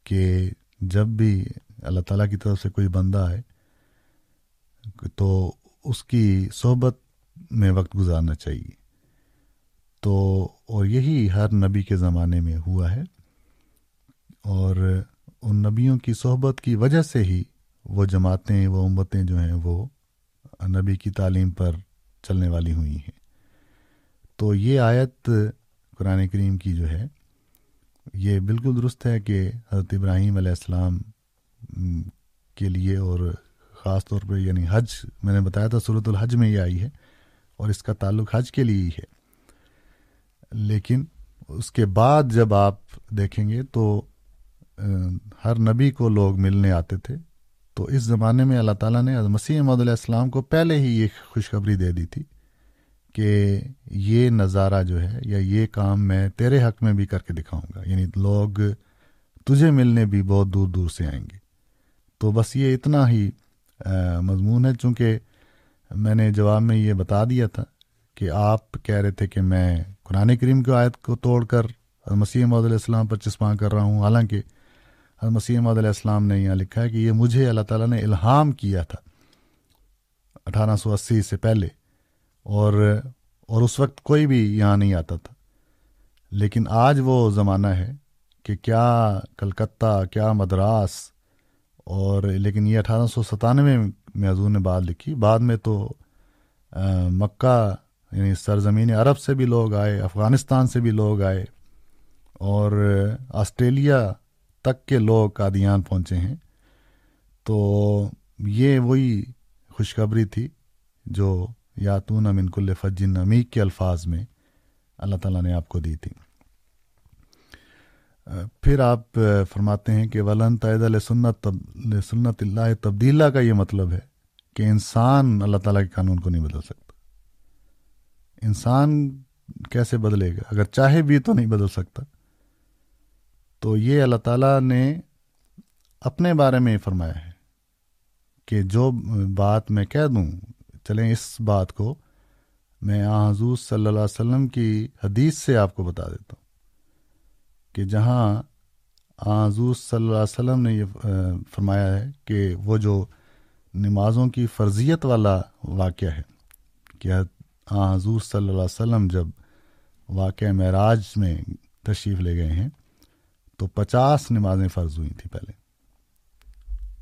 کہ جب بھی اللہ تعالیٰ کی طرف سے کوئی بندہ آئے تو اس کی صحبت میں وقت گزارنا چاہیے۔ تو، اور یہی ہر نبی کے زمانے میں ہوا ہے۔ اور ان نبیوں کی صحبت کی وجہ سے ہی وہ جماعتیں، وہ امتیں جو ہیں، وہ نبی کی تعلیم پر چلنے والی ہوئی ہیں۔ تو یہ آیت قرآن کریم کی جو ہے، یہ بالکل درست ہے کہ حضرت ابراہیم علیہ السلام کے لیے اور خاص طور پہ یعنی حج، میں نے بتایا تھا صورت الحج میں یہ آئی ہے۔ اور اس کا تعلق حج کے لیے ہی ہے۔ لیکن اس کے بعد جب آپ دیکھیں گے تو ہر نبی کو لوگ ملنے آتے تھے۔ تو اس زمانے میں اللہ تعالیٰ نے مسیح محدود علیہ السلام کو پہلے ہی یہ خوشخبری دے دی تھی کہ یہ نظارہ جو ہے یا یہ کام میں تیرے حق میں بھی کر کے دکھاؤں گا۔ یعنی لوگ تجھے ملنے بھی بہت دور دور سے آئیں گے۔ تو بس یہ اتنا ہی مضمون ہے۔ چونکہ میں نے جواب میں یہ بتا دیا تھا کہ آپ کہہ رہے تھے کہ میں قرآن کریم کی آیت کو توڑ کر مسیح محدود علیہ السلام پر چسپاں کر رہا ہوں۔ حالانکہ مسیح محدود علیہ السلام نے یہاں لکھا ہے کہ یہ مجھے اللہ تعالیٰ نے الہام کیا تھا اٹھارہ سو اسی سے پہلے اور اور اس وقت کوئی بھی یہاں نہیں آتا تھا۔ لیکن آج وہ زمانہ ہے کہ کیا کلکتہ، کیا مدراس اور لیکن یہ اٹھارہ سو ستانوے میں حضور نے بات لکھی۔ بعد میں تو مکہ یعنی سرزمین عرب سے بھی لوگ آئے، افغانستان سے بھی لوگ آئے، اور آسٹریلیا تک کے لوگ قادیان پہنچے ہیں۔ تو یہ وہی خوشخبری تھی جو یاتون من کل فجن عمیق کے الفاظ میں اللہ تعالیٰ نے آپ کو دی تھی۔ پھر آپ فرماتے ہیں کہ ولن تعید سنت سنت اللہ تبدیلہ کا یہ مطلب ہے کہ انسان اللہ تعالیٰ کے قانون کو نہیں بدل سکتا۔ انسان کیسے بدلے گا؟ اگر چاہے بھی تو نہیں بدل سکتا۔ تو یہ اللہ تعالیٰ نے اپنے بارے میں فرمایا ہے کہ جو بات میں کہہ دوں، چلیں اس بات کو میں حضور صلی اللہ علیہ وسلم کی حدیث سے آپ کو بتا دیتا ہوں۔ کہ جہاں حضور صلی اللہ علیہ وسلم نے یہ فرمایا ہے کہ وہ جو نمازوں کی فرضیت والا واقعہ ہے، کہ حضور صلی اللہ علیہ وسلم جب واقعہ معراج میں تشریف لے گئے ہیں، تو پچاس نمازیں فرض ہوئی تھیں پہلے۔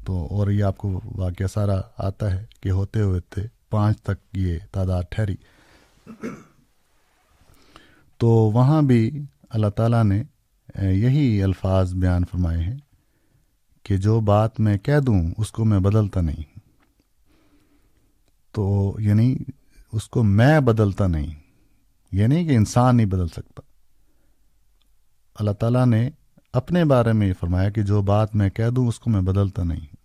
تو، اور یہ آپ کو واقعہ سارا آتا ہے کہ ہوتے ہوئے تھے، پانچ تک یہ تعداد ٹھہری۔ تو وہاں بھی اللہ تعالیٰ نے یہی الفاظ بیان فرمائے ہیں کہ جو بات میں کہہ دوں، اس کو میں بدلتا نہیں۔ تو یعنی اس کو میں بدلتا نہیں یہ نہیں کہ انسان نہیں بدل سکتا۔ اللہ تعالیٰ نے اپنے بارے میں یہ فرمایا کہ جو بات میں کہہ دوں، اس کو میں بدلتا نہیں۔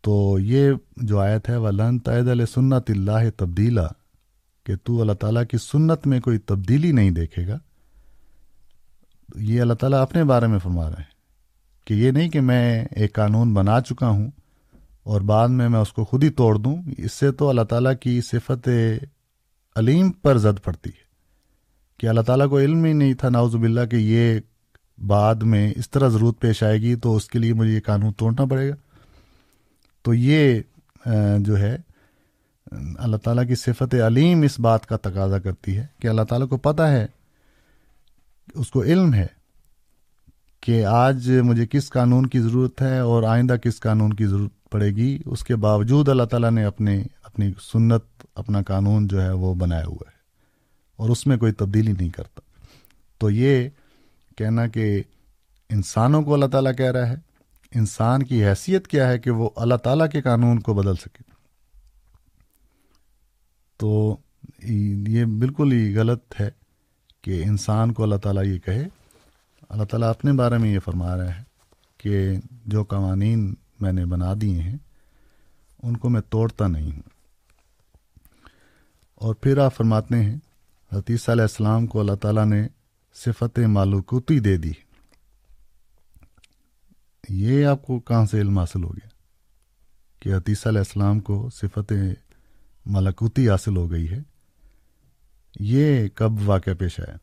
تو یہ جو آیت ہے وہ لن تعید علیہ سنت اللہ تبدیلا کہ تو اللہ تعالیٰ کی سنت میں کوئی تبدیلی نہیں دیکھے گا۔ یہ اللہ تعالیٰ اپنے بارے میں فرما رہے ہیں کہ یہ نہیں کہ میں ایک قانون بنا چکا ہوں اور بعد میں میں اس کو خود ہی توڑ دوں، اس سے تو اللہ تعالیٰ کی صفت علیم پر زد پڑتی ہے۔ کہ اللہ تعالیٰ کو علم ہی نہیں تھا ناؤز باللہ کہ یہ بعد میں اس طرح ضرورت پیش آئے گی تو اس کے لیے مجھے یہ قانون توڑنا پڑے گا۔ تو یہ جو ہے، اللہ تعالیٰ کی صفت علیم اس بات کا تقاضا کرتی ہے کہ اللہ تعالیٰ کو پتہ ہے اس کو علم ہے کہ آج مجھے کس قانون کی ضرورت ہے اور آئندہ کس قانون کی ضرورت پڑے گی، اس کے باوجود اللہ تعالیٰ نے اپنے، اپنی سنت، اپنا قانون جو ہے وہ بنایا ہوا ہے اور اس میں کوئی تبدیلی نہیں کرتا۔ تو یہ کہنا کہ انسانوں کو اللہ تعالیٰ کہہ رہا ہے، انسان کی حیثیت کیا ہے کہ وہ اللہ تعالیٰ کے قانون کو بدل سکے۔ تو یہ بالکل ہی غلط ہے۔ کہ انسان کو اللہ تعالیٰ یہ کہے، اللہ تعالیٰ اپنے بارے میں یہ فرما رہا ہے کہ جو قوانین میں نے بنا دیے ہیں، ان کو میں توڑتا نہیں ہوں۔ اور پھر آپ فرماتے ہیں حتیث علیہ السلام کو اللہ تعالیٰ نے صفت معلوکوتی دے دی۔ یہ آپ کو کہاں سے علم حاصل ہو گیا؟ کہ حتیث علیہ السلام کو صفت ملکوتی حاصل ہو گئی ہے۔ یہ کب واقعہ پیش آیا؟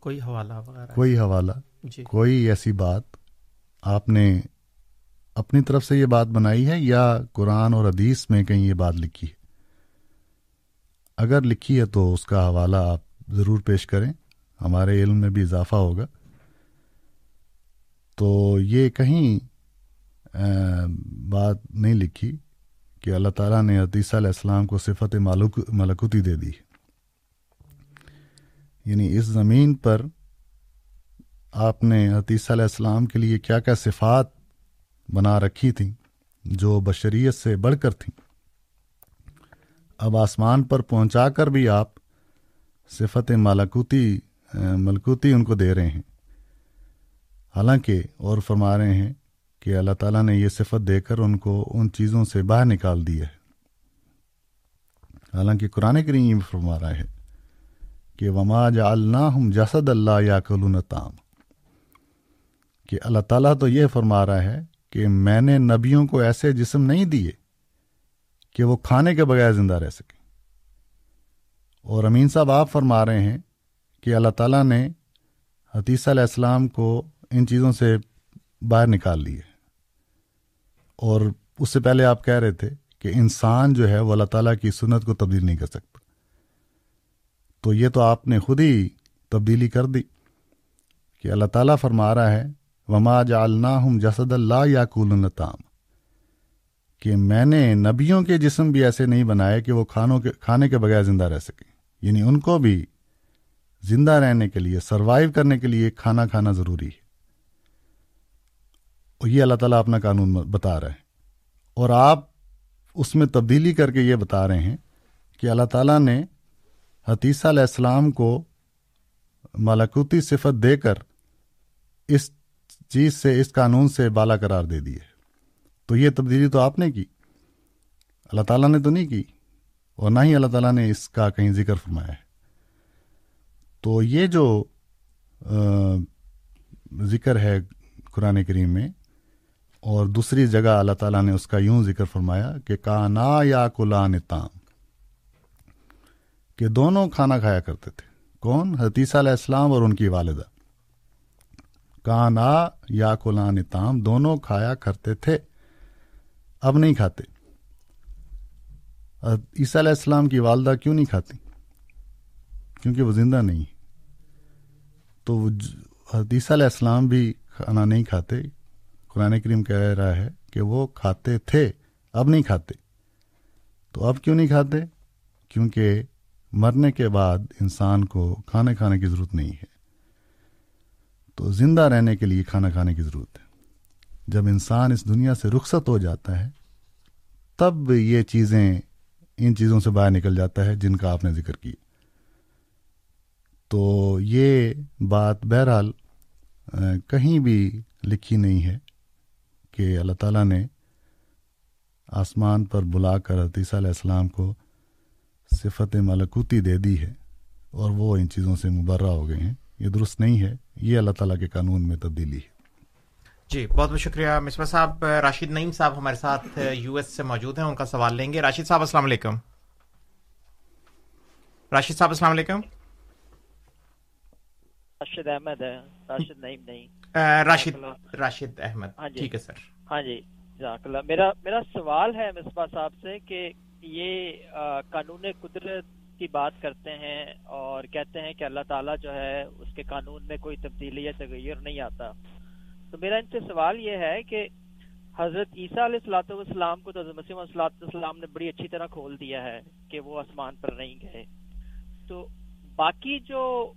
کوئی حوالہ وغیرہ؟ کوئی حوالہ؟ جی۔ کوئی ایسی بات آپ نے اپنی طرف سے یہ بات بنائی ہے یا قرآن اور حدیث میں کہیں یہ بات لکھی ہے؟ اگر لکھی ہے تو اس کا حوالہ آپ ضرور پیش کریں ہمارے علم میں بھی اضافہ ہوگا۔ تو یہ کہیں بات نہیں لکھی کہ اللہ تعالیٰ نے حدیثہ علیہ السلام کو صفت ملکوتی دے دی۔ یعنی اس زمین پر آپ نے حدیثہ علیہ السلام کے لیے کیا کیا صفات بنا رکھی تھیں جو بشریت سے بڑھ کر تھیں؟ اب آسمان پر پہنچا کر بھی آپ صفت ملکوتی ملکوتی ان کو دے رہے ہیں۔ حالانکہ اور فرما رہے ہیں کہ اللہ تعالیٰ نے یہ صفت دے کر ان کو ان چیزوں سے باہر نکال دی ہے۔ حالانکہ قرآن کریم یہ فرما رہا ہے کہ وما جا اللہ جسد اللہ یا تام کہ اللہ تعالیٰ تو یہ فرما رہا ہے کہ میں نے نبیوں کو ایسے جسم نہیں دیے کہ وہ کھانے کے بغیر زندہ رہ سکیں۔ اور امین صاحب آپ فرما رہے ہیں کہ اللہ تعالیٰ نے حتیثہ علیہ السلام کو ان چیزوں سے باہر نکال لیے اور اس سے پہلے آپ کہہ رہے تھے کہ انسان جو ہے وہ اللہ تعالیٰ کی سنت کو تبدیل نہیں کر سکتا۔ تو یہ تو آپ نے خود ہی تبدیلی کر دی کہ اللہ تعالیٰ فرما رہا ہے، وما جالنا ہم جسد اللہ یا الطام کہ میں نے نبیوں کے جسم بھی ایسے نہیں بنائے کہ وہ کھانوں کے کھانے کے بغیر زندہ رہ سکیں۔ یعنی ان کو بھی زندہ رہنے کے لیے سروائیو کرنے کے لیے کھانا کھانا ضروری ہے۔ اور یہ اللہ تعالیٰ اپنا قانون بتا رہے ہیں اور آپ اس میں تبدیلی کر کے یہ بتا رہے ہیں کہ اللہ تعالیٰ نے حتیثہ علیہ السلام کو ملکوتی صفت دے کر اس چیز سے، اس قانون سے بالا قرار دے دیے۔ تو یہ تبدیلی تو آپ نے کی۔ اللہ تعالیٰ نے تو نہیں کی۔ اور نہ ہی اللہ تعالیٰ نے اس کا کہیں ذکر فرمایا ہے۔ تو یہ جو ذکر ہے قرآن کریم میں، اور دوسری جگہ اللہ تعالیٰ نے اس کا یوں ذکر فرمایا کہ کانا یا کلان تام۔ کہ دونوں کھانا کھایا کرتے تھے۔ کون؟ حتیثہ علیہ السلام اور ان کی والدہ۔ کانا یا کلان تام دونوں کھایا کرتے تھے۔ اب نہیں کھاتے۔ عیسیٰ علیہ السلام کی والدہ کیوں نہیں کھاتی؟ کیونکہ وہ زندہ نہیں۔ تو عیسیٰ علیہ السلام بھی کھانا نہیں کھاتے۔ قرآن کریم کہہ رہا ہے کہ وہ کھاتے تھے، اب نہیں کھاتے۔ تو اب کیوں نہیں کھاتے؟ کیونکہ مرنے کے بعد انسان کو کھانے کھانے کی ضرورت نہیں ہے۔ تو زندہ رہنے کے لیے کھانا کھانے کی ضرورت ہے۔ جب انسان اس دنیا سے رخصت ہو جاتا ہے، تب یہ چیزیں ان چیزوں سے باہر نکل جاتا ہے جن کا آپ نے ذکر کیا۔ تو یہ بات بہرحال کہیں بھی لکھی نہیں ہے کہ اللہ تعالیٰ نے آسمان پر بلا کر عطیسہ علیہ السلام کو صفت ملکوتی دے دی ہے اور وہ ان چیزوں سے مبرہ ہو گئے ہیں۔ یہ درست نہیں ہے۔ یہ اللہ تعالیٰ کے قانون میں تبدیلی ہے۔ جی بہت بہت شکریہ مصباح صاحب۔ راشد نعیم صاحب ہمارے ساتھ یو ایس سے موجود ہیں ان کا سوال لیں گے۔ راشد صاحب السلام علیکم۔ راشد صاحب السلام علیکم۔ راشد احمد ہے راشد نعیم نہیں۔ راشد راشد احمد۔ ہاں جی۔ ٹھیک ہے سر۔ ہاں جی جزاک اللہ۔ میرا میرا سوال ہے مصباح صاحب سے کہ یہ قانون قدرت کی بات کرتے ہیں اور کہتے ہیں کہ اللہ تعالیٰ جو ہے اس کے قانون میں کوئی تبدیلی یا تغیر نہیں آتا۔ تو میرا ان سے سوال یہ ہے کہ حضرت عیسیٰ علیہ السلاۃ والسلام کو تو حضرت مسیم علیہ السلام نے بڑی اچھی طرح کھول دیا ہے کہ وہ آسمان پر نہیں گئے۔ تو باقی جو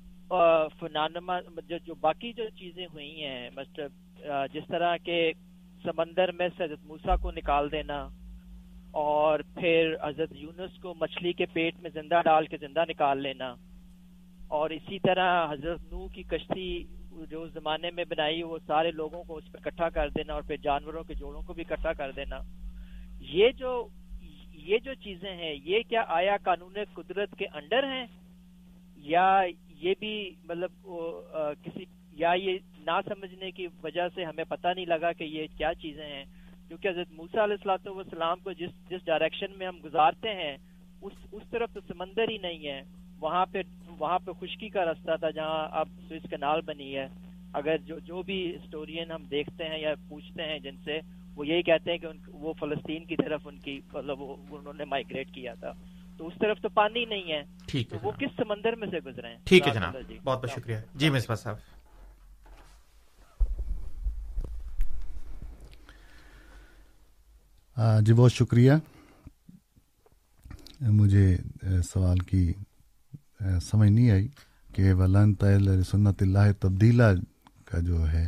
فنانما، جو باقی جو چیزیں ہوئی ہیں مطلب جس طرح کے سمندر میں سے حضرت موسا کو نکال دینا اور پھر حضرت یونس کو مچھلی کے پیٹ میں زندہ ڈال کے زندہ نکال لینا۔ اور اسی طرح حضرت نو کی کشتی جو اس زمانے میں بنائی، وہ سارے لوگوں کو اس پہ اکٹھا کر دینا اور پھر جانوروں کے جوڑوں کو بھی اکٹھا کر دینا۔ یہ جو یہ جو چیزیں ہیں، یہ کیا آیا قانون قدرت کے انڈر ہیں؟ یا یہ بھی مطلب کسی، یا یہ نہ سمجھنے کی وجہ سے ہمیں پتہ نہیں لگا کہ یہ کیا چیزیں ہیں؟ کیونکہ حضرت موسیٰ علیہ السلاۃ والسلام کو جس جس ڈائریکشن میں ہم گزارتے ہیں اس اس طرف تو سمندر ہی نہیں ہے۔ وہاں پہ وہاں پہ خشکی کا رستہ تھا جہاں اب سوئس کنال بنی ہے۔ اگر جو جو بھی ہسٹورین ہم دیکھتے ہیں یا پوچھتے ہیں جن سے وہ یہی کہتے ہیں کہ ان وہ فلسطین کی طرف ان کی مطلب انہوں نے مائگریٹ کیا تھا۔ تو اس طرف تو پانی نہیں ہے۔ ٹھیک ہے وہ کس سمندر میں سے گزرے ہیں؟ ٹھیک ہے جناب۔ جی۔ بہت بہت شکریہ۔ جی مصباح صاحب۔ جی بہت شکریہ۔ مجھے سوال کی سمجھ نہیں آئی کہ ولن سنت اللہ تبدیلہ کا جو ہے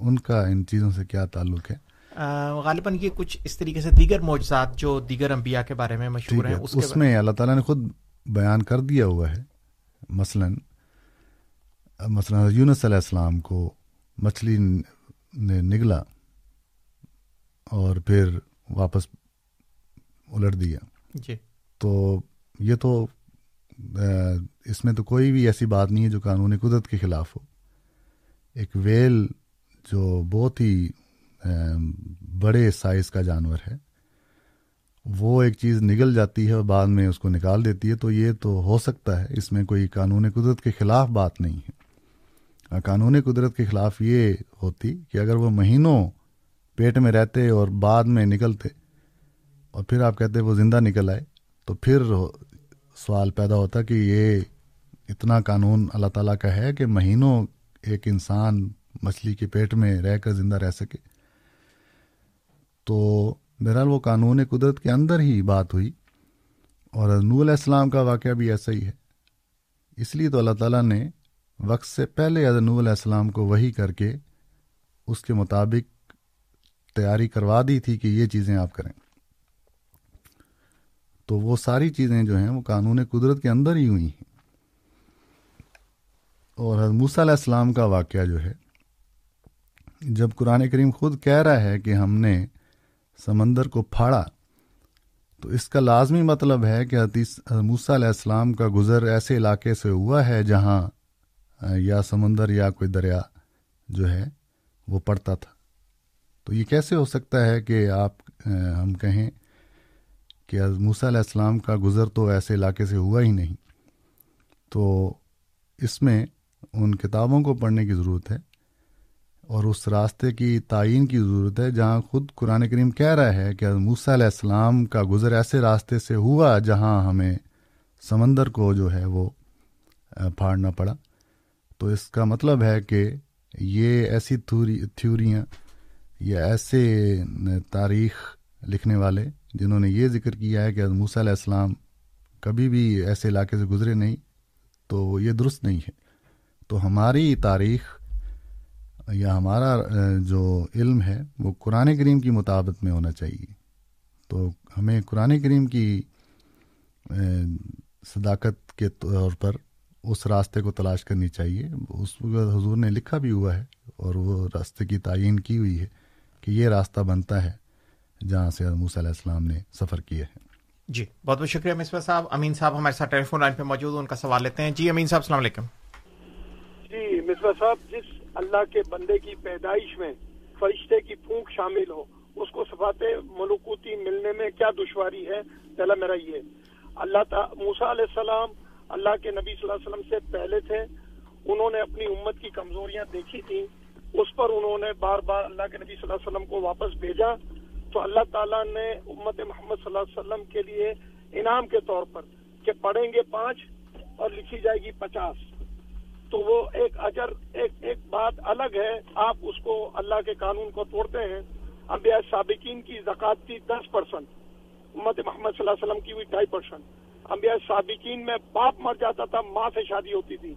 ان کا ان چیزوں سے کیا تعلق ہے؟ غالباً یہ کچھ اس طریقے سے دیگر معجزات جو دیگر انبیاء کے بارے میں مشہور ہیں اس, اس میں اللہ تعالیٰ نے خود بیان کر دیا ہوا ہے۔ مثلا مثلا یونس علیہ السلام کو مچھلی نے نگلا۔ اور پھر واپس الٹ دیا۔ جی۔ تو یہ تو اس میں تو کوئی بھی ایسی بات نہیں ہے جو قانون قدرت کے خلاف ہو۔ ایک ویل جو بہت ہی بڑے سائز کا جانور ہے وہ ایک چیز نگل جاتی ہے اور بعد میں اس کو نکال دیتی ہے۔ تو یہ تو ہو سکتا ہے اس میں کوئی قانون قدرت کے خلاف بات نہیں ہے۔ قانون قدرت کے خلاف یہ ہوتی کہ اگر وہ مہینوں پیٹ میں رہتے اور بعد میں نکلتے۔ اور پھر آپ کہتے وہ زندہ نکل آئے۔ تو پھر سوال پیدا ہوتا کہ یہ اتنا قانون اللہ تعالیٰ کا ہے کہ مہینوں ایک انسان مچھلی کے پیٹ میں رہ کر زندہ رہ سکے۔ تو بہرحال وہ قانون قدرت کے اندر ہی بات ہوئی۔ اور نور علیہ السلام کا واقعہ بھی ایسا ہی ہے۔ اس لیے تو اللہ تعالیٰ نے وقت سے پہلے حضرت نور علیہ السلام کو وہی کر کے اس کے مطابق تیاری کروا دی تھی کہ یہ چیزیں آپ کریں۔ تو وہ ساری چیزیں جو ہیں وہ قانون قدرت کے اندر ہی ہوئی ہیں۔ اور حضرت موسیٰ علیہ السلام کا واقعہ جو ہے، جب قرآن کریم خود کہہ رہا ہے کہ ہم نے سمندر کو پھاڑا، تو اس کا لازمی مطلب ہے کہ حدیث موسیٰ علیہ السلام کا گزر ایسے علاقے سے ہوا ہے جہاں، یا سمندر یا کوئی دریا جو ہے وہ پڑتا تھا۔ تو یہ کیسے ہو سکتا ہے کہ آپ ہم کہیں کہ موسیٰ علیہ السلام کا گزر تو ایسے علاقے سے ہوا ہی نہیں۔ تو اس میں ان کتابوں کو پڑھنے کی ضرورت ہے اور اس راستے کی تعین کی ضرورت ہے جہاں خود قرآن کریم کہہ رہا ہے کہ موسیٰ علیہ السلام کا گزر ایسے راستے سے ہوا جہاں ہمیں سمندر کو جو ہے وہ پھاڑنا پڑا۔ تو اس کا مطلب ہے کہ یہ ایسی تھوری، تھیوریاں یا ایسے تاریخ لکھنے والے جنہوں نے یہ ذکر کیا ہے کہ موسیٰ علیہ السلام کبھی بھی ایسے علاقے سے گزرے نہیں، تو یہ درست نہیں ہے۔ تو ہماری تاریخ یا ہمارا جو علم ہے، وہ قرآن کریم کی مطابق میں ہونا چاہیے۔ تو ہمیں قرآن کریم کی صداقت کے طور پر اس راستے کو تلاش کرنی چاہیے۔ اس حضور نے لکھا بھی ہوا ہے اور وہ راستے کی تعین کی ہوئی ہے۔ کہ یہ راستہ بنتا ہے جہاں سے علیہ السلام نے سفر کیا ہے۔ جی بہت بہت شکریہ مصباح صاحب۔ امین صاحب ہمارے ساتھ ٹیلی فون لائن پہ موجود ان کا سوال لیتے ہیں۔ جی امین صاحب السلام علیکم۔ جی مصباح صاحب جس اللہ کے بندے کی پیدائش میں فرشتے کی پھونک شامل ہو اس کو صفات ملکوتی ملنے میں کیا دشواری ہے؟ پہلا میرا یہ اللہ موسا علیہ السلام اللہ کے نبی صلی اللہ علیہ وسلم سے پہلے تھے انہوں نے اپنی امت کی کمزوریاں دیکھی تھیں اس پر انہوں نے بار بار اللہ کے نبی صلی اللہ علیہ وسلم کو واپس بھیجا۔ تو اللہ تعالیٰ نے امت محمد صلی اللہ علیہ وسلم کے لیے انعام کے طور پر کہ پڑھیں گے پانچ اور لکھی جائے گی پچاس۔ تو وہ ایک اجر، ایک ایک بات الگ ہے۔ آپ اس کو اللہ کے قانون کو توڑتے ہیں۔ انبیاء سابقین کی زکوٰۃ تھی دس پرسنٹ امت محمد صلی اللہ علیہ وسلم کی ہوئی ڈھائی پرسنٹ انبیاء سابقین میں باپ مر جاتا تھا، ماں سے شادی ہوتی تھی۔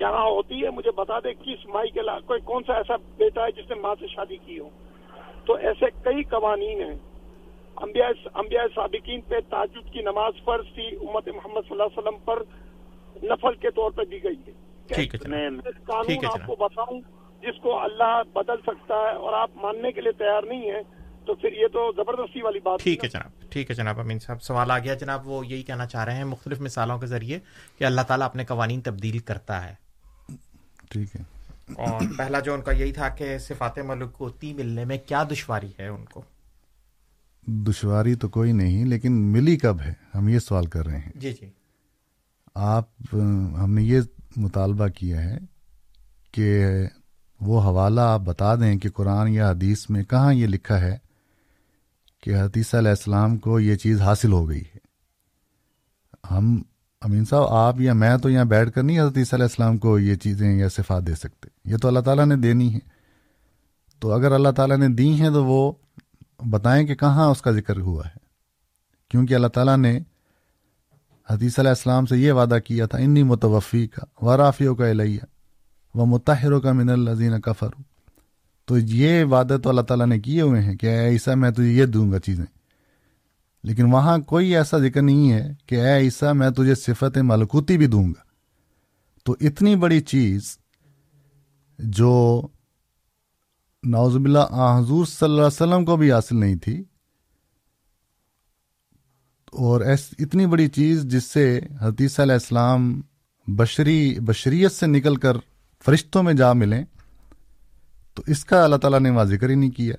یہاں ہوتی ہے مجھے بتا دے کس مائی کے کوئی کون سا ایسا بیٹا ہے جس نے ماں سے شادی کی ہو۔ تو ایسے کئی قوانین ہیں۔ انبیاء سابقین پہ تاجد کی نماز فرض تھی امت محمد صلی اللہ علیہ وسلم پر نفل کے طور پہ دی گئی ہے۔ قانون آپ کو بتاؤں جس کو اللہ بدل سکتا ہے اور آپ ماننے کے لیے تیار نہیں ہے تو پھر یہ تو زبردستی والی بات ٹھیک ہے جناب۔ ٹھیک ہے جناب امین صاحب سوال آ گیا جناب وہ یہی کہنا چاہ رہے ہیں مختلف مثالوں کے ذریعے کہ اللہ تعالیٰ اپنے قوانین تبدیل کرتا ہے۔ ٹھیک ہے۔ اور پہلا جو ان کا یہی تھا کہ صفات ملکوتی ملنے میں کیا دشواری ہے ان کو؟ دشواری تو کوئی نہیں لیکن ملی کب ہے؟ ہم یہ سوال کر رہے ہیں۔ جی جی۔ آپ ہم نے یہ مطالبہ کیا ہے کہ وہ حوالہ آپ بتا دیں کہ قرآن یا حدیث میں کہاں یہ لکھا ہے کہ حدیثہ علیہ السلام کو یہ چیز حاصل ہو گئی ہے۔ ہم امین صاحب، آپ یا میں تو یہاں بیٹھ کر نہیں حضرت عیسیٰ علیہ السلام کو یہ چیزیں یا صفات دے سکتے۔ یہ تو اللہ تعالیٰ نے دینی ہے تو اگر اللہ تعالیٰ نے دی ہیں تو وہ بتائیں کہ کہاں اس کا ذکر ہوا ہے۔ کیونکہ اللہ تعالیٰ نے حدیث علیہ السلام سے یہ وعدہ کیا تھا، انی متوفی کا و رافیوں کا الیہ و متحروں کا من الزین کا تو یہ وعدے تو اللہ تعالیٰ نے کیے ہوئے ہیں کہ ایسا میں تجھے یہ دوں گا چیزیں۔ لیکن وہاں کوئی ایسا ذکر نہیں ہے کہ اے عیسیٰ، میں تجھے صفت ملکوتی بھی دوں گا۔ تو اتنی بڑی چیز جو نوزب اللہ حضور صلی اللہ علیہ وسلم کو بھی حاصل نہیں تھی، اور ایس اتنی بڑی چیز جس سے حدیث علیہ السلام بشری، بشریت سے نکل کر فرشتوں میں جا ملیں تو اس کا اللہ تعالیٰ نے وہاں ذکر ہی نہیں کیا۔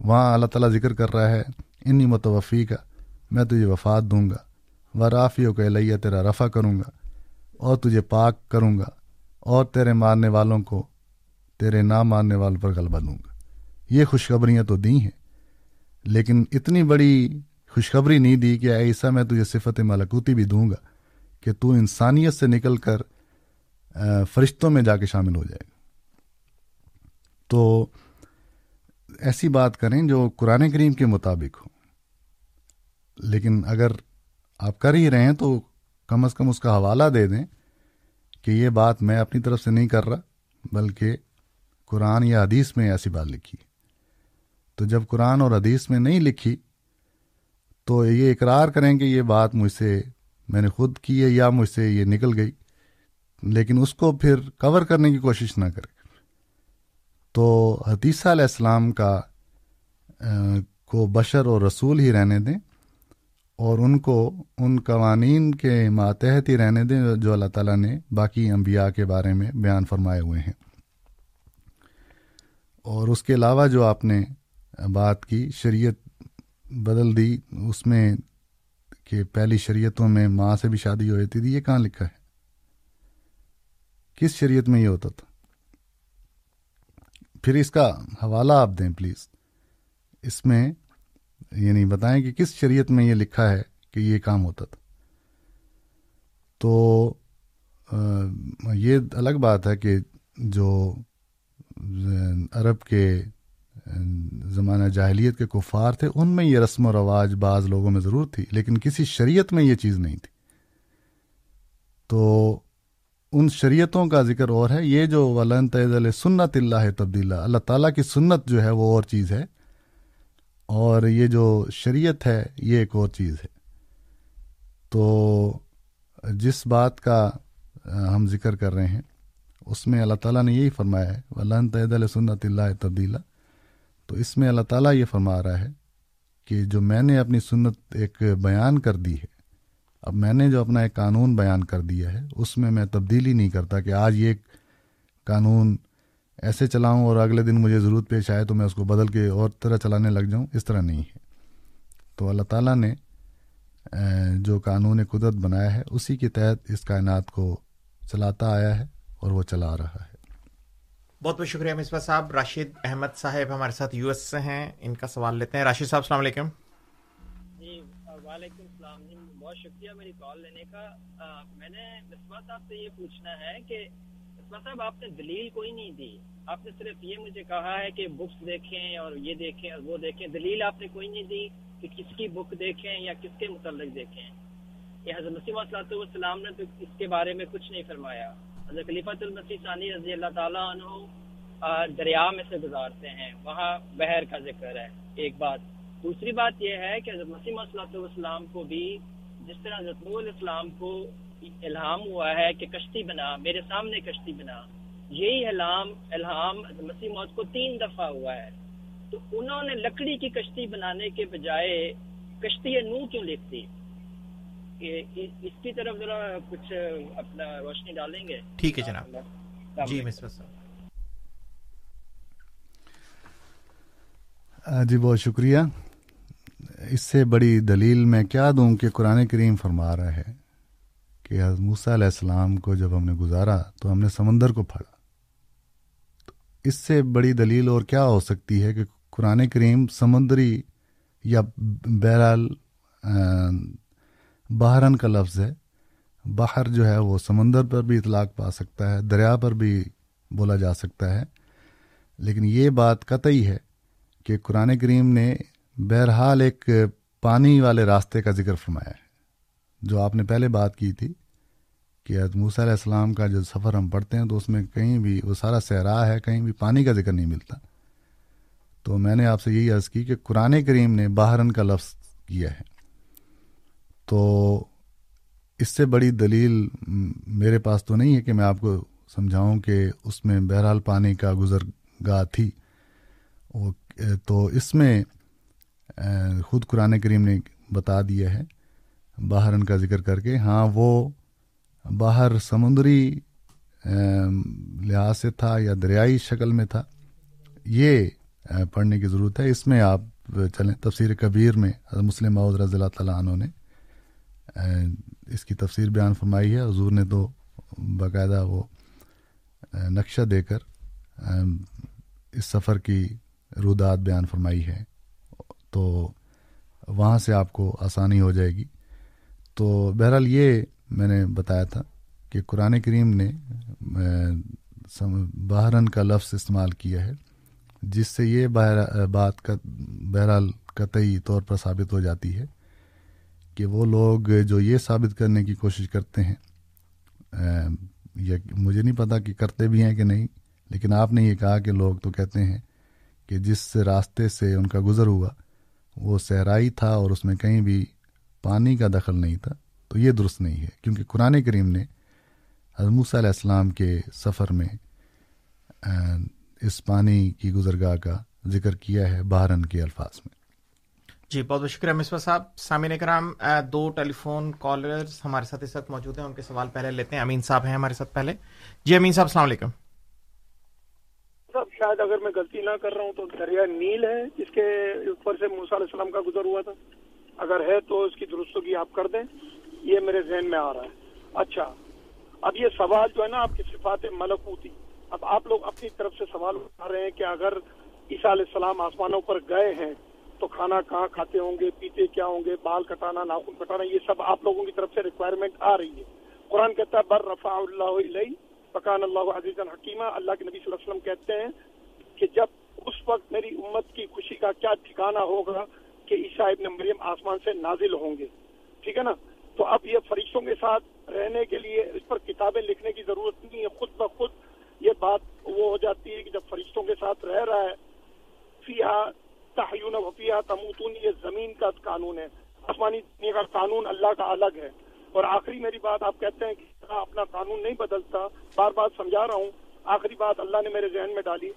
وہاں اللہ تعالیٰ ذکر کر رہا ہے انی متوفی کا میں تجھے وفات دوں گا و رافیوں کا لیا تیرا رفع کروں گا، اور تجھے پاک کروں گا، اور تیرے مارنے والوں کو تیرے نہ مارنے والوں پر غلبہ دوں گا۔ یہ خوشخبریاں تو دی ہیں، لیکن اتنی بڑی خوشخبری نہیں دی کہ ایسا میں تجھے صفت ملکوتی بھی دوں گا کہ تو انسانیت سے نکل کر فرشتوں میں جا کے شامل ہو جائے گا۔ تو ایسی بات کریں جو قرآن کریم کے مطابق ہو۔ لیکن اگر آپ کر ہی رہے ہیں تو کم از کم اس کا حوالہ دے دیں کہ یہ بات میں اپنی طرف سے نہیں کر رہا، بلکہ قرآن یا حدیث میں ایسی بات لکھی۔ تو جب قرآن اور حدیث میں نہیں لکھی، تو یہ اقرار کریں کہ یہ بات مجھ سے میں نے خود کی ہے یا مجھ سے یہ نکل گئی، لیکن اس کو پھر کور کرنے کی کوشش نہ کرے تو حتیثہ علیہ السلام کا کو بشر اور رسول ہی رہنے دیں۔ اور ان کو ان قوانین کے ماتحت ہی رہنے دیں جو اللہ تعالیٰ نے باقی انبیاء کے بارے میں بیان فرمائے ہوئے ہیں۔ اور اس کے علاوہ جو آپ نے بات کی، شریعت بدل دی، اس میں کہ پہلی شریعتوں میں ماں سے بھی شادی ہو جاتی تھی، یہ کہاں لکھا ہے؟ کس شریعت میں یہ ہوتا تھا؟ پھر اس کا حوالہ آپ دیں پلیز۔ اس میں یعنی بتائیں کہ کس شریعت میں یہ لکھا ہے کہ یہ کام ہوتا تھا؟ تو یہ الگ بات ہے کہ جو عرب کے زمانہ جاہلیت کے کفار تھے، ان میں یہ رسم و رواج بعض لوگوں میں ضرور تھی، لیکن کسی شریعت میں یہ چیز نہیں تھی۔ تو ان شریعتوں کا ذکر اور ہے، یہ جو ولن تعزل سنت اللہ تبدیلہ اللہ تعالیٰ کی سنت جو ہے وہ اور چیز ہے اور یہ جو شریعت ہے، یہ ایک اور چیز ہے۔ تو جس بات کا ہم ذکر کر رہے ہیں، اس میں اللہ تعالیٰ نے یہی فرمایا ہے، ولن تعد سنت اللہ تبدیلہ تو اس میں اللہ تعالیٰ یہ فرما رہا ہے کہ جو میں نے اپنی سنت ایک بیان کر دی ہے، اب میں نے جو اپنا ایک قانون بیان کر دیا ہے، اس میں میں تبدیلی نہیں کرتا کہ آج یہ قانون ایسے چلاؤں اور اگلے دن مجھے ضرورت پیش آئے تو میں اس کو بدل کے اور طرح چلانے لگ جاؤں اس طرح نہیں ہے۔ تو اللہ تعالیٰ نے جو قانون قدرت بنایا ہے اسی کے تحت اس کائنات کو چلاتا آیا ہے اور وہ چلا رہا ہے۔ بہت بہت شکریہ مصباح صاحب۔ راشد احمد صاحب ہمارے ساتھ یو ایس سے ہیں ان کا سوال لیتے ہیں۔ راشد صاحب السلام علیکم۔ جی وعلیکم السلام۔ جی بہت شکریہ میری کال لینے کا۔ میں نے مصباح صاحب سے یہ پوچھنا ہے کہ مصباح صاحب، آپ نے دلیل کوئی نہیں دی۔ آپ نے صرف یہ مجھے کہا ہے کہ بکس دیکھیں اور یہ دیکھیں اور وہ دیکھیں۔ دلیل آپ نے کوئی نہیں دی کہ کس کی بک دیکھیں یا کس کے متعلق دیکھیں۔ یہ حضرت مسیم صلاحت والسلام نے تو اس کے بارے میں کچھ نہیں فرمایا۔ حضرت خلیفۃ المسیح ثانی رضی اللہ تعالیٰ عنہ دریا میں سے گزارتے ہیں۔ وہاں بحر کا ذکر ہے، ایک بات۔ دوسری بات یہ ہے کہ حضرت مسیم صلاحت والسلام کو بھی، جس طرح حضرت علیہ السلام کو الہام ہوا ہے کہ کشتی بنا میرے سامنے کشتی بنا۔ یہی الہام الہام مسیح موت کو تین دفعہ ہوا ہے۔ تو انہوں نے لکڑی کی کشتی بنانے کے بجائے کشتی نو کیوں لکھتی؟ اس کی طرف ذرا کچھ اپنا روشنی ڈالیں گے۔ ٹھیک ہے جناب۔ جی جی بہت شکریہ۔ اس سے بڑی دلیل میں کیا دوں کہ قرآن کریم فرما رہا ہے۔ کہ موسیٰ علیہ السلام کو جب ہم نے گزارا تو ہم نے سمندر کو پھاڑا۔ اس سے بڑی دلیل اور کیا ہو سکتی ہے کہ قرآن کریم سمندری یا بہرحال بحرن کا لفظ ہے۔ باہر جو ہے وہ سمندر پر بھی اطلاق پا سکتا ہے، دریا پر بھی بولا جا سکتا ہے۔ لیکن یہ بات قطعی ہے کہ قرآن کریم نے بہرحال ایک پانی والے راستے کا ذکر فرمایا ہے، جو آپ نے پہلے بات کی تھی۔ کہ موسیٰ علیہ السلام کا جو سفر ہم پڑھتے ہیں تو اس میں کہیں بھی وہ سارا صحرا ہے، کہیں بھی پانی کا ذکر نہیں ملتا۔ تو میں نے آپ سے یہی عرض کی کہ قرآن کریم نے باہرن کا لفظ کیا ہے۔ تو اس سے بڑی دلیل میرے پاس تو نہیں ہے کہ میں آپ کو سمجھاؤں کہ اس میں بہرحال پانی کا گزر گاہ تھی تو اس میں خود قرآن کریم نے بتا دیا ہے باہرن کا ذکر کر کے۔ ہاں وہ باہر سمندری لحاظ سے تھا یا دریائی شکل میں تھا، یہ پڑھنے کی ضرورت ہے۔ اس میں آپ چلیں۔ تفسیر کبیر میں مسلم معود رضی اللہ تعالیٰ عنہ نے اس کی تفسیر بیان فرمائی ہے۔ حضور نے تو باقاعدہ وہ نقشہ دے کر اس سفر کی رودات بیان فرمائی ہے۔ تو وہاں سے آپ کو آسانی ہو جائے گی۔ تو بہرحال یہ میں نے بتایا تھا کہ قرآن کریم نے بحرن کا لفظ استعمال کیا ہے، جس سے یہ بات کا، بہرحال قطعی طور پر ثابت ہو جاتی ہے کہ وہ لوگ جو یہ ثابت کرنے کی کوشش کرتے ہیں یا مجھے نہیں پتا کہ کرتے بھی ہیں کہ نہیں، لیکن آپ نے یہ کہا کہ لوگ تو کہتے ہیں کہ جس راستے سے ان کا گزر ہوا، وہ صحرائی تھا اور اس میں کہیں بھی پانی کا دخل نہیں تھا۔ تو یہ درست نہیں ہے۔ کیونکہ قرآن کریم نے حضموس علیہ السلام کے سفر میں اس پانی کی گزرگاہ کا ذکر کیا ہے بہرن کے الفاظ میں۔ جی بہت بہت شکریہ مصباح صاحب۔ سامعین کرام دو ٹیلی فون کالرز ہمارے ساتھ اس وقت موجود ہیں ان کے سوال پہلے لیتے ہیں۔ امین صاحب ہیں ہمارے ساتھ پہلے۔ جی امین صاحب السلام علیکم۔ صاحب شاید اگر میں غلطی نہ کر رہا ہوں تو دریا نیل ہے جس کے اوپر سے موسیٰ علیہ السلام کا گزر ہوا تھا۔ اگر ہے تو اس کی درستگی آپ کر دیں۔ یہ میرے ذہن میں آ رہا ہے۔ اچھا اب یہ سوال جو ہے نا، آپ کی صفات ملکوتی اب آپ لوگ اپنی طرف سے سوال اٹھا رہے ہیں کہ اگر عیسیٰ علیہ السلام آسمانوں پر گئے ہیں، تو کھانا کہاں کھاتے ہوں گے، پیتے کیا ہوں گے، بال کٹانا، ناخن کٹانا، یہ سب آپ لوگوں کی طرف سے ریکوائرمنٹ آ رہی ہے۔ قرآن کہتا ہے، بر رفا اللہ علیہ پکان اللہ عزیز الحکیمہ اللہ کے نبی صلی اللہ علیہ وسلم کہتے ہیں کہ جب اس وقت میری امت کی خوشی کا کیا ٹھکانہ ہوگا کہ عیسیٰ ابن مریم آسمان سے نازل ہوں گے۔ ٹھیک ہے نا؟ تو اب یہ فرشتوں کے ساتھ رہنے کے لیے اس پر کتابیں لکھنے کی ضرورت نہیں ہے۔ خود بخود یہ بات وہ ہو جاتی ہے کہ جب فرشتوں کے ساتھ رہ رہا ہے، فیہا تحیون وفیہ تموتون، یہ زمین کا قانون ہے۔ آسمانی دنیا کا قانون اللہ کا الگ ہے۔ اور آخری میری بات، آپ کہتے ہیں کہ اپنا قانون نہیں بدلتا۔ بار بار سمجھا رہا ہوں، آخری بات اللہ نے میرے ذہن میں ڈالی۔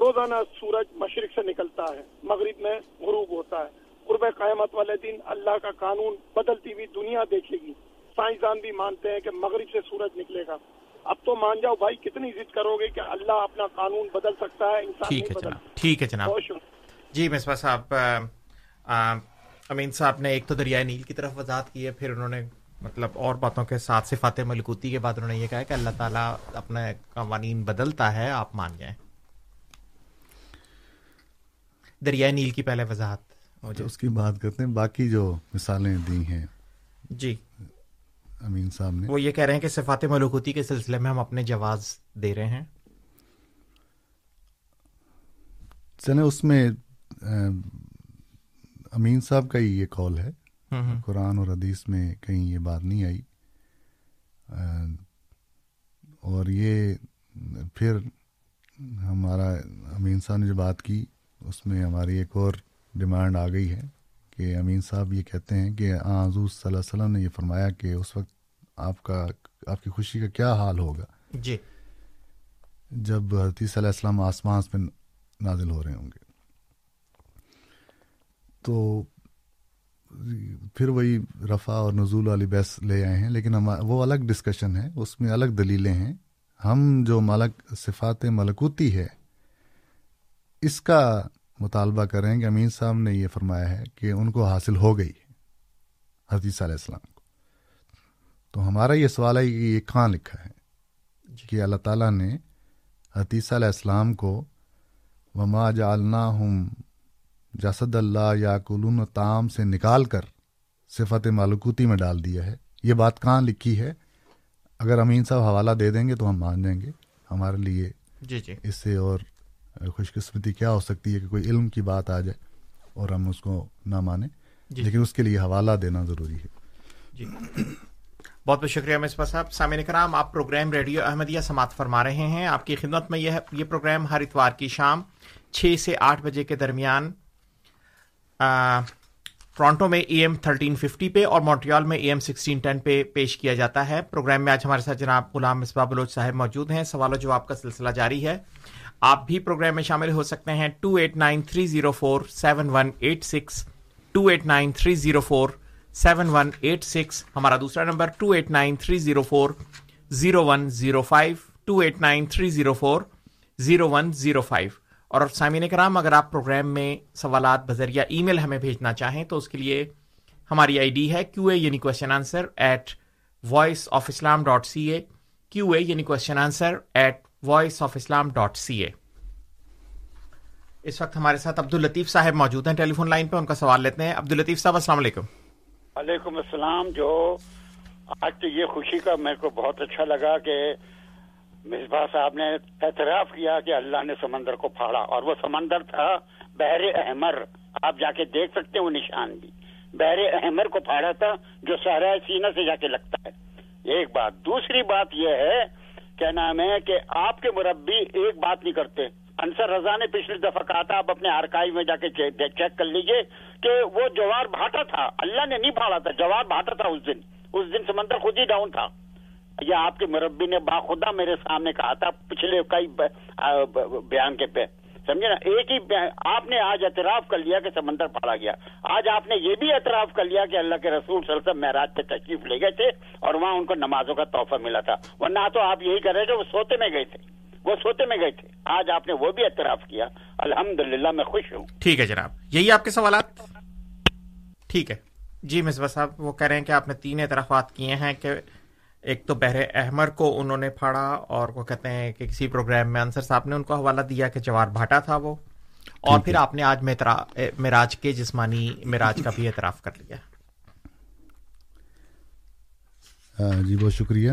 روزانہ سورج مشرق سے نکلتا ہے، مغرب میں غروب ہوتا ہے۔ قرب قیامت والے دن اللہ کا قانون بدلتی ہوئی دنیا دیکھے گی۔ سائنسدان بھی مانتے ہیں کہ مغرب سے سورج نکلے گا۔ اب تو مان جاؤ بھائی کتنی ضد کرو گے کہ اللہ اپنا قانون بدل سکتا ہے انسان ٹھیک ہے جناب ٹھیک ہے جناب۔ جی مصباح صاحب امین صاحب نے ایک تو دریائے نیل کی طرف وضاحت کی ہے پھر انہوں نے مطلب اور باتوں کے ساتھ صفات ملکوتی کے بعد انہوں نے یہ کہا کہ اللہ تعالیٰ اپنا قوانین بدلتا ہے آپ مان جائیں۔ دریائے نیل کی پہلے وضاحت۔ اس کی بات کرتے ہیں۔ باقی جو مثالیں دی ہیں۔ جی۔ امین صاحب نے۔ وہ یہ کہہ رہے ہیں کہ صفات ملکوتی کے سلسلے میں ہم اپنے جواز دے رہے ہیں۔ چلے اس میں امین صاحب کا ہی یہ کال ہے۔ قرآن اور حدیث میں کہیں یہ بات نہیں آئی۔ اور یہ پھر ہمارا امین صاحب نے جو بات کی اس میں ہماری ایک اور ڈیمانڈ آ گئی ہے کہ امین صاحب یہ کہتے ہیں کہ حضور صلی اللہ علیہ وسلم نے یہ فرمایا کہ اس وقت آپ کا آپ کی خوشی کا کیا حال ہوگا؟ جی۔ جب حدیث صلی اللہ علیہ وسلم آسمان میں نازل ہو رہے ہوں گے۔ تو پھر وہی رفع اور نزول والی بحث لے آئے ہیں لیکن ہم وہ الگ ڈسکشن ہے اس میں الگ دلیلیں ہیں۔ ہم جو ملک صفات ملکوتی ہے اس کا مطالبہ کریں کہ امین صاحب نے یہ فرمایا ہے کہ ان کو حاصل ہو گئی حدیث علیہ السلام کو۔ تو ہمارا یہ سوال ہے کہ یہ کہاں لکھا ہے؟ جی۔ کہ اللہ تعالیٰ نے حدیث علیہ السلام کو وما جالنا ہم جسد اللہ یا کلون تام سے نکال کر صفت مالکوتی میں ڈال دیا ہے۔ یہ بات کہاں لکھی ہے؟ اگر امین صاحب حوالہ دے دیں گے تو ہم مان جائیں گے۔ ہمارے لیے جی جی۔ اس سے اور خوش قسمتی کیا ہو سکتی ہے کہ کوئی علم کی بات آ جائے اور ہم اس کو نہ مانیں؟ جی۔ لیکن اس کے لیے حوالہ دینا ضروری ہے۔ جی۔ بہت بہت شکریہ مصباح صاحب۔ سامعین کرام آپ پروگرام ریڈیو احمدیہ سماعت فرما رہے ہیں۔ آپ کی خدمت میں یہ یہ پروگرام ہر اتوار کی شام چھ سے آٹھ بجے کے درمیان ٹورانٹو میں اے ایم تھرٹین ففٹی پہ اور مونٹریال میں اے ایم سکسٹین ٹین پہ پیش کیا جاتا ہے۔ پروگرام میں آج ہمارے ساتھ جناب غلام مصباح بلوچ صاحب موجود ہیں۔ سوال و جواب کا سلسلہ جاری ہے۔ آپ بھی پروگرام میں شامل ہو سکتے ہیں two eight nine three zero four seven one eight six two eight nine three zero four seven one eight six ہمارا دوسرا number two eight nine three zero four zero one zero five two eight nine three zero four zero one zero five اور سامعین کرام، اگر آپ programme میں سوالات، بذریعہ ای میل ہمیں بھیجنا چاہیں، تو اس کے لیے ہماری آئی ڈی ہے کیو اے یعنی question answer at Voice of Islam dot C A, Q A یعنی question answer at Voice of Islam dot C A اس وقت ہمارے ساتھ عبد الطیف صاحب موجود ہیں۔ ٹیلی فون لائن پہ ان کا سوال لیتے ہیں۔ عبد الطیف صاحب، السلام علیکم۔ وعلیکم السلام، جو آج تو یہ خوشی کا میرے کو بہت اچھا لگا کہ مصباح صاحب نے اعتراف کیا کہ اللہ نے سمندر کو پھاڑا، اور وہ سمندر تھا بحر احمر۔ آپ جا کے دیکھ سکتے ہیں وہ نشان بھی۔ بحر احمر کو پھاڑا تھا جو سہرا سینہ سے جا کے لگتا ہے۔ ایک بات۔ دوسری بات یہ ہے کیا نام ہے کہ آپ کے مربی ایک بات نہیں کرتے۔ انصر رضا نے پچھلی دفعہ کہا تھا، آپ اپنے آرکائیو میں جا کے چیک کر لیجیے کہ وہ جوار بھاٹا تھا۔ اللہ نے نہیں پھاڑا تھا، جوار بھاٹا تھا اس دن۔ اس دن سمندر خود ہی ڈاؤن تھا۔ یہ آپ کے مربی نے باخدا میرے سامنے کہا تھا پچھلے کئی بیان کے پہ۔ سمجھے نا؟ ایک ہی آپ نے آج اعتراف کر لیا کہ سمندر پھاڑا گیا۔ آج آپ نے یہ بھی اعتراف کر لیا کہ اللہ کے رسول صلی اللہ علیہ وسلم معراج پہ تشریف لے گئے تھے اور وہاں ان کو نمازوں کا تحفہ ملا تھا۔ ورنہ تو آپ یہی کر رہے کہ وہ سوتے میں گئے تھے۔ وہ سوتے میں گئے تھے۔ آج آپ نے وہ بھی اعتراف کیا۔ الحمد میں خوش ہوں۔ ٹھیک ہے جناب۔ یہی آپ کے سوالات؟ ٹھیک ہے۔ جی مصباح صاحب، وہ کہہ رہے ہیں کہ آپ نے تین اعترافات کیے ہیں کہ ایک تو بحر احمر کو انہوں نے پھاڑا اور وہ کہتے ہیں کہ کسی پروگرام میں انصر صاحب نے ان کو حوالہ دیا کہ جوار بھاٹا تھا وہ۔ اور پھر آپ نے آج میراج کے جسمانی میراج کا بھی اعتراف کر لیا۔ جی بہت شکریہ۔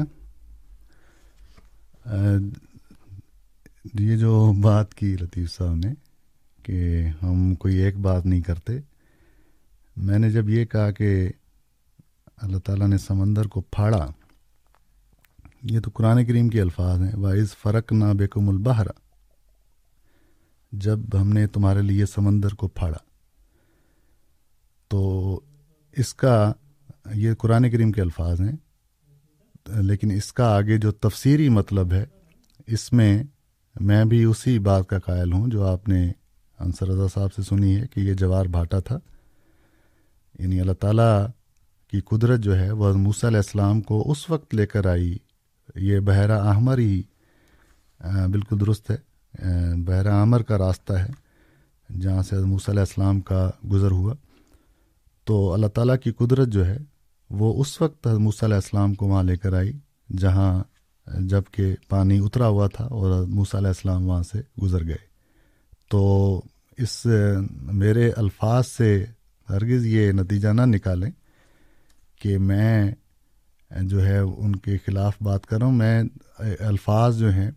یہ جو بات کی لطیف صاحب نے کہ ہم کوئی ایک بات نہیں کرتے۔ میں نے جب یہ کہا کہ اللہ تعالیٰ نے سمندر کو پھاڑا یہ تو قرآن کریم کے الفاظ ہیں۔ واعض فرق نہ بیکم البہرا جب ہم نے تمہارے لیے سمندر کو پھاڑا۔ تو اس کا یہ قرآن کریم کے الفاظ ہیں۔ لیکن اس کا آگے جو تفسیری مطلب ہے، اس میں میں بھی اسی بات کا قائل ہوں جو آپ نے انصر رضا صاحب سے سنی ہے کہ یہ جوار بھاٹا تھا۔ یعنی اللہ تعالیٰ کی قدرت جو ہے، وہ موسیٰ علیہ السلام کو اس وقت لے کر آئی یہ بحیرہ احمر ہی بالکل درست ہے۔ بحیرہ احمر کا راستہ ہے جہاں سے موسیٰ علیہ السلام کا گزر ہوا۔ تو اللہ تعالیٰ کی قدرت جو ہے، وہ اس وقت موسیٰ علیہ السلام کو وہاں لے کر آئی، جہاں جبکہ پانی اترا ہوا تھا اور موسیٰ علیہ السلام وہاں سے گزر گئے۔ تو اس میرے الفاظ سے ہرگز یہ نتیجہ نہ نکالیں کہ میں جو ہے ان کے خلاف بات کر رہا ہوں۔ میں الفاظ جو ہیں،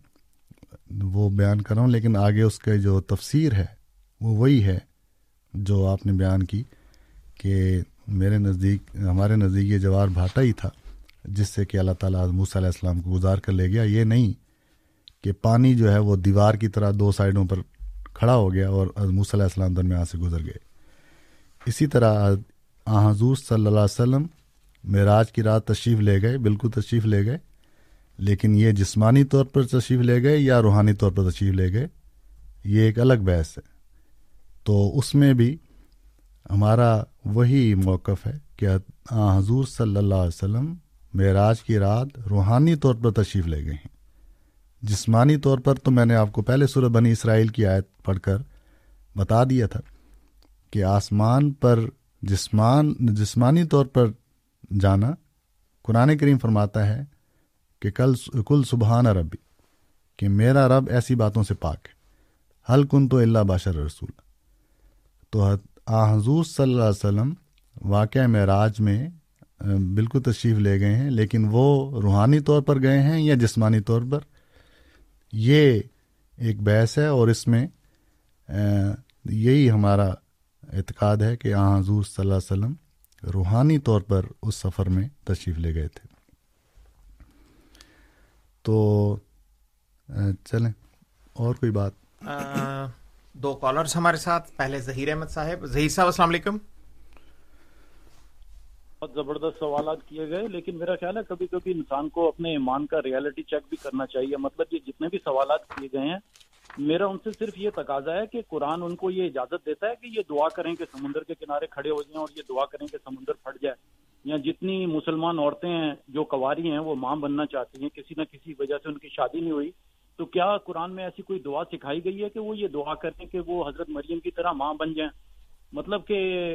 وہ بیان کر رہا ہوں، لیکن آگے اس کے جو تفسیر ہے، وہ وہی ہے جو آپ نے بیان کی کہ میرے نزدیک، ہمارے نزدیک یہ جوار بھاٹا ہی تھا، جس سے کہ اللہ تعالیٰ موسیٰ علیہ السلام کو گزار کر لے گیا۔ یہ نہیں کہ پانی جو ہے وہ دیوار کی طرح دو سائڈوں پر کھڑا ہو گیا اور موسیٰ علیہ السلام درمیان سے گزر گئے۔ اسی طرح حضور صلی اللہ علیہ وسلم معراج کی رات تشریف لے گئے، بالکل تشریف لے گئے، لیکن یہ جسمانی طور پر تشریف لے گئے یا روحانی طور پر تشریف لے گئے؟ یہ ایک الگ بحث ہے۔ تو اس میں بھی ہمارا وہی موقف ہے کہ ہاں، حضور صلی اللہ علیہ وسلم معراج کی رات روحانی طور پر تشریف لے گئے ہیں۔ جسمانی طور پر تو میں نے آپ کو پہلے سورہ بنی اسرائیل کی آیت پڑھ کر بتا دیا تھا کہ آسمان پر جسمان، جسمانی طور پر جانا قرآن کریم فرماتا ہے کہ کل کل سبحان ربی، کہ میرا رب ایسی باتوں سے پاک ہے۔ حل کن تو اللہ باشر رسول۔ تو آ حضور صلی اللہ علیہ وسلم واقعہ معراج میں بالکل تشریف لے گئے ہیں، لیکن وہ روحانی طور پر گئے ہیں یا جسمانی طور پر؟ یہ ایک بحث ہے اور اس میں یہی ہمارا اعتقاد ہے کہ آ حضور صلی اللہ علیہ وسلم روحانی طور پر اس سفر میں تشریف لے گئے تھے۔ تو چلیں اور کوئی بات؟ دو کالرز ہمارے ساتھ پہلے ظہیر احمد صاحب۔ ظہیر صاحب السلام علیکم۔ بہت زبردست سوالات کیے گئے لیکن میرا خیال ہے کبھی کبھی انسان کو اپنے ایمان کا ریالٹی چیک بھی کرنا چاہیے۔ مطلب یہ جتنے بھی سوالات کیے گئے ہیں میرا ان سے صرف یہ تقاضا ہے کہ قرآن ان کو یہ اجازت دیتا ہے کہ یہ دعا کریں کہ سمندر کے کنارے کھڑے ہو جائیں اور یہ دعا کریں کہ سمندر پھٹ جائے۔ یا جتنی مسلمان عورتیں ہیں، جو کواری ہیں، وہ ماں بننا چاہتی ہیں، کسی نہ کسی وجہ سے ان کی شادی نہیں ہوئی۔ تو کیا قرآن میں ایسی کوئی دعا سکھائی گئی ہے کہ وہ یہ دعا کریں کہ وہ حضرت مریم کی طرح ماں بن جائیں؟ مطلب کہ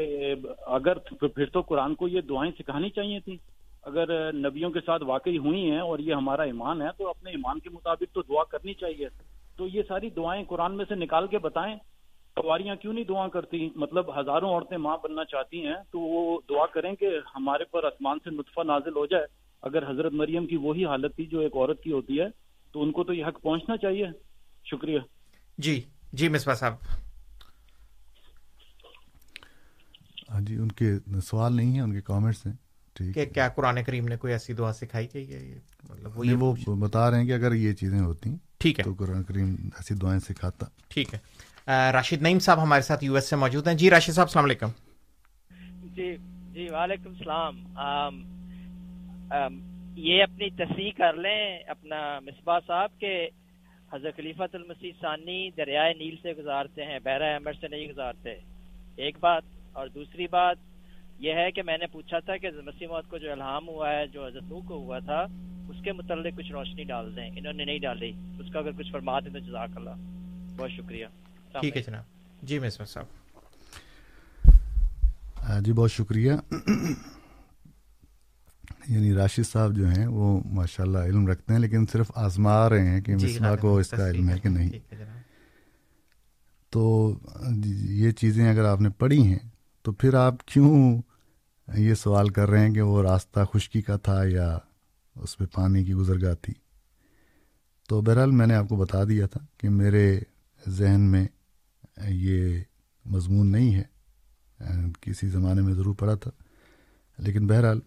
اگر پھر تو قرآن کو یہ دعائیں سکھانی چاہیے تھیں۔ اگر نبیوں کے ساتھ واقعی ہوئی ہیں اور یہ ہمارا ایمان ہے، تو اپنے ایمان کے مطابق تو دعا کرنی چاہیے۔ تو یہ ساری دعائیں قرآن میں سے نکال کے بتائیں سواریاں کیوں نہیں دعا کرتی؟ مطلب ہزاروں عورتیں ماں بننا چاہتی ہیں تو وہ دعا کریں کہ ہمارے پر آسمان سے نطفہ نازل ہو جائے۔ اگر حضرت مریم کی وہی حالت تھی جو ایک عورت کی ہوتی ہے تو ان کو تو یہ حق پہنچنا چاہیے۔ شکریہ۔ جی جی مصباح صاحب۔ ہاں جی ان کے سوال نہیں ہیں ان کے کامنٹس ہیں۔ کہ کیا قرآن کریم نے کوئی ایسی دعا سکھائی گئی ہے مطلب وہ وہ بتا رہے ہیں کہ اگر یہ چیزیں ہوتی ٹھیک ہے۔ تو قرآن کریم ایسی دعائیں سکھاتا۔ ٹھیک ہے۔ راشد نعیم صاحب ہمارے ساتھ یو ایس سے موجود ہیں۔ جی راشد صاحب السلام علیکم۔ جی جی وعلیکم السلام۔ یہ اپنی تصحیح کر لیں اپنا مصباح صاحب کے حضرت خلیفۃ المسیح ثانی دریائے نیل سے گزارتے ہیں بحرہ احمد سے نہیں گزارتے۔ ایک بات اور دوسری بات یہ ہے کہ میں نے پوچھا تھا کہ مسیح موت کو جو الہام ہوا ہے جو حضرت نو کو ہوا تھا اس کے متعلق کچھ روشنی ڈال دیں۔ انہوں نے نہیں ڈالی۔ اس کا اگر کچھ فرما دیں تو جزاک اللہ۔ بہت شکریہ۔ ٹھیک ہے جناب۔ جی مصباح صاحب۔ جی بہت شکریہ۔ یعنی راشد صاحب جو ہیں وہ ماشاءاللہ علم رکھتے ہیں لیکن صرف آزما رہے ہیں کہ جی، مصباح کو اس کا علم ہے کہ نہیں۔ تو یہ چیزیں اگر آپ نے پڑھی ہیں تو پھر آپ کیوں یہ سوال کر رہے ہیں کہ وہ راستہ خشکی کا تھا یا اس پہ پانی کی گزرگاہ تھی؟ تو بہرحال میں نے آپ کو بتا دیا تھا کہ میرے ذہن میں یہ مضمون نہیں ہے۔ کسی زمانے میں ضرور پڑھا تھا، لیکن بہرحال،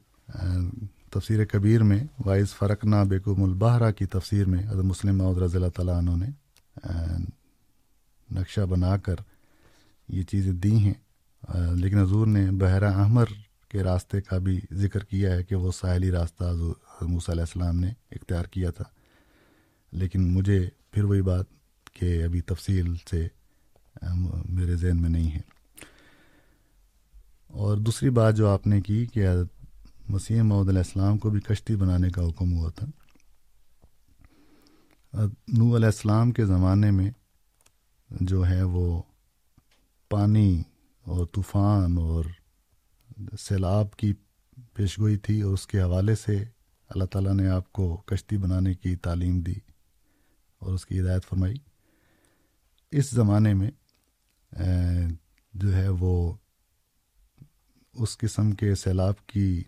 تفسیر کبیر میں وائز فرقنا بیکم البہرا کی تفسیر میں حضرت مسلم معود رضی اللہ تعالیٰ عنہ نے، نقشہ بنا کر یہ چیزیں دی ہیں۔ لیکن حضور نے بحیرہ احمر کے راستے کا بھی ذکر کیا ہے کہ وہ ساحلی راستہ موسیٰ علیہ السلام نے اختیار کیا تھا۔ لیکن مجھے پھر وہی بات کہ ابھی تفصیل سے میرے ذہن میں نہیں ہے۔ اور دوسری بات جو آپ نے کی کہ مسیح محمد علیہ السلام کو بھی کشتی بنانے کا حکم ہوا تھا۔ نو علیہ السلام کے زمانے میں جو ہے وہ پانی اور طوفان اور سیلاب کی پیشگوئی تھی اور اس کے حوالے سے اللہ تعالیٰ نے آپ کو کشتی بنانے کی تعلیم دی اور اس کی ہدایت فرمائی۔ اس زمانے میں جو ہے وہ اس قسم کے سیلاب کی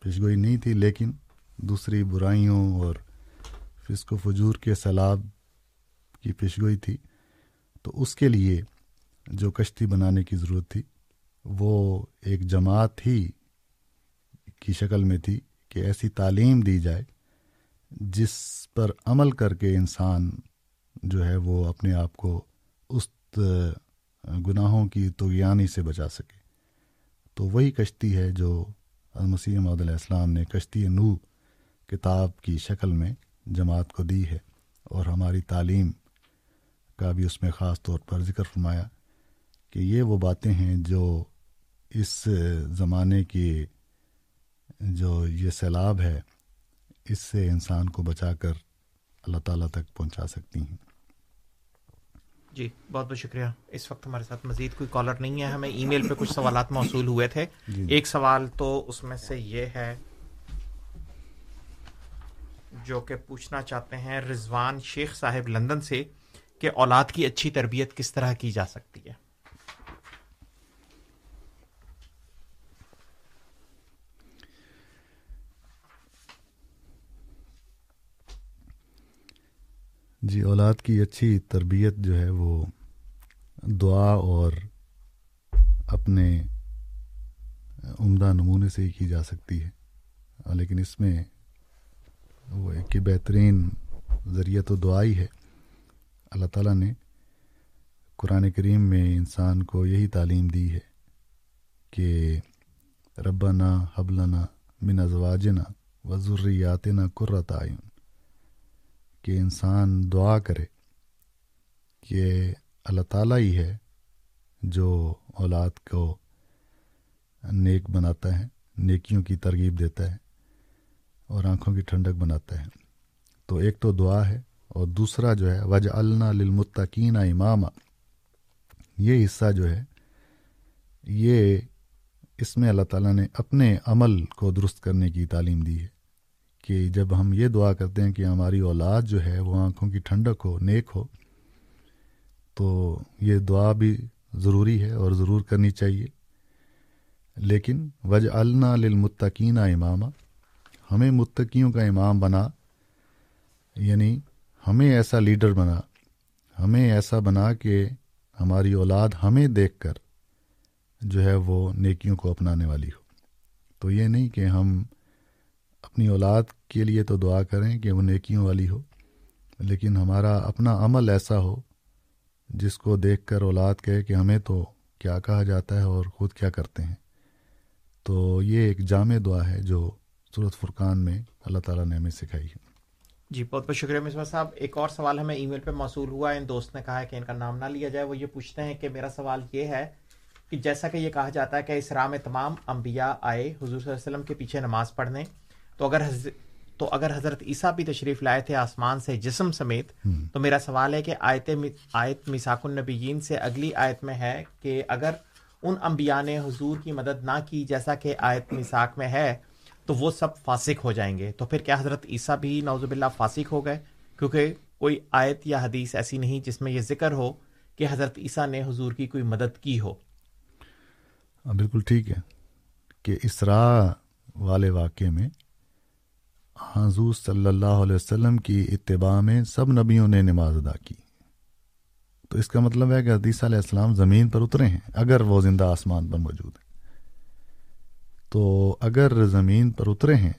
پیشگوئی نہیں تھی، لیکن دوسری برائیوں اور فسق و فجور کے سیلاب کی پیشگوئی تھی۔ تو اس کے لیے جو کشتی بنانے کی ضرورت تھی، وہ ایک جماعت ہی کی شکل میں تھی کہ ایسی تعلیم دی جائے جس پر عمل کر کے انسان جو ہے وہ اپنے آپ کو اس گناہوں کی توغیانی سے بچا سکے۔ تو وہی کشتی ہے جو مسیح محدود علیہ السلام نے کشتی نو کتاب کی شکل میں جماعت کو دی ہے اور ہماری تعلیم کا بھی اس میں خاص طور پر ذکر فرمایا۔ کہ یہ وہ باتیں ہیں جو اس زمانے کی جو یہ سیلاب ہے اس سے انسان کو بچا کر اللہ تعالیٰ تک پہنچا سکتی ہیں۔ جی بہت بہت شکریہ۔ اس وقت ہمارے ساتھ مزید کوئی کالر نہیں ہے۔ ہمیں ای میل پہ کچھ سوالات موصول ہوئے تھے۔ جی ایک سوال تو اس میں سے یہ ہے جو کہ پوچھنا چاہتے ہیں رضوان شیخ صاحب لندن سے کہ اولاد کی اچھی تربیت کس طرح کی جا سکتی ہے؟ جی اولاد کی اچھی تربیت جو ہے وہ دعا اور اپنے عمدہ نمونے سے ہی کی جا سکتی ہے۔ لیکن اس میں وہ ایک بہترین ذریعہ تو دعا ہی ہے۔ اللہ تعالیٰ نے قرآن کریم میں انسان کو یہی تعلیم دی ہے کہ ربنا حبلنا من ازواجنا و ذریاتنا قرۃ آئین کہ انسان دعا کرے کہ اللہ تعالیٰ ہی ہے جو اولاد کو نیک بناتا ہے، نیکیوں کی ترغیب دیتا ہے اور آنکھوں کی ٹھنڈک بناتا ہے۔ تو ایک تو دعا ہے اور دوسرا جو ہے وج النا للمتقین امام یہ حصہ جو ہے، یہ اس میں اللہ تعالیٰ نے اپنے عمل کو درست کرنے کی تعلیم دی ہے۔ کہ جب ہم یہ دعا کرتے ہیں کہ ہماری اولاد جو ہے وہ آنکھوں کی ٹھنڈک ہو، نیک ہو، تو یہ دعا بھی ضروری ہے اور ضرور کرنی چاہیے۔ لیکن وج النا للمتقین امام ہمیں متقیوں کا امام بنا یعنی ہمیں ایسا لیڈر بنا، ہمیں ایسا بنا کہ ہماری اولاد ہمیں دیکھ کر جو ہے وہ نیکیوں کو اپنانے والی ہو۔ تو یہ نہیں کہ ہم اپنی اولاد کے لیے تو دعا کریں کہ وہ نیکیوں والی ہو، لیکن ہمارا اپنا عمل ایسا ہو جس کو دیکھ کر اولاد کہے کہ ہمیں تو کیا کہا جاتا ہے اور خود کیا کرتے ہیں۔ تو یہ ایک جامع دعا ہے جو صورت فرقان میں اللہ تعالیٰ نے ہمیں سکھائی ہے۔ جی بہت بہت شکریہ مصباح صاحب۔ ایک اور سوال ہمیں ای میل پہ موصول ہوا ہے ان دوست نے کہا ہے کہ ان کا نام نہ لیا جائے، وہ یہ پوچھتے ہیں کہ میرا سوال یہ ہے کہ جیسا کہ یہ کہا جاتا ہے کہ اسرا میں تمام انبیاء آئے حضور صلی اللہ علیہ وسلم کے پیچھے نماز پڑھنے تو اگر. تو اگر حضرت عیسیٰ بھی تشریف لائے تھے آسمان سے جسم سمیت تو میرا سوال ہے کہ آیت آیت مساق النبیین سے اگلی آیت میں ہے کہ اگر ان انبیاء نے حضور کی مدد نہ کی جیسا کہ آیت مساق میں ہے تو وہ سب فاسق ہو جائیں گے۔ تو پھر کیا حضرت عیسیٰ بھی نوزب اللہ فاسق ہو گئے؟ کیونکہ کوئی آیت یا حدیث ایسی نہیں جس میں یہ ذکر ہو کہ حضرت عیسیٰ نے حضور کی کوئی مدد کی ہو۔ بالکل ٹھیک ہے کہ اسرا والے واقعے میں حضور صلی اللہ علیہ وسلم کی اتباع میں سب نبیوں نے نماز ادا کی۔ تو اس کا مطلب ہے کہ حدیث علیہ السلام زمین پر اترے ہیں، اگر وہ زندہ آسمان پر موجود ہیں۔ تو اگر زمین پر اترے ہیں،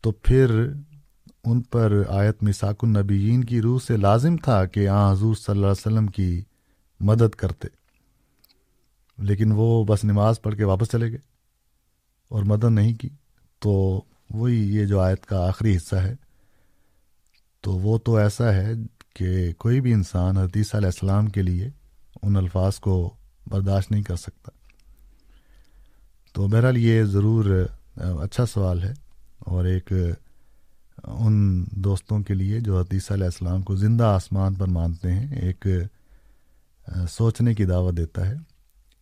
تو پھر ان پر آیت مساک النبیین کی روح سے لازم تھا کہ آ حضور صلی اللہ علیہ وسلم کی مدد کرتے۔ لیکن وہ بس نماز پڑھ کے واپس چلے گئے اور مدد نہیں کی۔ تو وہی یہ جو آیت کا آخری حصہ ہے، تو وہ تو ایسا ہے کہ کوئی بھی انسان حدیث علیہ السلام کے لیے ان الفاظ کو برداشت نہیں کر سکتا۔ تو بہرحال یہ ضرور اچھا سوال ہے اور ایک ان دوستوں کے لیے جو حدیث علیہ السلام کو زندہ آسمان پر مانتے ہیں، ایک سوچنے کی دعوت دیتا ہے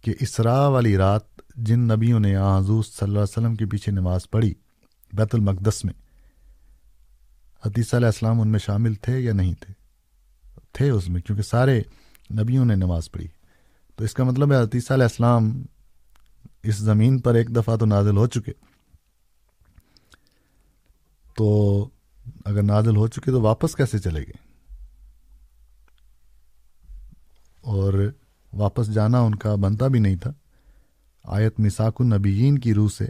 کہ اسرا والی رات جن نبیوں نے حضور صلی اللہ علیہ وسلم کے پیچھے نماز پڑھی بیت المقدس میں۔ حدیث علیہ السلام ان میں شامل تھے یا نہیں تھے؟ تھے اس میں، کیونکہ سارے نبیوں نے نماز پڑھی۔ تو اس کا مطلب ہے حدیث علیہ السلام اس زمین پر ایک دفعہ تو نازل ہو چکے۔ تو اگر نازل ہو چکے تو واپس کیسے چلے گئے؟ اور واپس جانا ان کا بنتا بھی نہیں تھا۔ آیت مساک النبیین کی روح سے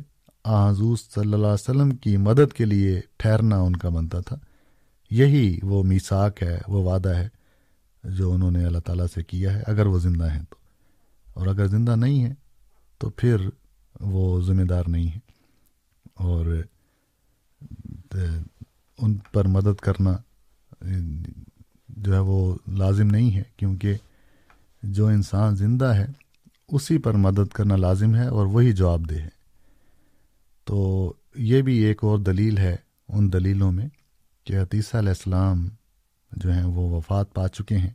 حضور صلی اللہ علیہ وسلم کی مدد کے لیے ٹھہرنا ان کا بنتا تھا۔ یہی وہ میساک ہے، وہ وعدہ ہے جو انہوں نے اللہ تعالیٰ سے کیا ہے، اگر وہ زندہ ہیں تو۔ اور اگر زندہ نہیں ہیں تو پھر وہ ذمہ دار نہیں ہیں۔ اور ان پر مدد کرنا، جو ہے وہ لازم نہیں ہے، کیونکہ جو انسان زندہ ہے، اسی پر مدد کرنا لازم ہے اور وہی جواب دہ ہے۔ تو یہ بھی ایک اور دلیل ہے ان دلیلوں میں کہ حتیثہ علیہ السلام جو ہیں وہ وفات پا چکے ہیں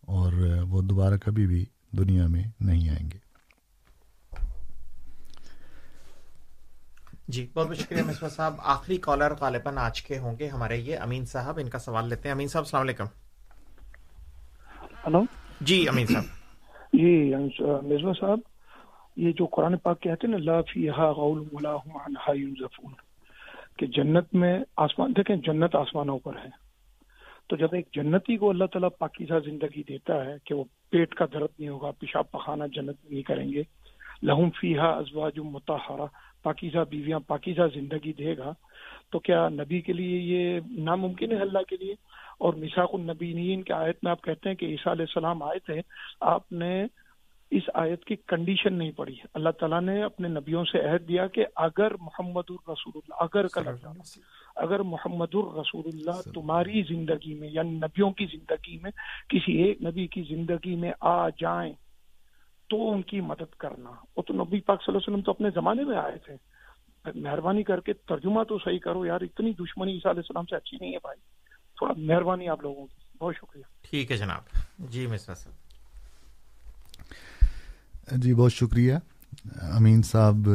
اور وہ دوبارہ کبھی بھی دنیا میں نہیں آئیں گے۔ جی بہت بہت شکریہ مصباح صاحب۔ آخری کالر غالباً آج کے ہوں گے ہمارے یہ امین صاحب ان کا سوال لیتے ہیں۔ امین صاحب السلام علیکم۔ ہلو۔ جی امین صاحب۔ جی مصباح صاحب یہ جو قرآن پاک کہتے ہیں نا لا غول کہ جنت میں آسمان، دیکھیں جنت آسمانوں پر ہے۔ تو جب ایک جنتی کو اللہ تعالیٰ پاکیزہ زندگی دیتا ہے کہ وہ پیٹ کا درد نہیں ہوگا، پیشاب پخانا جنت نہیں کریں گے، لہم فیہا ازواج متحرہ پاکیزہ بیویاں پاکیزہ زندگی دے گا، تو کیا نبی کے لیے یہ ناممکن ہے اللہ کے لیے؟ اور مساق النبینین کے آیت میں آپ کہتے ہیں کہ عیسیٰ علیہ السلام آئے تھے، آپ نے اس آیت کی کنڈیشن نہیں پڑی اللہ تعالیٰ نے اپنے نبیوں سے عہد دیا کہ اگر محمد الرسول اللہ اگر کا اگر محمد الرسول اللہ تمہاری زندگی میں یا نبیوں کی زندگی میں کسی ایک نبی کی زندگی میں آ جائیں تو ان کی مدد کرنا۔ وہ تو نبی پاک صلی اللہ علیہ وسلم تو اپنے زمانے میں آئے تھے۔ مہربانی کر کے ترجمہ تو صحیح کرو یار اتنی دشمنی عیسیٰ علیہ السلام سے اچھی نہیں ہے بھائی۔ تھوڑا مہربانی آپ لوگوں کی۔ بہت شکریہ۔ ٹھیک ہے جناب۔ جی مصر صاحب۔ جی بہت شکریہ۔ امین صاحب،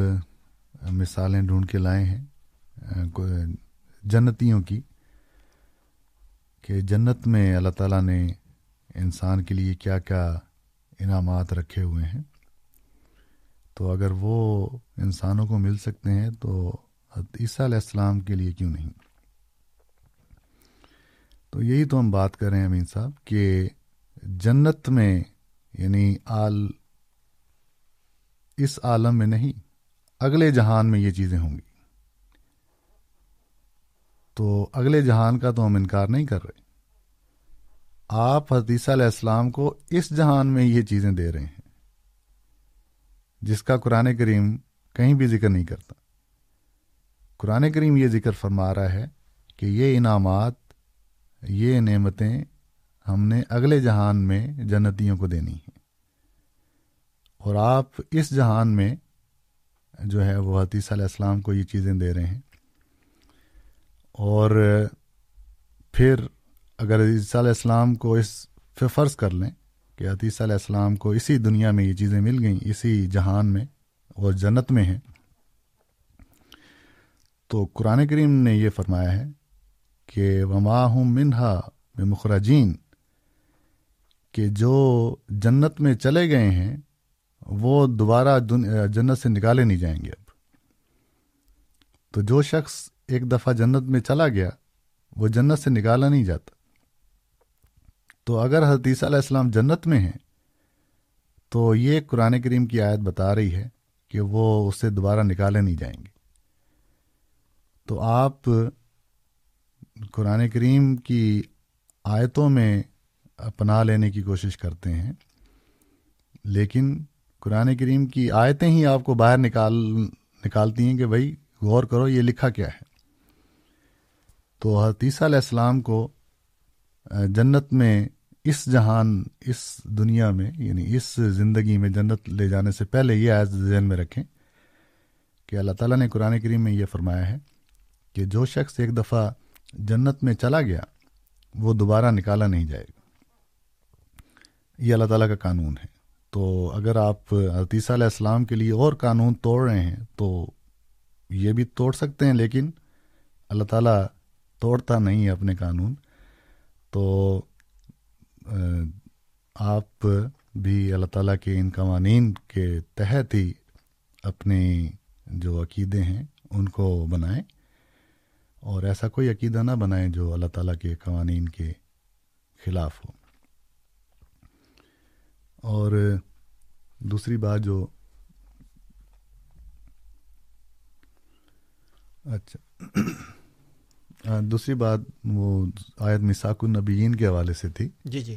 مثالیں ڈھونڈ کے لائے ہیں، جنتیوں کی، کہ جنت میں اللہ تعالیٰ نے انسان کے لیے کیا کیا انعامات رکھے ہوئے ہیں۔ تو اگر وہ انسانوں کو مل سکتے ہیں، تو عیسیٰ علیہ السلام کے لیے کیوں نہیں؟ تو یہی تو ہم بات کر رہے ہیں امین صاحب، کہ جنت میں یعنی آل اس عالم میں نہیں، اگلے جہان میں یہ چیزیں ہوں گی۔ تو اگلے جہان کا تو ہم انکار نہیں کر رہے۔ آپ حدیثہ علیہ السلام کو اس جہان میں یہ چیزیں دے رہے ہیں، جس کا قرآن کریم کہیں بھی ذکر نہیں کرتا۔ قرآن کریم یہ ذکر فرما رہا ہے کہ یہ انعامات، یہ نعمتیں ہم نے اگلے جہان میں جنتیوں کو دینی ہیں۔ اور آپ اس جہان میں جو ہے وہ حتیث علیہ السلام کو یہ چیزیں دے رہے ہیں۔ اور پھر اگر عیسیٰ علیہ السلام کو اس پہ فرض کر لیں کہ حتیث علیہ السلام کو اسی دنیا میں یہ چیزیں مل گئیں، اسی جہان میں اور جنت میں ہیں، تو قرآن کریم نے یہ فرمایا ہے کہ وما ہوں منہا میں مخرجین کہ جو جنت میں چلے گئے ہیں وہ دوبارہ جنت سے نکالے نہیں جائیں گے اب۔ تو جو شخص ایک دفعہ جنت میں چلا گیا، وہ جنت سے نکالا نہیں جاتا۔ تو اگر حدیثہ علیہ السلام جنت میں ہیں، تو یہ قرآن کریم کی آیت بتا رہی ہے کہ وہ اسے دوبارہ نکالے نہیں جائیں گے۔ تو آپ قرآن کریم کی آیتوں میں پناہ لینے کی کوشش کرتے ہیں، لیکن قرآن کریم کی آیتیں ہی آپ کو باہر نکال نکالتی ہیں کہ بھائی غور کرو یہ لکھا کیا ہے۔ تو حتیثہ علیہ السلام کو جنت میں اس جہان، اس دنیا میں یعنی اس زندگی میں جنت لے جانے سے پہلے یہ آیت ذہن میں رکھیں کہ اللہ تعالیٰ نے قرآن کریم میں یہ فرمایا ہے کہ جو شخص ایک دفعہ جنت میں چلا گیا، وہ دوبارہ نکالا نہیں جائے گا۔ یہ اللہ تعالیٰ کا قانون ہے۔ تو اگر آپ عطیسہ علیہ السلام کے لیے اور قانون توڑ رہے ہیں تو یہ بھی توڑ سکتے ہیں، لیکن اللہ تعالیٰ توڑتا نہیں ہے اپنے قانون۔ تو آپ بھی اللہ تعالیٰ کے ان قوانین کے تحت ہی اپنے جو عقیدے ہیں ان کو بنائیں۔ اور ایسا کوئی عقیدہ نہ بنائیں جو اللہ تعالیٰ کے قوانین کے خلاف ہو۔ اور دوسری بات جو اچھا۔ دوسری بات وہ آیت مساک النبیین کے حوالے سے تھی۔ جی جی۔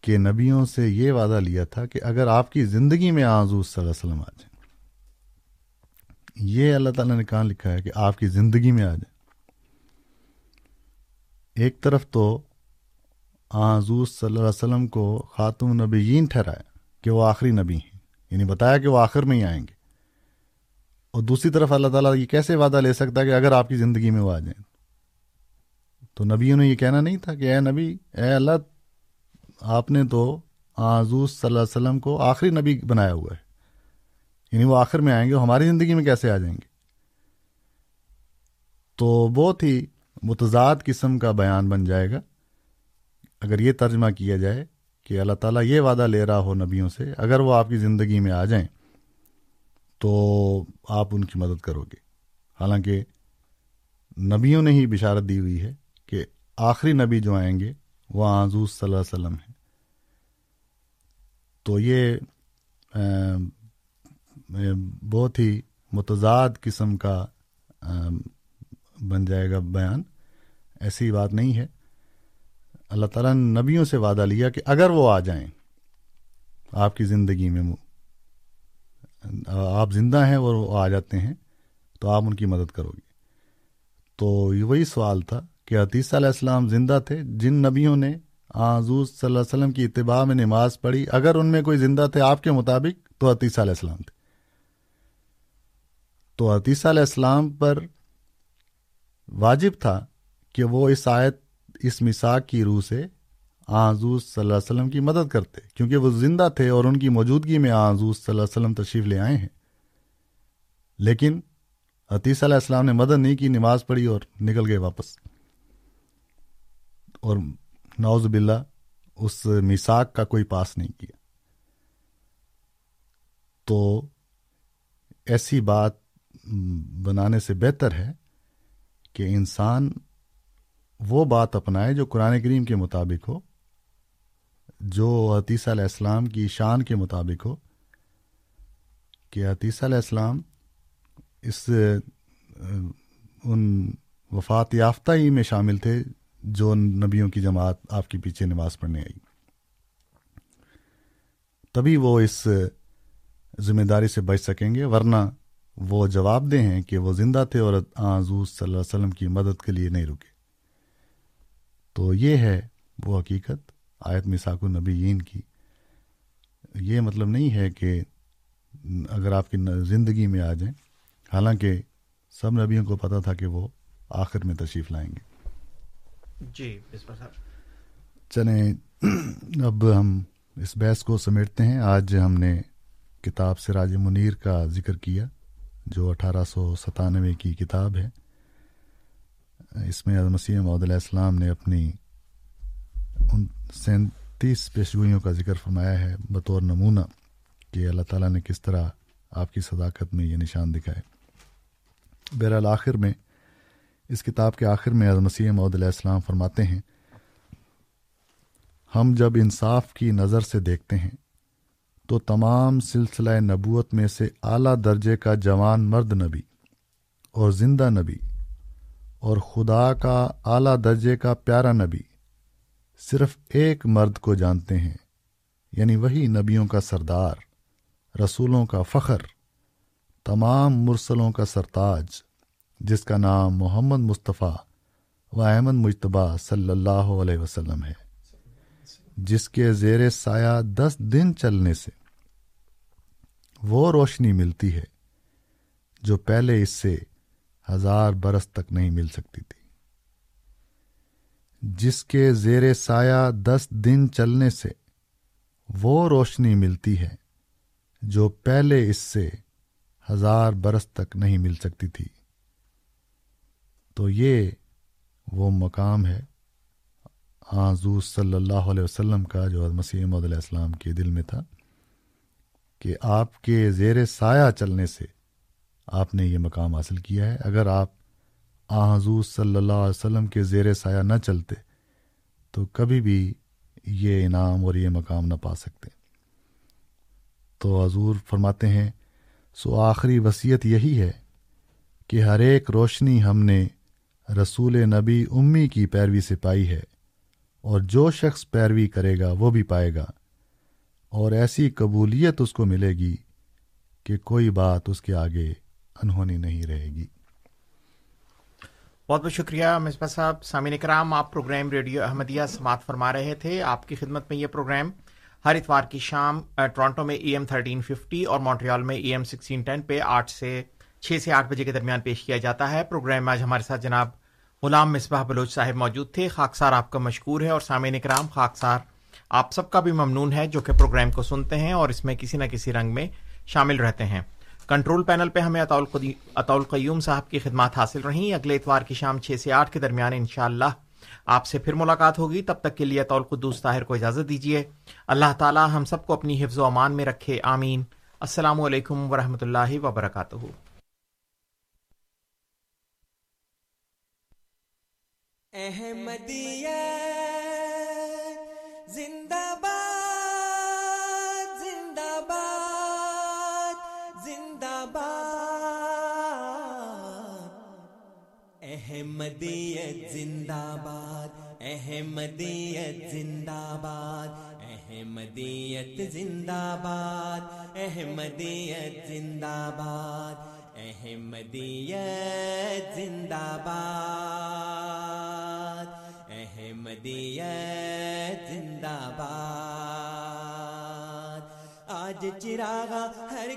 کہ نبیوں سے یہ وعدہ لیا تھا کہ اگر آپ کی زندگی میں آزوز صلی اللہ علیہ وسلم آ جائیں یہ اللہ تعالیٰ نے کہاں لکھا ہے کہ آپ کی زندگی میں آ جائیں۔ ایک طرف تو حضور صلی اللہ علیہ وسلم کو خاتم نبیین ٹھہرایا کہ وہ آخری نبی ہیں۔ یعنی بتایا کہ وہ آخر میں ہی آئیں گے۔ اور دوسری طرف اللہ تعالیٰ یہ کیسے وعدہ لے سکتا ہے کہ اگر آپ کی زندگی میں وہ آ جائیں؟ تو نبیوں نے یہ کہنا نہیں تھا کہ اے نبی، اے اللہ، آپ نے تو حضور صلی اللہ علیہ وسلم کو آخری نبی بنایا ہوا ہے۔ یعنی وہ آخر میں آئیں گے، ہماری زندگی میں کیسے آ جائیں گے؟ تو بہت ہی متضاد قسم کا بیان بن جائے گا۔ اگر یہ ترجمہ کیا جائے کہ اللہ تعالیٰ یہ وعدہ لے رہا ہو نبیوں سے، اگر وہ آپ کی زندگی میں آ جائیں تو آپ ان کی مدد کرو گے۔ حالانکہ نبیوں نے ہی بشارت دی ہوئی ہے کہ آخری نبی جو آئیں گے، وہ آزوز صلی اللہ علیہ وسلم ہیں۔ تو یہ بہت ہی متضاد قسم کا بن جائے گا بیان۔ ایسی بات نہیں ہے۔ اللہ تعالیٰ نے نبیوں سے وعدہ لیا کہ اگر وہ آ جائیں، آپ کی زندگی میں آپ زندہ ہیں اور وہ آ جاتے ہیں، تو آپ ان کی مدد کرو گے۔ تو وہی سوال تھا کہ عتیسہ علیہ السلام زندہ تھے، جن نبیوں نے حضور صلی اللہ علیہ وسلم کی اتباع میں نماز پڑھی، اگر ان میں کوئی زندہ تھے آپ کے مطابق، تو عتیسہ علیہ السلام تھے۔ تو عتیسہ علیہ السلام پر واجب تھا کہ وہ اس آیت اس مساق کی روح سے آزوز صلی اللہ علیہ وسلم کی مدد کرتے، کیونکہ وہ زندہ تھے اور ان کی موجودگی میں آزوز صلی اللہ علیہ وسلم تشریف لے آئے ہیں۔ لیکن عتیس علیہ السلام نے مدد نہیں کی، نماز پڑھی اور نکل گئے واپس۔ اور نوز باللہ، اس مساق کا کوئی پاس نہیں کیا۔ تو ایسی بات بنانے سے بہتر ہے کہ انسان وہ بات اپنائے جو قرآن کریم کے مطابق ہو، جو عتیسہ علیہ السلام کی شان کے مطابق ہو، کہ عتیسہ علیہ السلام اس، ان وفات یافتہ ہی میں شامل تھے جو نبیوں کی جماعت آپ کے پیچھے نماز پڑھنے آئی۔ تبھی وہ اس ذمہ داری سے بچ سکیں گے، ورنہ وہ جواب دے ہیں کہ وہ زندہ تھے اور حضور صلی اللہ علیہ وسلم کی مدد کے لیے نہیں رکے۔ تو یہ ہے وہ حقیقت آیت مساک النبیین کی۔ یہ مطلب نہیں ہے کہ اگر آپ کی زندگی میں آ جائیں حالانکہ سب نبیوں کو پتا تھا کہ وہ آخر میں تشریف لائیں گے۔ جی چلیں اب ہم اس بحث کو سمیٹتے ہیں۔ آج ہم نے کتاب سراج منیر کا ذکر کیا جو اٹھارہ سو ستانوے کی کتاب ہے۔ اس میں مسیح محدود علیہ السلام نے اپنی ان سینتیس پیشگوئیوں کا ذکر فرمایا ہے، بطور نمونہ کہ اللہ تعالیٰ نے کس طرح آپ کی صداقت میں یہ نشان دکھائے۔ بہرحال آخر میں، اس کتاب کے آخر میں مسیح محدود علیہ السلام فرماتے ہیں، ہم جب انصاف کی نظر سے دیکھتے ہیں، تو تمام سلسلہ نبوت میں سے اعلیٰ درجے کا جوان مرد نبی اور زندہ نبی اور خدا کا اعلیٰ درجے کا پیارا نبی صرف ایک مرد کو جانتے ہیں یعنی وہی نبیوں کا سردار، رسولوں کا فخر، تمام مرسلوں کا سرتاج، جس کا نام محمد مصطفیٰ و احمد مشتبہ صلی اللہ علیہ وسلم ہے، جس کے زیر سایہ دس دن چلنے سے وہ روشنی ملتی ہے جو پہلے اس سے ہزار برس تک نہیں مل سکتی تھی۔ جس کے زیر سایہ دس دن چلنے سے وہ روشنی ملتی ہے جو پہلے اس سے ہزار برس تک نہیں مل سکتی تھی۔ تو یہ وہ مقام ہے حضور صلی اللہ علیہ وسلم کا جو مسیح علیہ السلام کے دل میں تھا کہ آپ کے زیر سایہ چلنے سے آپ نے یہ مقام حاصل کیا ہے۔ اگر آپ آ حضور صلی اللہ علیہ وسلم کے زیر سایہ نہ چلتے، تو کبھی بھی یہ انعام اور یہ مقام نہ پا سکتے۔ تو حضور فرماتے ہیں، سو آخری وصیت یہی ہے کہ ہر ایک روشنی ہم نے رسول نبی امی کی پیروی سے پائی ہے، اور جو شخص پیروی کرے گا وہ بھی پائے گا، اور ایسی قبولیت اس کو ملے گی کہ کوئی بات اس کے آگے انہونی نہیں رہے گی۔ بہت بہت شکریہ مصباح صاحب۔ سامعین کرام، آپ پروگرام ریڈیو احمدیہ سماعت فرما رہے تھے۔ آپ کی خدمت میں یہ پروگرام ہر اتوار کی شام ٹورانٹو میں ای ایم تھرٹین ففٹی اور مونٹریال میں ای ایم سکسٹین ٹین پہ آٹھ سے چھ سے آٹھ بجے کے درمیان پیش کیا جاتا ہے۔ پروگرام میں آج ہمارے ساتھ جناب غلام مصباح بلوچ صاحب موجود تھے۔ خاکسار آپ کا مشکور ہے اور سامعین کرام، خاکسار آپ سب کا بھی ممنون ہے جو کہ پروگرام کو سنتے ہیں اور اس میں کسی نہ کسی رنگ میں شامل رہتے ہیں۔ کنٹرول پینل پہ ہمیں اطول قیوم صاحب کی خدمات حاصل رہیں۔ اگلے اتوار کی شام چھ سے آٹھ کے درمیان انشاءاللہ آپ سے پھر ملاقات ہوگی۔ تب تک کے لیے اطول قدوس طاہر کو اجازت دیجیے۔ اللہ تعالی ہم سب کو اپنی حفظ و امان میں رکھے۔ آمین۔ السلام علیکم ورحمۃ اللہ وبرکاتہ۔ احمدیہ زندہ باد احمدیت زندہ باد احمدیت زندہ باد احمدیت زندہ باد احمدیت زندہ باد احمدیت زندہ باد احمدیت زندہ باد آج چراغا ہر